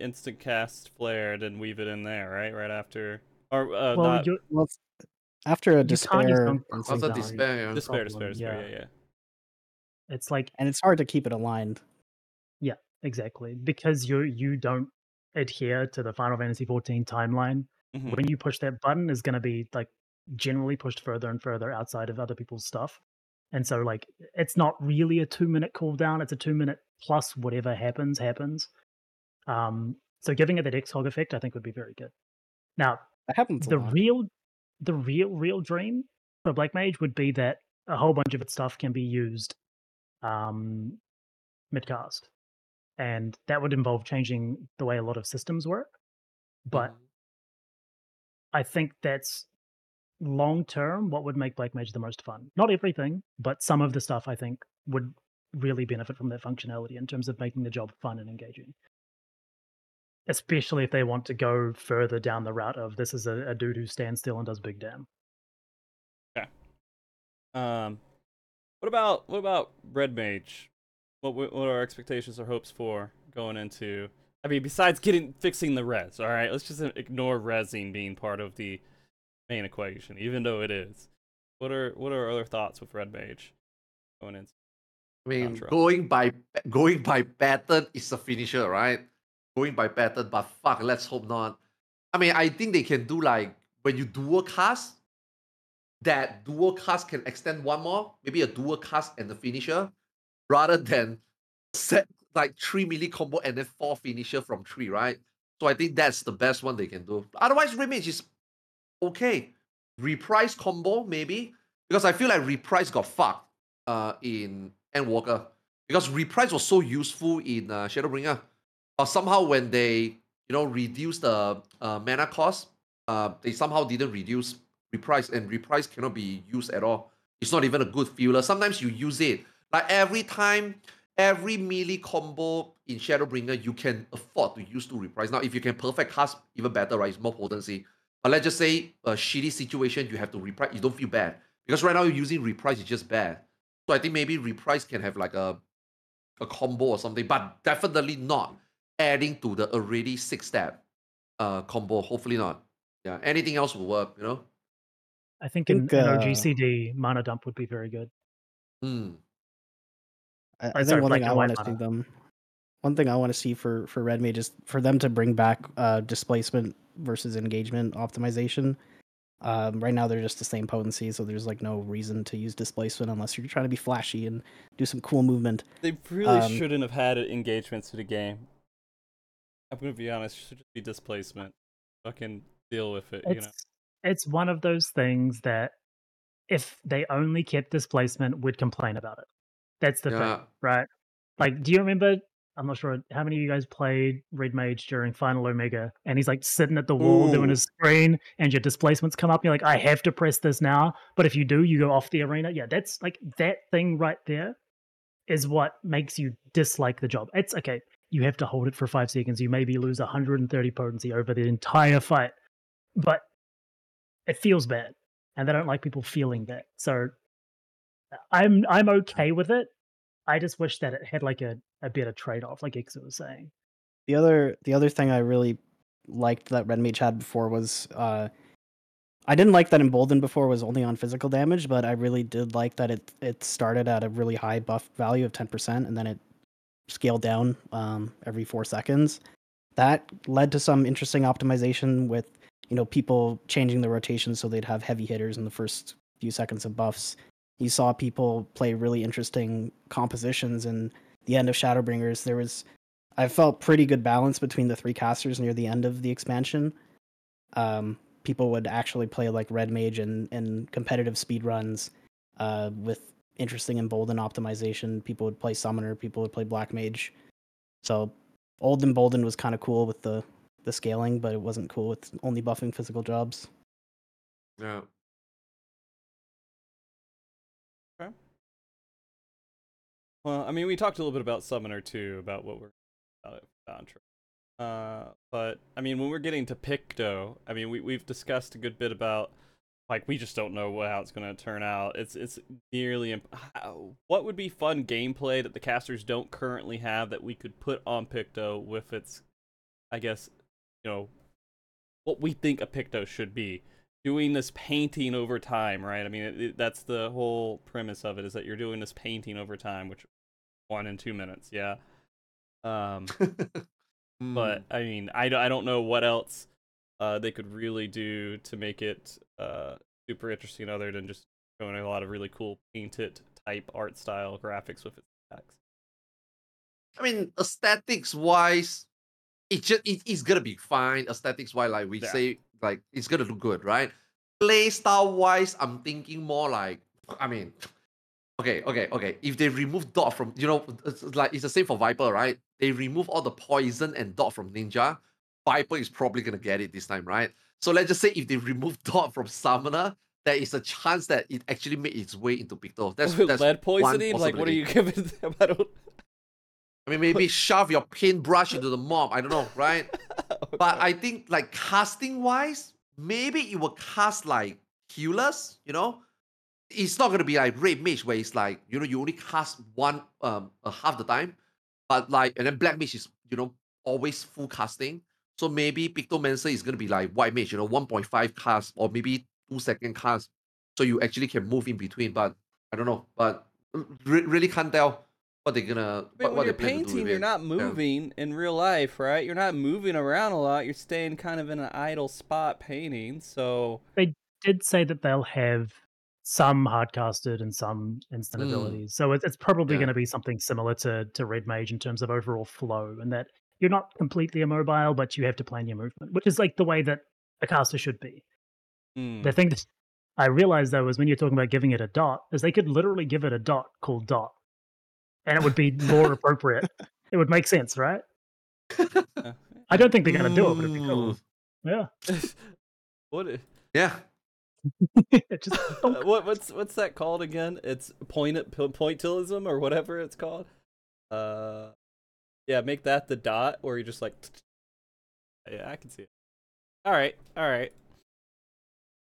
instant cast flare, then weave it in there, right? Right after, or uh, well, not you well, after a you can't use despair, Dunk it's like- despair, yeah. despair, problem, despair, despair. yeah. Yeah, yeah. it's like and it's hard to keep it aligned. Yeah, exactly because you you don't adhere to the Final Fantasy 14 timeline. Mhm. When you push that button, is going to be like generally pushed further and further outside of other people's stuff, and so like it's not really a two minute cooldown. It's a two minute plus whatever happens happens. Um, so giving it that Excog effect, I think, would be very good. Now, That happens the lot. real the real real dream for black mage would be that a whole bunch of its stuff can be used um, midcast, and that would involve changing the way a lot of systems work. But Mhm. I think that's long term what would make Black Mage the most fun. Not everything, but some of the stuff I think would really benefit from that functionality in terms of making the job fun and engaging. Especially if they want to go further down the route of this is a, a dude who stands still and does big damn. Yeah. Um, what about what about Red Mage? What what are our expectations or hopes for going into? I mean, besides getting fixing the res, all right. Let's just ignore resing being part of the main equation, even though it is. What are what are other thoughts with Red Mage going into? I mean, Contra. going by going by pattern is a finisher, right? Going by pattern, but fuck, let's hope not. I mean, I think they can do like when you dual cast, that dual cast can extend one more, maybe a dual cast and the finisher, rather than set like three melee combo and then four finisher from three, right? So I think that's the best one they can do. Otherwise, Red Mage is okay. Reprise combo, maybe. Because I feel like Reprise got fucked uh in Endwalker. Because Reprise was so useful in uh, Shadowbringer. But somehow when they, you know, reduce the uh, mana cost, uh, they somehow didn't reduce Reprise, and Reprise cannot be used at all. It's not even a good feeler. Sometimes you use it. Like every time, every melee combo in Shadowbringer, you can afford to use to Reprise. Now, if you can perfect cast, even better, right? It's more potency. But let's just say a shitty situation, you have to reprise, you don't feel bad. Because right now you're using reprise, it's just bad. So I think maybe reprise can have like a a combo or something, but definitely not adding to the already six step uh combo. Hopefully not. Yeah. Anything else will work, you know? I think, Think, an, an uh, OGCD mana dump would be very good. Hmm. I, I think sorry, one thing I want to see them. One thing I want to see for for Red Mage is for them to bring back uh, displacement versus engagement optimization. Um, right now they're just the same potency, so there's like no reason to use displacement unless you're trying to be flashy and do some cool movement. They really Um, shouldn't have had engagements to the game. I'm gonna be honest. It should just be displacement. Fucking deal with it. You It's know. it's one of those things that if they only kept displacement, we'd complain about it. That's the Yeah. thing, right? Like, do you remember? I'm not sure how many of you guys played Red Mage during Final Omega, and he's like sitting at the wall doing his screen, and your displacements come up. And you're like, I have to press this now, but if you do, you go off the arena. Yeah, that's like that thing right there is what makes you dislike the job. It's okay. You have to hold it for five seconds. You maybe lose 130 potency over the entire fight, but it feels bad, and they don't like people feeling that. So I'm I'm okay with it. I just wish that it had like a, a bit of trade off, like Eksu was saying. The other the other thing I really liked that Red Mage had before was uh I didn't like that Embolden before was only on physical damage, but I really did like that it it started at a really high buff value of 10% and then it scaled down um, every four seconds. That led to some interesting optimization with you know people changing the rotation so they'd have heavy hitters in the first few seconds of buffs. You saw people play really interesting compositions and the end of Shadowbringers. There was I felt pretty good balance between the three casters near the end of the expansion. Um, people would actually play like Red Mage and, and competitive speed runs uh, with interesting embolden optimization. People would play Summoner, people would play Black Mage. So old embolden was kind of cool with the the scaling, but it wasn't cool with only buffing physical jobs. Yeah. Well, I mean, we talked a little bit about Summoner too, about what we're about it Uh, but I mean, when we're getting to Picto, I mean, we we've discussed a good bit about like we just don't know how it's going to turn out. It's it's nearly imp- what would be fun gameplay that the casters don't currently have that we could put on Picto with its, I guess, you know, what we think a Picto should be. Doing this painting over time, right? I mean, it, it, that's the whole premise of it is that you're doing this painting over time, which one in two minutes, yeah. Um, <laughs> Hmm. but I mean, I don't know what else uh, they could really do to make it uh, super interesting other than just showing a lot of really cool painted type art style graphics with its attacks. I mean, aesthetics wise, it just it, it's gonna be fine. Aesthetics wise, like we Yeah. say, like it's gonna look good, right? Play style wise, I'm thinking more like, I mean, Okay, okay, okay. If they remove dot from, you know, it's like it's the same for Viper, right? They remove all the poison and dot from Ninja. Viper is probably gonna get it this time, right? So let's just say if they remove <laughs> dot from Summoner, there is a chance that it actually made its way into Picto. <laughs> That's, that's lead poisoning. Like, what are you giving <laughs> them? I don't. I mean, maybe shove your paintbrush into the mob. I don't know, right? But I think like casting wise, maybe it will cast like healers, you know? It's not gonna be like Red Mage where it's like, you know, you only cast one um uh, half the time. But like and then Black Mage is, you know, always full casting. So maybe Pictomancer is gonna be like White Mage, you know, 1.5 cast or maybe two second cast. So you actually can move in between. But I don't know. But re- really can't tell what they're gonna I mean, what, what when they you're plan to do painting, with you're it. not moving in real life, right? You're not moving around a lot. You're staying kind of in an idle spot painting. So they Did say that they'll have some hardcasted and some instant Mm. abilities, so it's, it's probably Yeah. going to be something similar to to Red Mage in terms of overall flow, and that you're not completely immobile, but you have to plan your movement, which is like the way that a caster should be. hmm. The thing that I realized though is when you're talking about giving it a dot, is they could literally give it a dot called dot, and it would be more <laughs> appropriate. It would make sense, right? <laughs> I don't think they're going to do it, but it'd be cool. Mm, Yeah, <laughs> what? i- Yeah. It <laughs> just <laughs> uh, what? What's what's that called again? It's point pointillism or whatever it's called. Uh, yeah, make that the dot, or you just like. Yeah, I can see it. All right, all right.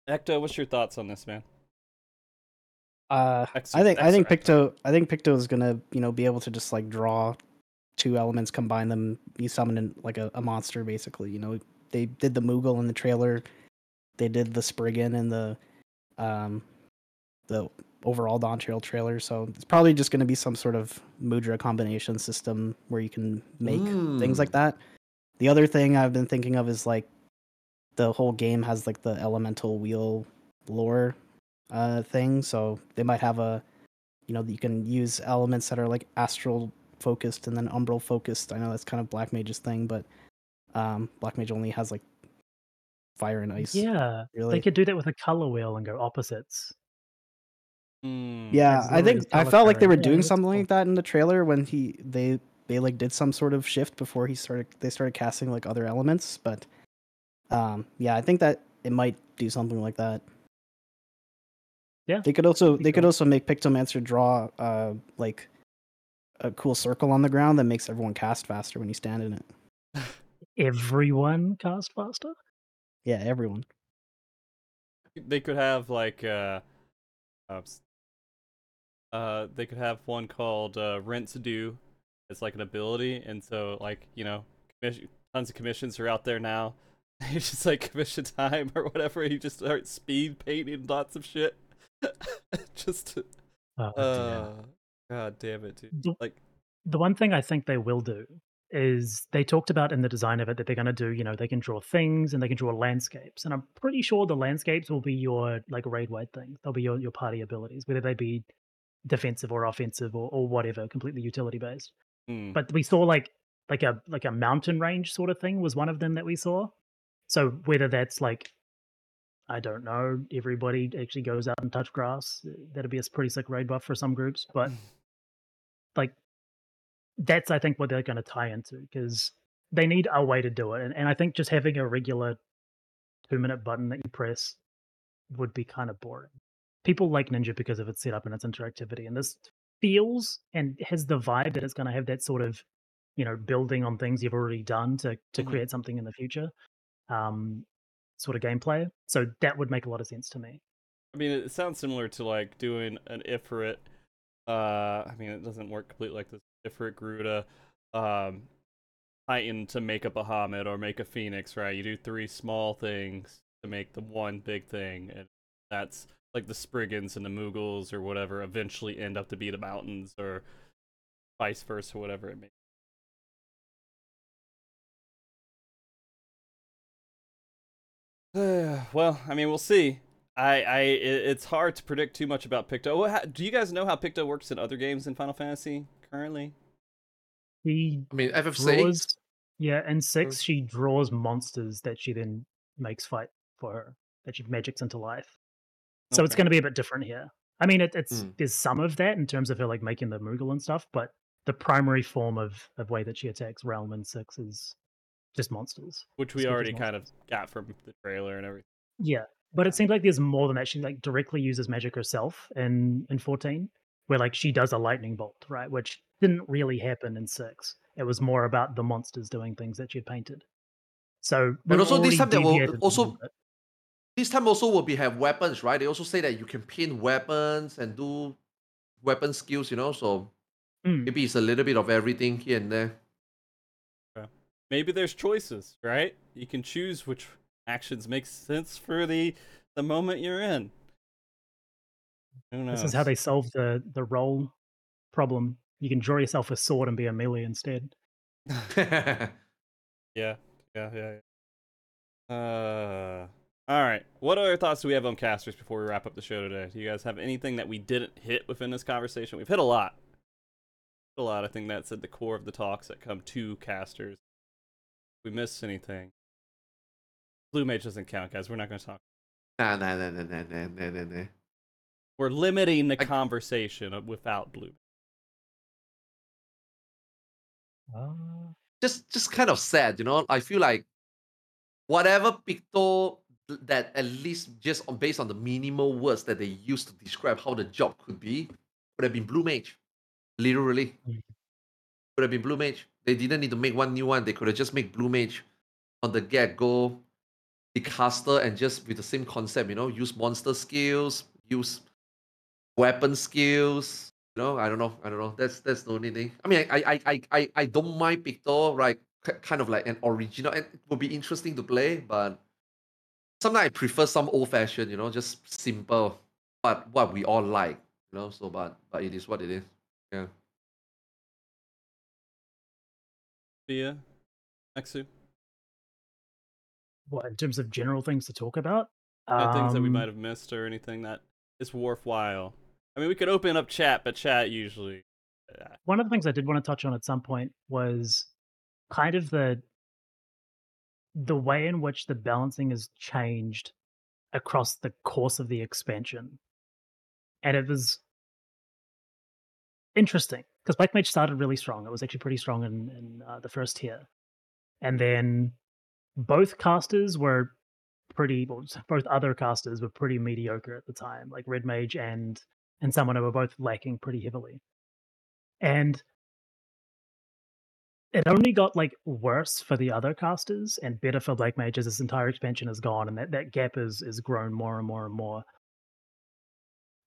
Ecto, what's your thoughts on this, man? Uh, Ex- I think I think Picto I think Picto is gonna you know be able to just like draw two elements, combine them. You summon in, like a, a monster basically. You know they did the Moogle in the trailer, they did the Spriggan and the um the overall Dawntrail trailer. So it's probably just gonna be some sort of Mudra combination system where you can make things Mm. like that. The other thing I've been thinking of is like the whole game has like the elemental wheel lore uh thing so they might have a you know that you can use elements that are like astral focused and then umbral focused i know that's kind of black mage's thing but um black mage only has like fire and ice yeah. really They could do that with a color wheel and go opposites. Hmm. yeah i think i felt like they were Telepharyn. Yeah, doing something cool. like that in the trailer when he they they like did some sort of shift before he started they started casting like other elements but um yeah i think that it might do something like that Yeah, they could also they could also make pictomancer draw uh like a cool circle on the ground that makes everyone cast faster when you stand in it Everyone cast faster. Yeah everyone. They could have like uh, uh they could have one called uh rinse do. It's like an ability and so like you know commission, tons of commissions are out there now. <laughs> It's just like commission time or whatever you just start speed painting lots of shit. <laughs> Just to- Oh, uh god damn it dude. The- like the one thing I think they will do is they talked about in the design of it that they're going to do, you know, they can draw things and they can draw landscapes. And I'm pretty sure the landscapes will be your like raid wide things. They'll be your, your party abilities, whether they be defensive or offensive or, or whatever, completely utility based. hmm. But we saw like like a like a mountain range sort of thing was one of them that we saw. So whether that's like I don't know, everybody actually goes out and touch grass. That'd be a pretty sick raid buff for some groups, but like that's I think what they're going to tie into because they need a way to do it, and, and I think just having a regular two minute button that you press would be kind of boring. People like Ninja because of its setup and its interactivity, and this feels and has the vibe that it's going to have that sort of you know building on things you've already done to to Mhm. create something in the future, um, sort of gameplay. So that would make a lot of sense to me. I mean, it sounds similar to like doing an Ifrit. Uh, I mean, it doesn't work completely like this Ifrit Garuda, um, Titan to make a Bahamut or make a Phoenix, right? You do three small things to make the one big thing, and that's like the Spriggans and the Moogles or whatever eventually end up to be the mountains or vice versa, whatever it may. be. <sighs> well, I mean, we'll see. I, I, it's hard to predict too much about Picto. Do you guys know how Picto works in other games in Final Fantasy currently? He I mean, FF6. draws, yeah, and six she draws monsters that she then makes fight for her, that she magics into life. So it's going to be a bit different here. I mean, it, it's Mm. there's some of that in terms of her like making the Moogle and stuff, but the primary form of of way that she attacks Realm and Six is just monsters. Which we Speak as already kind of got from the trailer and everything. Yeah, but it seems like there's more than that. She like directly uses magic herself in in 14, where like she does a lightning bolt, right? Which didn't really happen in six. It was more about the monsters doing things that she had painted. So we've also this time they will deviated a little also- This time also will be have weapons, right? They also say that you can pin weapons and do weapon skills, you know. So Mm. maybe it's a little bit of everything here and there. Maybe there's choices, right? You can choose which actions make sense for the the moment you're in. Who knows? This is how they solve the the role problem. You can draw yourself a sword and be a melee instead. <laughs> yeah, yeah, yeah, yeah. Uh, all right. What other thoughts do we have on casters before we wrap up the show today? Do you guys have anything that we didn't hit within this conversation? We've hit a lot. A lot. I think that's at the core of the talks that come to casters. If we miss anything. Blue mage doesn't count, guys. We're not going to talk. Nah, nah, nah, nah, nah, nah, nah, nah. We're limiting the I- conversation without Blue. Uh, just just kind of sad, you know. I feel like whatever Picto that at least just on based on the minimal words that they used to describe how the job could be, would have been Blue Mage. Literally. Mm. Would have been Blue Mage. They didn't need to make one new one. They could have just made Blue Mage on the get-go, the caster, and just with the same concept, you know, use monster skills, use weapon skills. You know, I don't know. I don't know. That's that's the only thing. I mean, I I I I, I don't mind Picto, right? K- Kind of like an original, and it would be interesting to play, but sometimes I prefer some old fashioned, you know, just simple, but what we all like, you know. So, but but it is what it is. Yeah. Sfia? Eksu? what in terms of general things to talk about? Uh, things that we Um, might have missed or anything that is worthwhile. I mean, we could open up chat, but chat usually. one of the things I did want to touch on at some point was kind of the the way in which the balancing has changed across the course of the expansion. And it was interesting because Black Mage started really strong. It was actually pretty strong in, in uh, the first tier. And then both casters were pretty, well, both other casters were pretty mediocre at the time, like Red Mage and and Summoner were both lacking pretty heavily. And it only got like worse for the other casters and better for Black Mage as this entire expansion is gone and that, that gap is is grown more and more and more.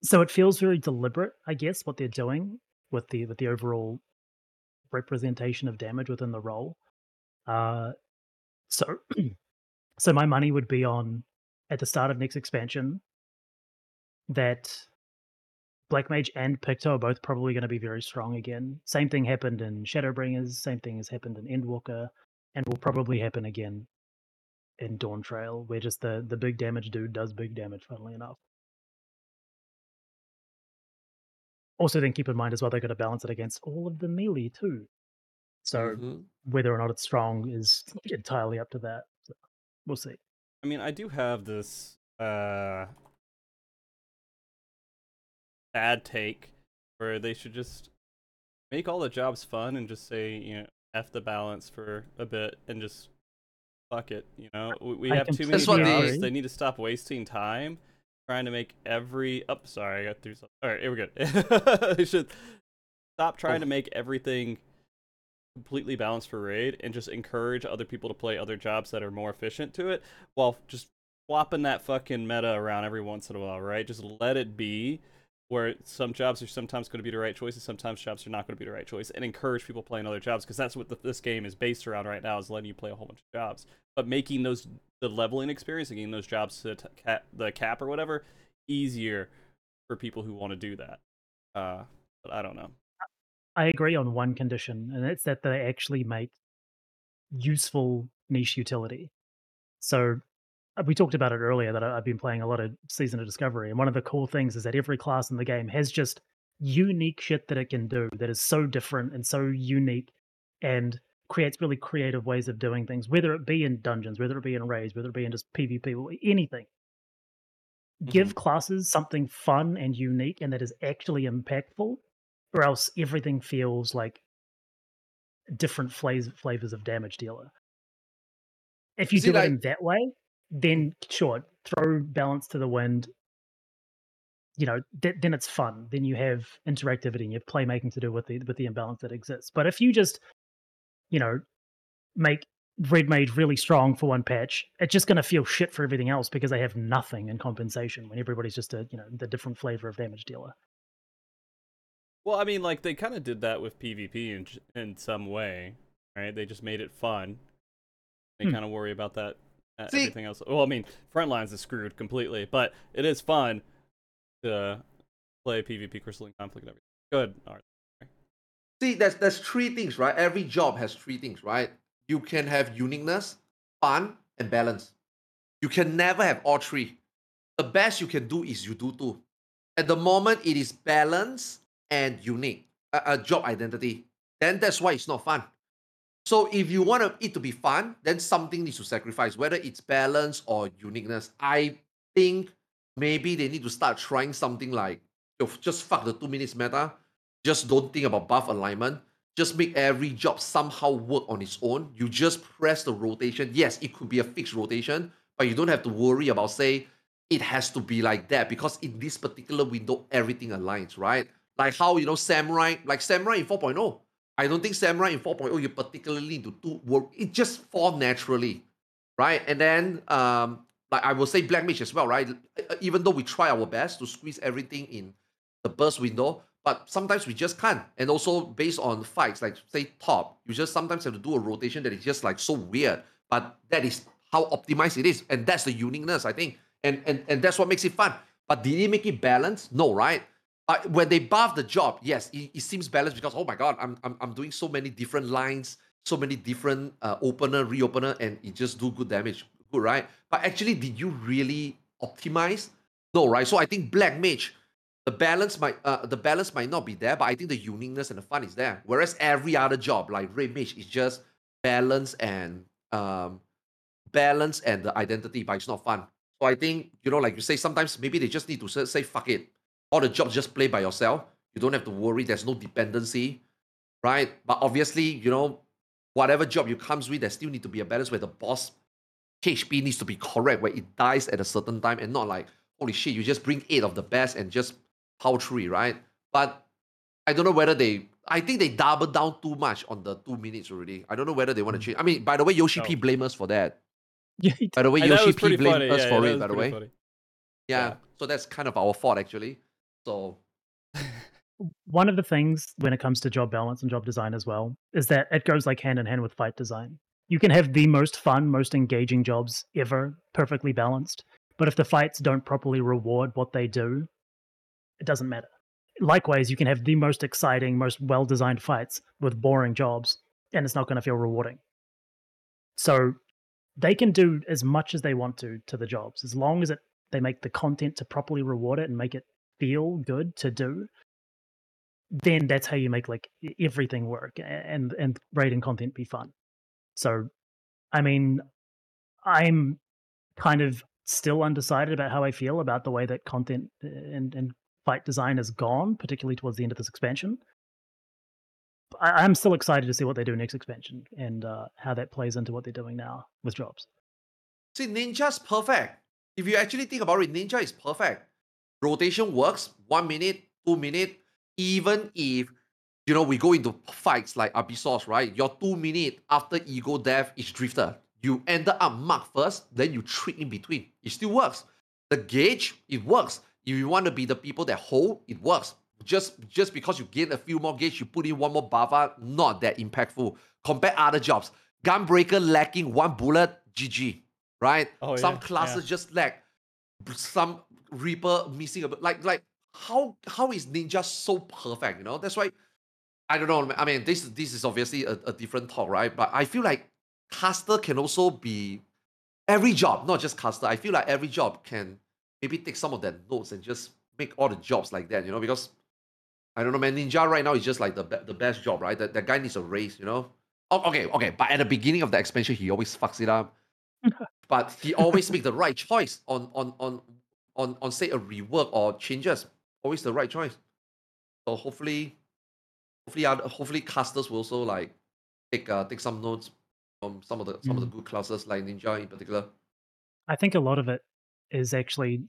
So it feels very deliberate, I guess, what they're doing with the with the overall representation of damage within the role. Uh so <clears throat> so my money would be on at the start of next expansion that Black Mage and Picto are both probably going to be very strong again. Same thing happened in Shadowbringers, same thing has happened in Endwalker, and will probably happen again in Dawntrail, where just the, the big damage dude does big damage, funnily enough. Also, then keep in mind as well, they're going to balance it against all of the melee too. So Mhm. whether or not it's strong is entirely up to that. So we'll see. I mean, I do have this uh bad take where they should just make all the jobs fun and just say, you know, f the balance for a bit and just fuck it. You know, we, we have too many That's what they- jobs. They need to stop wasting time trying to make every. Oh, sorry, I got through. Some... All right, here we go. <laughs> they should stop trying Oh. to make everything completely balanced for raid and just encourage other people to play other jobs that are more efficient to it while just swapping that fucking meta around every once in a while, right? Just let it be where some jobs are sometimes going to be the right choice and sometimes jobs are not going to be the right choice and encourage people playing other jobs because that's what the, this game is based around right now is letting you play a whole bunch of jobs. But making those the leveling experience and getting those jobs to t- cap, the cap or whatever easier for people who want to do that. Uh but i don't know. I agree on one condition, and it's that they actually make useful niche utility. So Uh, we talked about it earlier that I've been playing a lot of Season of Discovery, and one of the cool things is that every class in the game has just unique shit that it can do that is so different and so unique and creates really creative ways of doing things, whether it be in dungeons, whether it be in raids, whether it be in just PvP, or anything. give mm-hmm. classes something fun and unique and that is actually impactful, or else everything feels like different flavors of damage dealer. If you See, do it in that way, then sure, throw balance to the wind. You know, th- then it's fun. Then you have interactivity and you have playmaking to do with the with the imbalance that exists. But if you just, you know, make red mage really strong for one patch, it's just going to feel shit for everything else because they have nothing in compensation when everybody's just a you know the different flavor of damage dealer. Well, I mean, like they kind of did that with PvP in in some way, right? They just made it fun. They Hmm. kind of worry about that. Uh, See- everything else. Well, I mean, Frontlines is screwed completely, but it is fun to play PvP Crystalline Conflict and everything. Good. All right. See, there's there's three things, right? Every job has three things, right? You can have uniqueness, fun, and balance. You can never have all three. The best you can do is you do two. At the moment, it is balance and unique, a, a job identity. Then that's why it's not fun. So if you want it to be fun, then something needs to sacrifice, whether it's balance or uniqueness. I think maybe they need to start trying something like just fuck the two minutes meta. Just don't think about buff alignment. Just make every job somehow work on its own. You just press the rotation. Yes, it could be a fixed rotation, but you don't have to worry about say it has to be like that because in this particular window everything aligns, right? Like how you know samurai, like samurai in 4.0. I don't think samurai in 4.0 you particularly need to do work. It just fall naturally, right? And then um like I will say black mage as well, right? Even though we try our best to squeeze everything in the burst window, but sometimes we just can't. And also based on fights, like say top, you just sometimes have to do a rotation that is just like so weird. But that is how optimized it is, and that's the uniqueness, I think. And and and that's what makes it fun. But did it make it balanced? No, right? But when they buff the job, yes, it, it seems balanced because oh my god, I'm, I'm I'm doing so many different lines, so many different uh, opener, reopener, and it just do good damage. Good, right? But actually, did you really optimize? No, right? So I think black mage, the balance might uh, the balance might not be there, but I think the uniqueness and the fun is there. Whereas every other job like red mage is just balance and um balance and the identity, but it's not fun. So I think you know, like you say, sometimes maybe they just need to say, say fuck it. All the jobs just play by yourself. You don't have to worry. There's no dependency, right? But obviously, you know, whatever job you comes with, there still need to be a balance where the boss HP needs to be correct, where it dies at a certain time and not like, holy shit, you just bring eight of the best and just power three, right? But I don't know whether they I think they doubled down too much on the two minutes already. I don't know whether they want to change. I mean, by the way, Yoshi P blame us for that. <laughs> Yeah, By the way, <laughs> Yoshi P funny. us yeah, yeah, for that it, by the way. Yeah. Yeah. So that's kind of our fault actually. So one of the things when it comes to job balance and job design as well is that it goes like hand in hand with fight design. You can have the most fun, most engaging jobs ever, perfectly balanced, but if the fights don't properly reward what they do, it doesn't matter. Likewise, you can have the most exciting, most well designed fights with boring jobs, and it's not going to feel rewarding. So they can do as much as they want to to the jobs, as long as it they make the content to properly reward it and make it feel good to do then that's how you make like everything work and and rating content be fun so i mean i'm kind of still undecided about how i feel about the way that content uh, and and fight design has gone particularly towards the end of this expansion I, i'm still excited to see what they do next expansion and uh, how that plays into what they're doing now with jobs see Ninja's perfect. If you actually think about it, Ninja is perfect. Rotation works, one minute, two minute, even if you know we go into fights like Abyssos, right? Your two minute after ego death is drifter. You ended up mark first, then you trick in between. It still works. The gauge, it works. If you want to be the people that hold, it works. Just just because you gain a few more gauge, you put in one more buffer, not that impactful. Compare other jobs. Gunbreaker lacking one bullet, GG. Right? Oh, Some yeah, classes just lack some Reaper missing a bit. Like like how how is Ninja so perfect? You know, that's why I don't know. I mean, this this is obviously a, a different talk, right? But I feel like caster can also be every job, not just caster. I feel like every job can maybe take some of their notes and just make all the jobs like that. You know, because I don't know, man. Ninja right now is just like the be- the best job, right? That that guy needs a raise. You know. Oh, okay, okay. But at the beginning of the expansion, he always fucks it up. <laughs> but he always make the <laughs> right choice on on on on on say a rework or changes, always the right choice. So hopefully, hopefully, hopefully casters will also like take uh, take some notes from some of the some of the good classes like Ninja in particular. I think a lot of it is actually,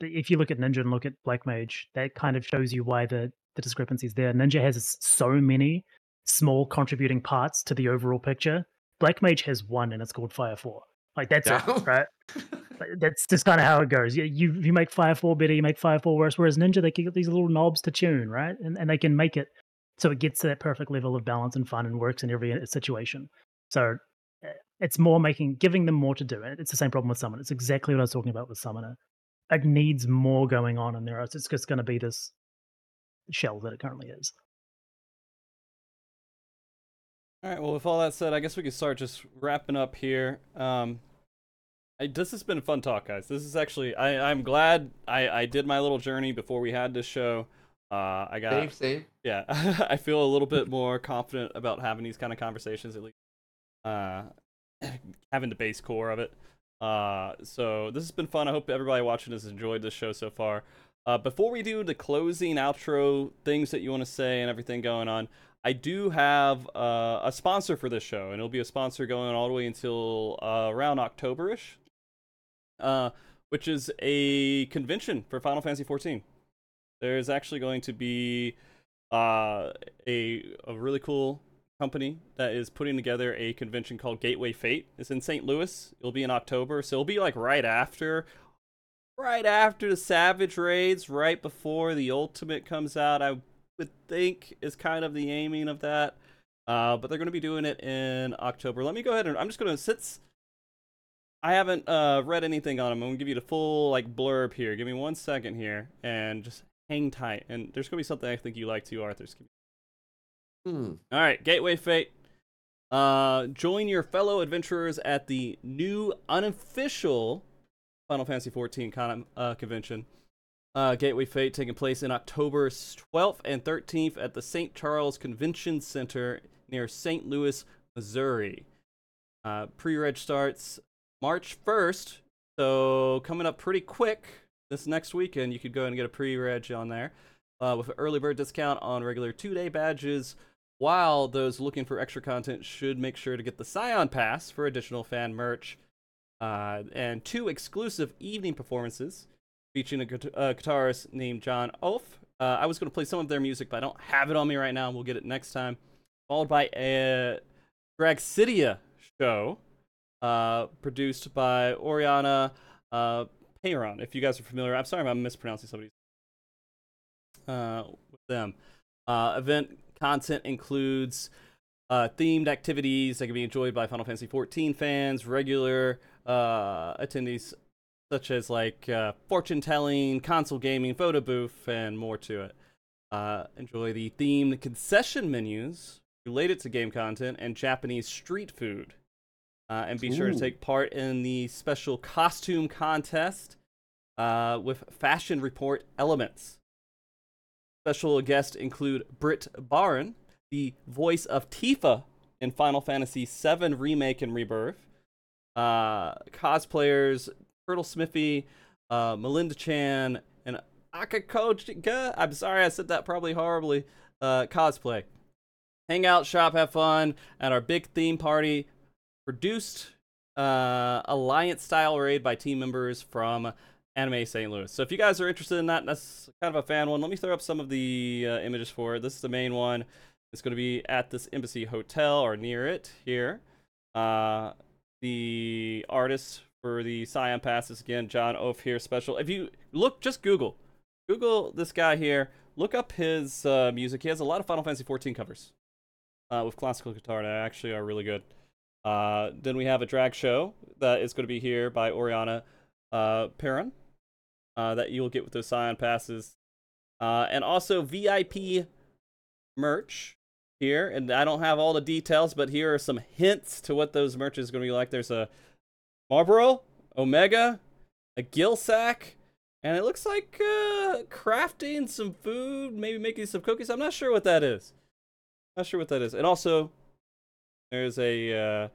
if you look at Ninja and look at Black Mage, that kind of shows you why the the discrepancies there. Ninja has so many small contributing parts to the overall picture. Black Mage has one, and it's called Fire Four. Like that's Yeah. it, right? <laughs> Like, That's just kind of how it goes. You, you you make Fire Four better, you make Fire Four worse. Whereas Ninja, they can get these little knobs to tune, right? And and they can make it so it gets to that perfect level of balance and fun and works in every uh, situation. So uh, it's more making giving them more to do. And It's the same problem with Summoner. It's exactly what I was talking about with Summoner. It needs more going on in there. It's just going to be this shell that it currently is. All right. Well, with all that said, I guess we could start just wrapping up here. Um, I, this has been a fun talk, guys. This is actually I I'm glad I I did my little journey before we had this show. Uh, I got yeah. <laughs> I feel a little bit more confident about having these kind of conversations at least. Uh, <clears throat> having the base core of it. Uh, so this has been fun. I hope everybody watching has enjoyed this show so far. Uh, before we do the closing outro things that you want to say and everything going on, I do have uh, a sponsor for this show, and it'll be a sponsor going on all the way until uh, around Octoberish, uh, which is a convention for Final Fantasy XIV. There's actually going to be uh, a a really cool company that is putting together a convention called Gateway Fate. It's in St. Louis. It'll be in October, so it'll be like right after right after the Savage raids, right before the Ultimate comes out. I would think is kind of the aiming of that. Uh, but they're going to be doing it in October. Let me go ahead and I'm just going to since I haven't uh, read anything on them. I'm going to give you the full like blurb here. Give me one second here and just hang tight. And there's going to be something I think you like too, Arthur. Just give me Hmm. all right, Gateway Fate. Uh, join your fellow adventurers at the new unofficial Final Fantasy XIV con- uh, convention. Uh, Gateway Fate taking place in October 12th and 13th at the St. Charles Convention Center near St. Louis, Missouri. Uh, pre-reg starts March 1st, so coming up pretty quick this next weekend. You could go and get a pre-reg on there uh, with an early bird discount on regular two-day badges. While those looking for extra content should make sure to get the Scion Pass for additional fan merch uh, and two exclusive evening performances featuring a, guit- uh, guitarist named John Oeth. Uh, I was going to play some of their music, but I don't have it on me right now. We'll get it next time. Followed by a Dragcidia show uh, produced by Oriana uh, Peyron. If you guys are familiar, I'm sorry if I'm mispronouncing somebody's uh, with them. Uh, event content includes uh, themed activities that can be enjoyed by Final Fantasy XIV fans, regular uh, attendees such as like uh, fortune telling, console gaming, photo booth, and more to it. Uh, enjoy the themed concession menus related to game content and Japanese street food. Uh, and be sure to take part in the special costume contest uh, with fashion report elements. Special guests include Britt Baron, the voice of Tifa in Final Fantasy VII Remake and Rebirth. Uh, cosplayers Turtle Smithy, uh, Melinda Chan, and Akakochika. I'm sorry, I said that probably horribly. Uh, cosplay. Hang out, shop, have fun at our big theme party. Produced uh, Alliance style raid by team members from Anime St. Louis. So if you guys are interested in that, that's kind of a fan one. Let me throw up some of the uh, images for it. This is the main one. It's going to be at this embassy hotel or near it here. Uh, the artist for the Scion passes again, John Oeth here special. If you look, just Google, Google this guy here. Look up his uh, music. He has a lot of Final Fantasy 14 covers uh, with classical guitar that actually are really good. Uh, then we have a drag show that is going to be here by Oriana uh, Perrin uh, that you will get with those Scion passes, uh, and also VIP merch here. And I don't have all the details, but here are some hints to what those merch is going to be like. There's a Marlboro, Omega, a gill sack, and it looks like uh, crafting some food, maybe making some cookies. I'm not sure what that is. Not sure what that is. And also, there's a uh,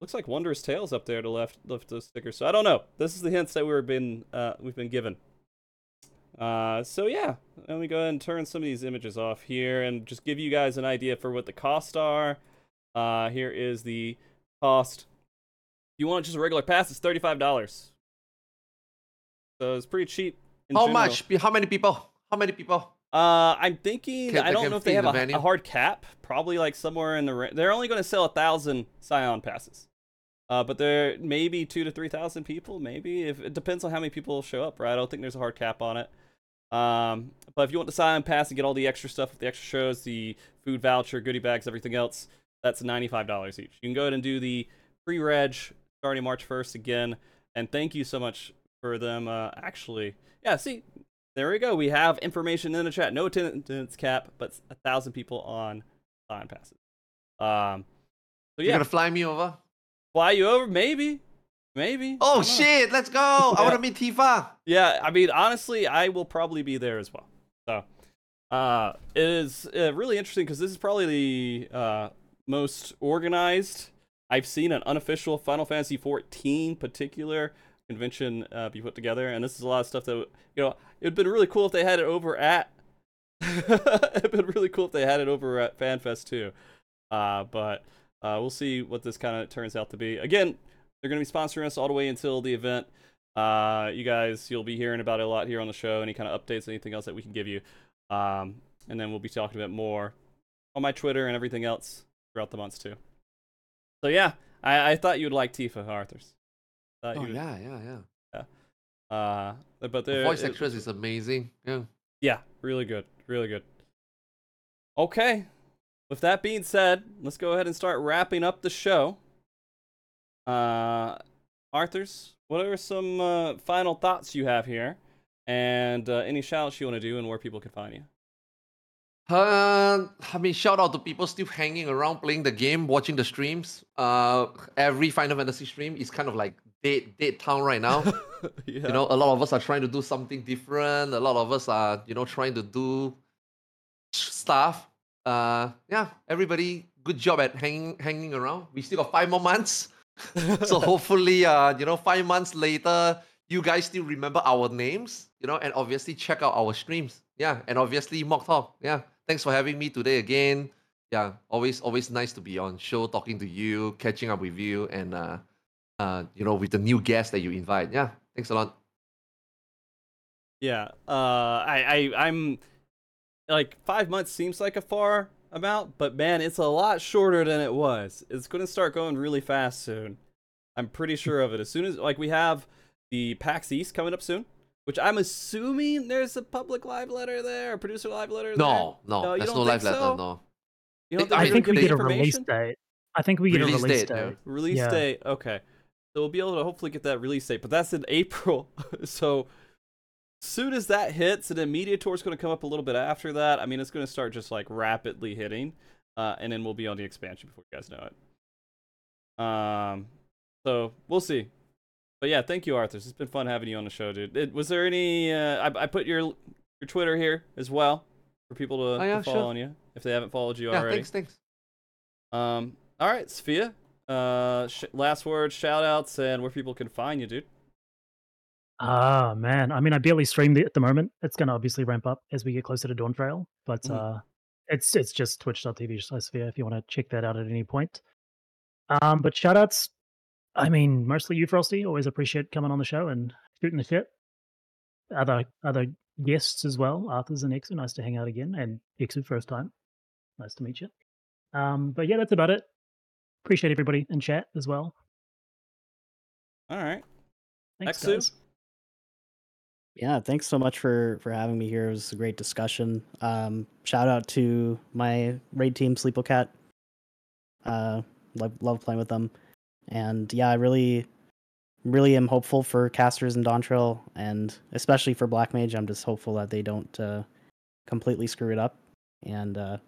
looks like Wondrous Tales up there to left left those stickers. So I don't know. This is the hints that we've been uh, we've been given. Uh, so yeah, let me go ahead and turn some of these images off here and just give you guys an idea for what the costs are. Uh, here is the cost. If you want just a regular pass, it's thirty-five dollars. So it's pretty cheap. in How general. much? How many people? How many people? Uh, I'm thinking. Can- I don't know if they have the a, a hard cap. Probably like somewhere in the. They're only going to sell a thousand Scion passes. Uh, but there maybe two to three thousand people. Maybe if it depends on how many people show up. Right. I don't think there's a hard cap on it. Um, but if you want the Scion pass and get all the extra stuff, the extra shows, the food voucher, goodie bags, everything else, that's ninety-five dollars each. You can go ahead and do the pre-reg starting March first again. And thank you so much for them. Uh, actually, yeah. See, there we go. We have information in the chat. No attendance cap, but a thousand people on Scion passes. Um, so yeah. You're gonna fly me over? fly you over, maybe, maybe. Oh don't know. shit! Let's go. <laughs> I want to meet Tifa. Yeah, I mean, honestly, I will probably be there as well. So, uh, it is uh, really interesting because this is probably the uh, most organized I've seen an unofficial Final Fantasy 14 particular convention uh, be put together, and this is a lot of stuff that you know it'd been really cool if they had it over at. <laughs> it'd been really cool if they had it over at FanFest too, uh, but uh, we'll see what this kind of turns out to be. Again, they're going to be sponsoring us all the way until the event. Uh, you guys, you'll be hearing about it a lot here on the show. Any kind of updates, anything else that we can give you, um, and then we'll be talking a bit more on my Twitter and everything else throughout the months too. So yeah, I, I thought you'd like Tifa Arthars. Thought Oh would- yeah, yeah, yeah. Uh, but The voice it- actress is amazing. Yeah. yeah, really good, really good. Okay, with that being said, let's go ahead and start wrapping up the show. Uh, Arthars, what are some uh, final thoughts you have here, and uh, any shoutouts you want to do, and where people can find you? Uh, I mean, shout out to people still hanging around playing the game, watching the streams. Uh, every Final Fantasy stream is kind of like dead, dead town right now. <laughs> yeah. You know, a lot of us are trying to do something different. A lot of us are, you know, trying to do stuff. Uh, yeah, everybody, good job at hanging, hanging around. We still got five more months, <laughs> so hopefully, uh, you know, five months later, you guys still remember our names, you know, and obviously check out our streams. Yeah, and obviously MogTalk. Yeah, thanks for having me today again. Yeah, always, always nice to be on show, talking to you, catching up with you, and uh, uh, you know, with the new guests that you invite. Yeah, thanks a lot. Yeah. Uh, I, I, I'm like five months seems like a far amount, but man, it's a lot shorter than it was. It's going to start going really fast soon. I'm pretty sure of it. As soon as like we have the PAX East coming up soon, which I'm assuming there's a public live letter there, a producer live letter. No, no, No, you there's don't no live think letter. so? No. You don't I I think we get a release date. I think we get Release a release date, yeah. date. Release Yeah. date. Okay. So we'll be able to hopefully get that release date, but that's in April. <laughs> so soon as that hits, and then Media Tour is going to come up a little bit after that. I mean, it's going to start just like rapidly hitting, uh, and then we'll be on the expansion before you guys know it. Um, so we'll see. But yeah, thank you, Arthur. It's been fun having you on the show, dude. It, was there any? Uh, I, I put your your Twitter here as well for people to, Oh, yeah, to follow sure. on you if they haven't followed you Yeah, already. thanks, thanks. Um, all right, Sfia. Uh, sh- last words, shout outs, and where people can find you, dude. Ah man, I mean, I barely stream the, at the moment. It's going to obviously ramp up as we get closer to Dawn Trail, but Mhm. uh, it's it's just twitch.tv slash Sfia if you want to check that out at any point. Um, but shout outs, I mean, mostly you, Frosty. Always appreciate coming on the show and shooting the shit. Other other guests as well, Arthars and Eksu. Nice to hang out again, and Eksu first time. Nice to meet you. Um, but yeah, that's about it. Appreciate everybody in chat as well. All right. Thanks, Eksu? guys. Yeah, thanks so much for for having me here. It was a great discussion. Um, shout out to my raid team, Sleepo Cat. Uh, love love playing with them, and yeah, I really, really am hopeful for casters and Dawntrail, and especially for Black Mage. I'm just hopeful that they don't uh, completely screw it up. And uh,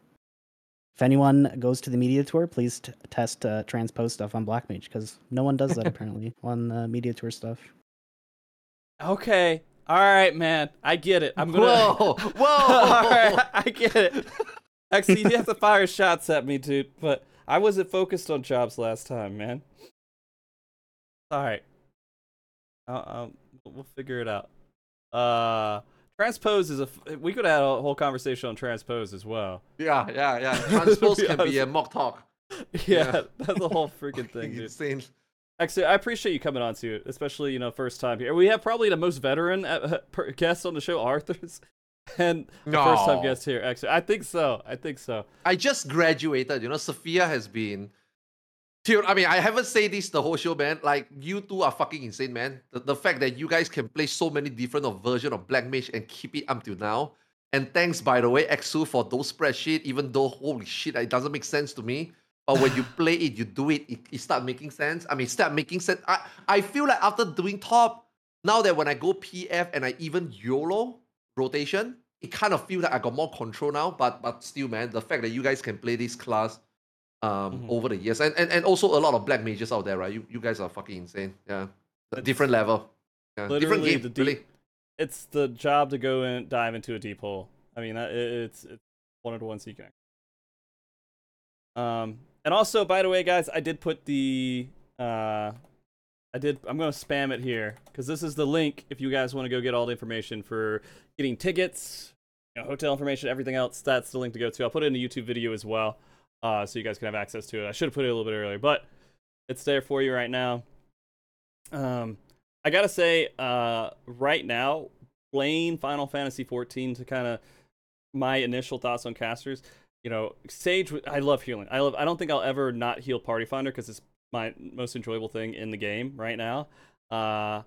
if anyone goes to the media tour, please t- test uh, transpose stuff on Black Mage because no one does that <laughs> apparently on uh, media tour stuff. Okay. All right, man. I get it. I'm gonna. Whoa, <laughs> whoa! <laughs> All right, I get it. Actually, you have to fire shots at me, dude. But I wasn't focused on jobs last time, man. All right. I'll, I'll, we'll figure it out. Uh, transpose is a. We could have had a whole conversation on transpose as well. Yeah, yeah, yeah. <laughs> Transpose be can be a MogTalk. Yeah, Yeah. <laughs> that's a whole freaking <laughs> thing, dude. Insane. Actually, I appreciate you coming on to it, especially you know first time here. We have probably the most veteran uh, guest on the show, Arthars, and the first time guest here. Actually, I think so. I think so. I just graduated. You know, Sfia has been. Dude, I mean, I haven't said this the whole show, man. Like, you two are fucking insane, man. The, the fact that you guys can play so many different of version of Black Mage and keep it up till now. And thanks, by the way, Eksu, for those spreadsheet, even though, holy shit, it doesn't make sense to me. But when you <laughs> play it, you do it, it, it start making sense. I mean, start making sense. I, I feel like after doing top, now that when I go PF and I even YOLO rotation, it kind of feels like I got more control now. But but still, man, the fact that you guys can play this class um Mhm. over the years, and, and and also a lot of black mages out there, right? You you guys are fucking insane. Yeah, a different level. Yeah, different game. deep- really. It's the job to go and dive into a deep hole. I mean, it's it's one the ones you can. Um, and also, by the way, guys, I did put the uh, I did. I'm gonna spam it here because this is the link if you guys want to go get all the information for getting tickets, you know, hotel information, everything else. That's the link to go to. I'll put it in a YouTube video as well, uh, so you guys can have access to it. I should have put it a little bit earlier, but it's there for you right now. Um, I gotta say, uh, right now, playing Final Fantasy 14 to kind of my initial thoughts on casters. You know, Sage. I love healing. I love. I don't think I'll ever not heal Party Finder because it's my most enjoyable thing in the game right now. Uh,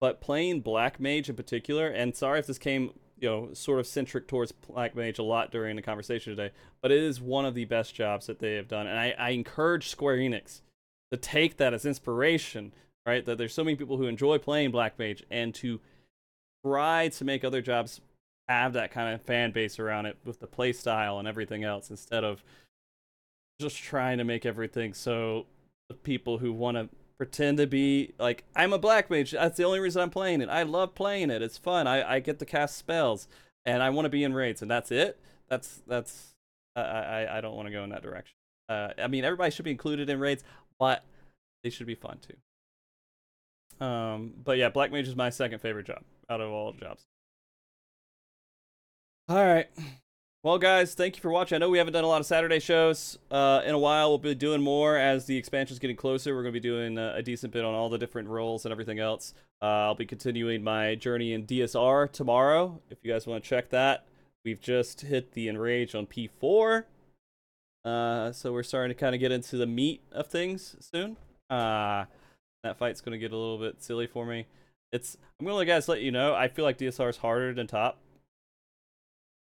but playing Black Mage in particular, and sorry if this came, you know, sort of centric towards Black Mage a lot during the conversation today, but it is one of the best jobs that they have done, and I, I encourage Square Enix to take that as inspiration. Right, that there's so many people who enjoy playing Black Mage, and to try to make other jobs have that kind of fan base around it with the play style and everything else instead of just trying to make everything so the people who want to pretend to be like I'm a black mage. That's the only reason I'm playing it. I love playing it. It's fun. I, I get to cast spells and I want to be in raids and that's it? That's that's I I, I don't want to go in that direction. Uh, I mean everybody should be included in raids but they should be fun too. Um but yeah black mage is my second favorite job out of all jobs. All right. Well, guys, thank you for watching. I know we haven't done a lot of Saturday shows uh, in a while. We'll be doing more as the expansion's getting closer. We're going to be doing uh, a decent bit on all the different roles and everything else. Uh, I'll be continuing my journey in DSR tomorrow. If you guys want to check that, we've just hit the Enrage on P4. Uh, so we're starting to kind of get into the meat of things soon. Uh, that fight's going to get a little bit silly for me. It's I'm going to guys let you know. I feel like DSR is harder than top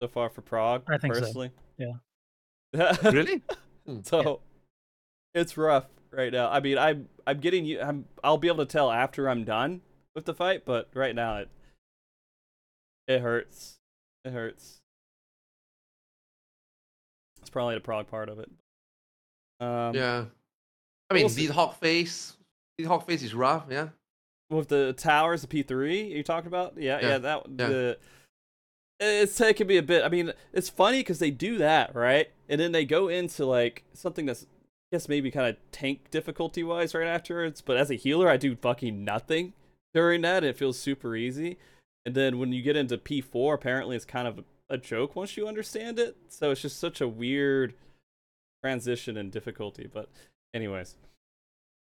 so far for prog. I think so. personally. Yeah. <laughs> Really? so it's rough right now. I mean, I'm I'm getting you. I'm I'll be able to tell after I'm done with the fight, but right now it it hurts. It hurts. It's probably the prog part of it. Um, yeah. I mean, we'll see. Hawk face. Nidhogg face is rough. Yeah. with the towers, the P three you talked about, yeah, yeah, Yeah, that yeah. the it's taken me a bit. I mean, it's funny because they do that right, and then they go into like something that's I guess maybe kind of tank difficulty wise right afterwards. But as a healer, I do fucking nothing during that. It feels super easy. And then when you get into P four, apparently it's kind of a joke once you understand it. So it's just such a weird transition and difficulty. But anyways,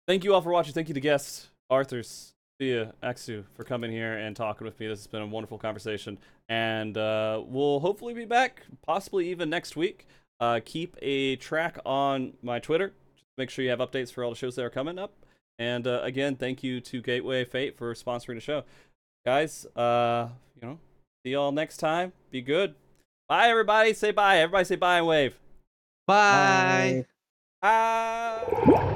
thank you all for watching. Thank you to guests, Arthars, Sfia, Eksu, for coming here and talking with me. This has been a wonderful conversation. And uh, we'll hopefully be back, possibly even next week. Uh, keep a track on my Twitter. Just make sure you have updates for all the shows that are coming up. And uh, again, thank you to Gateway Fate for sponsoring the show. Guys, uh, you know, see y'all next time. Be good. Bye, everybody. Say bye. Everybody say bye and wave. Bye. Bye.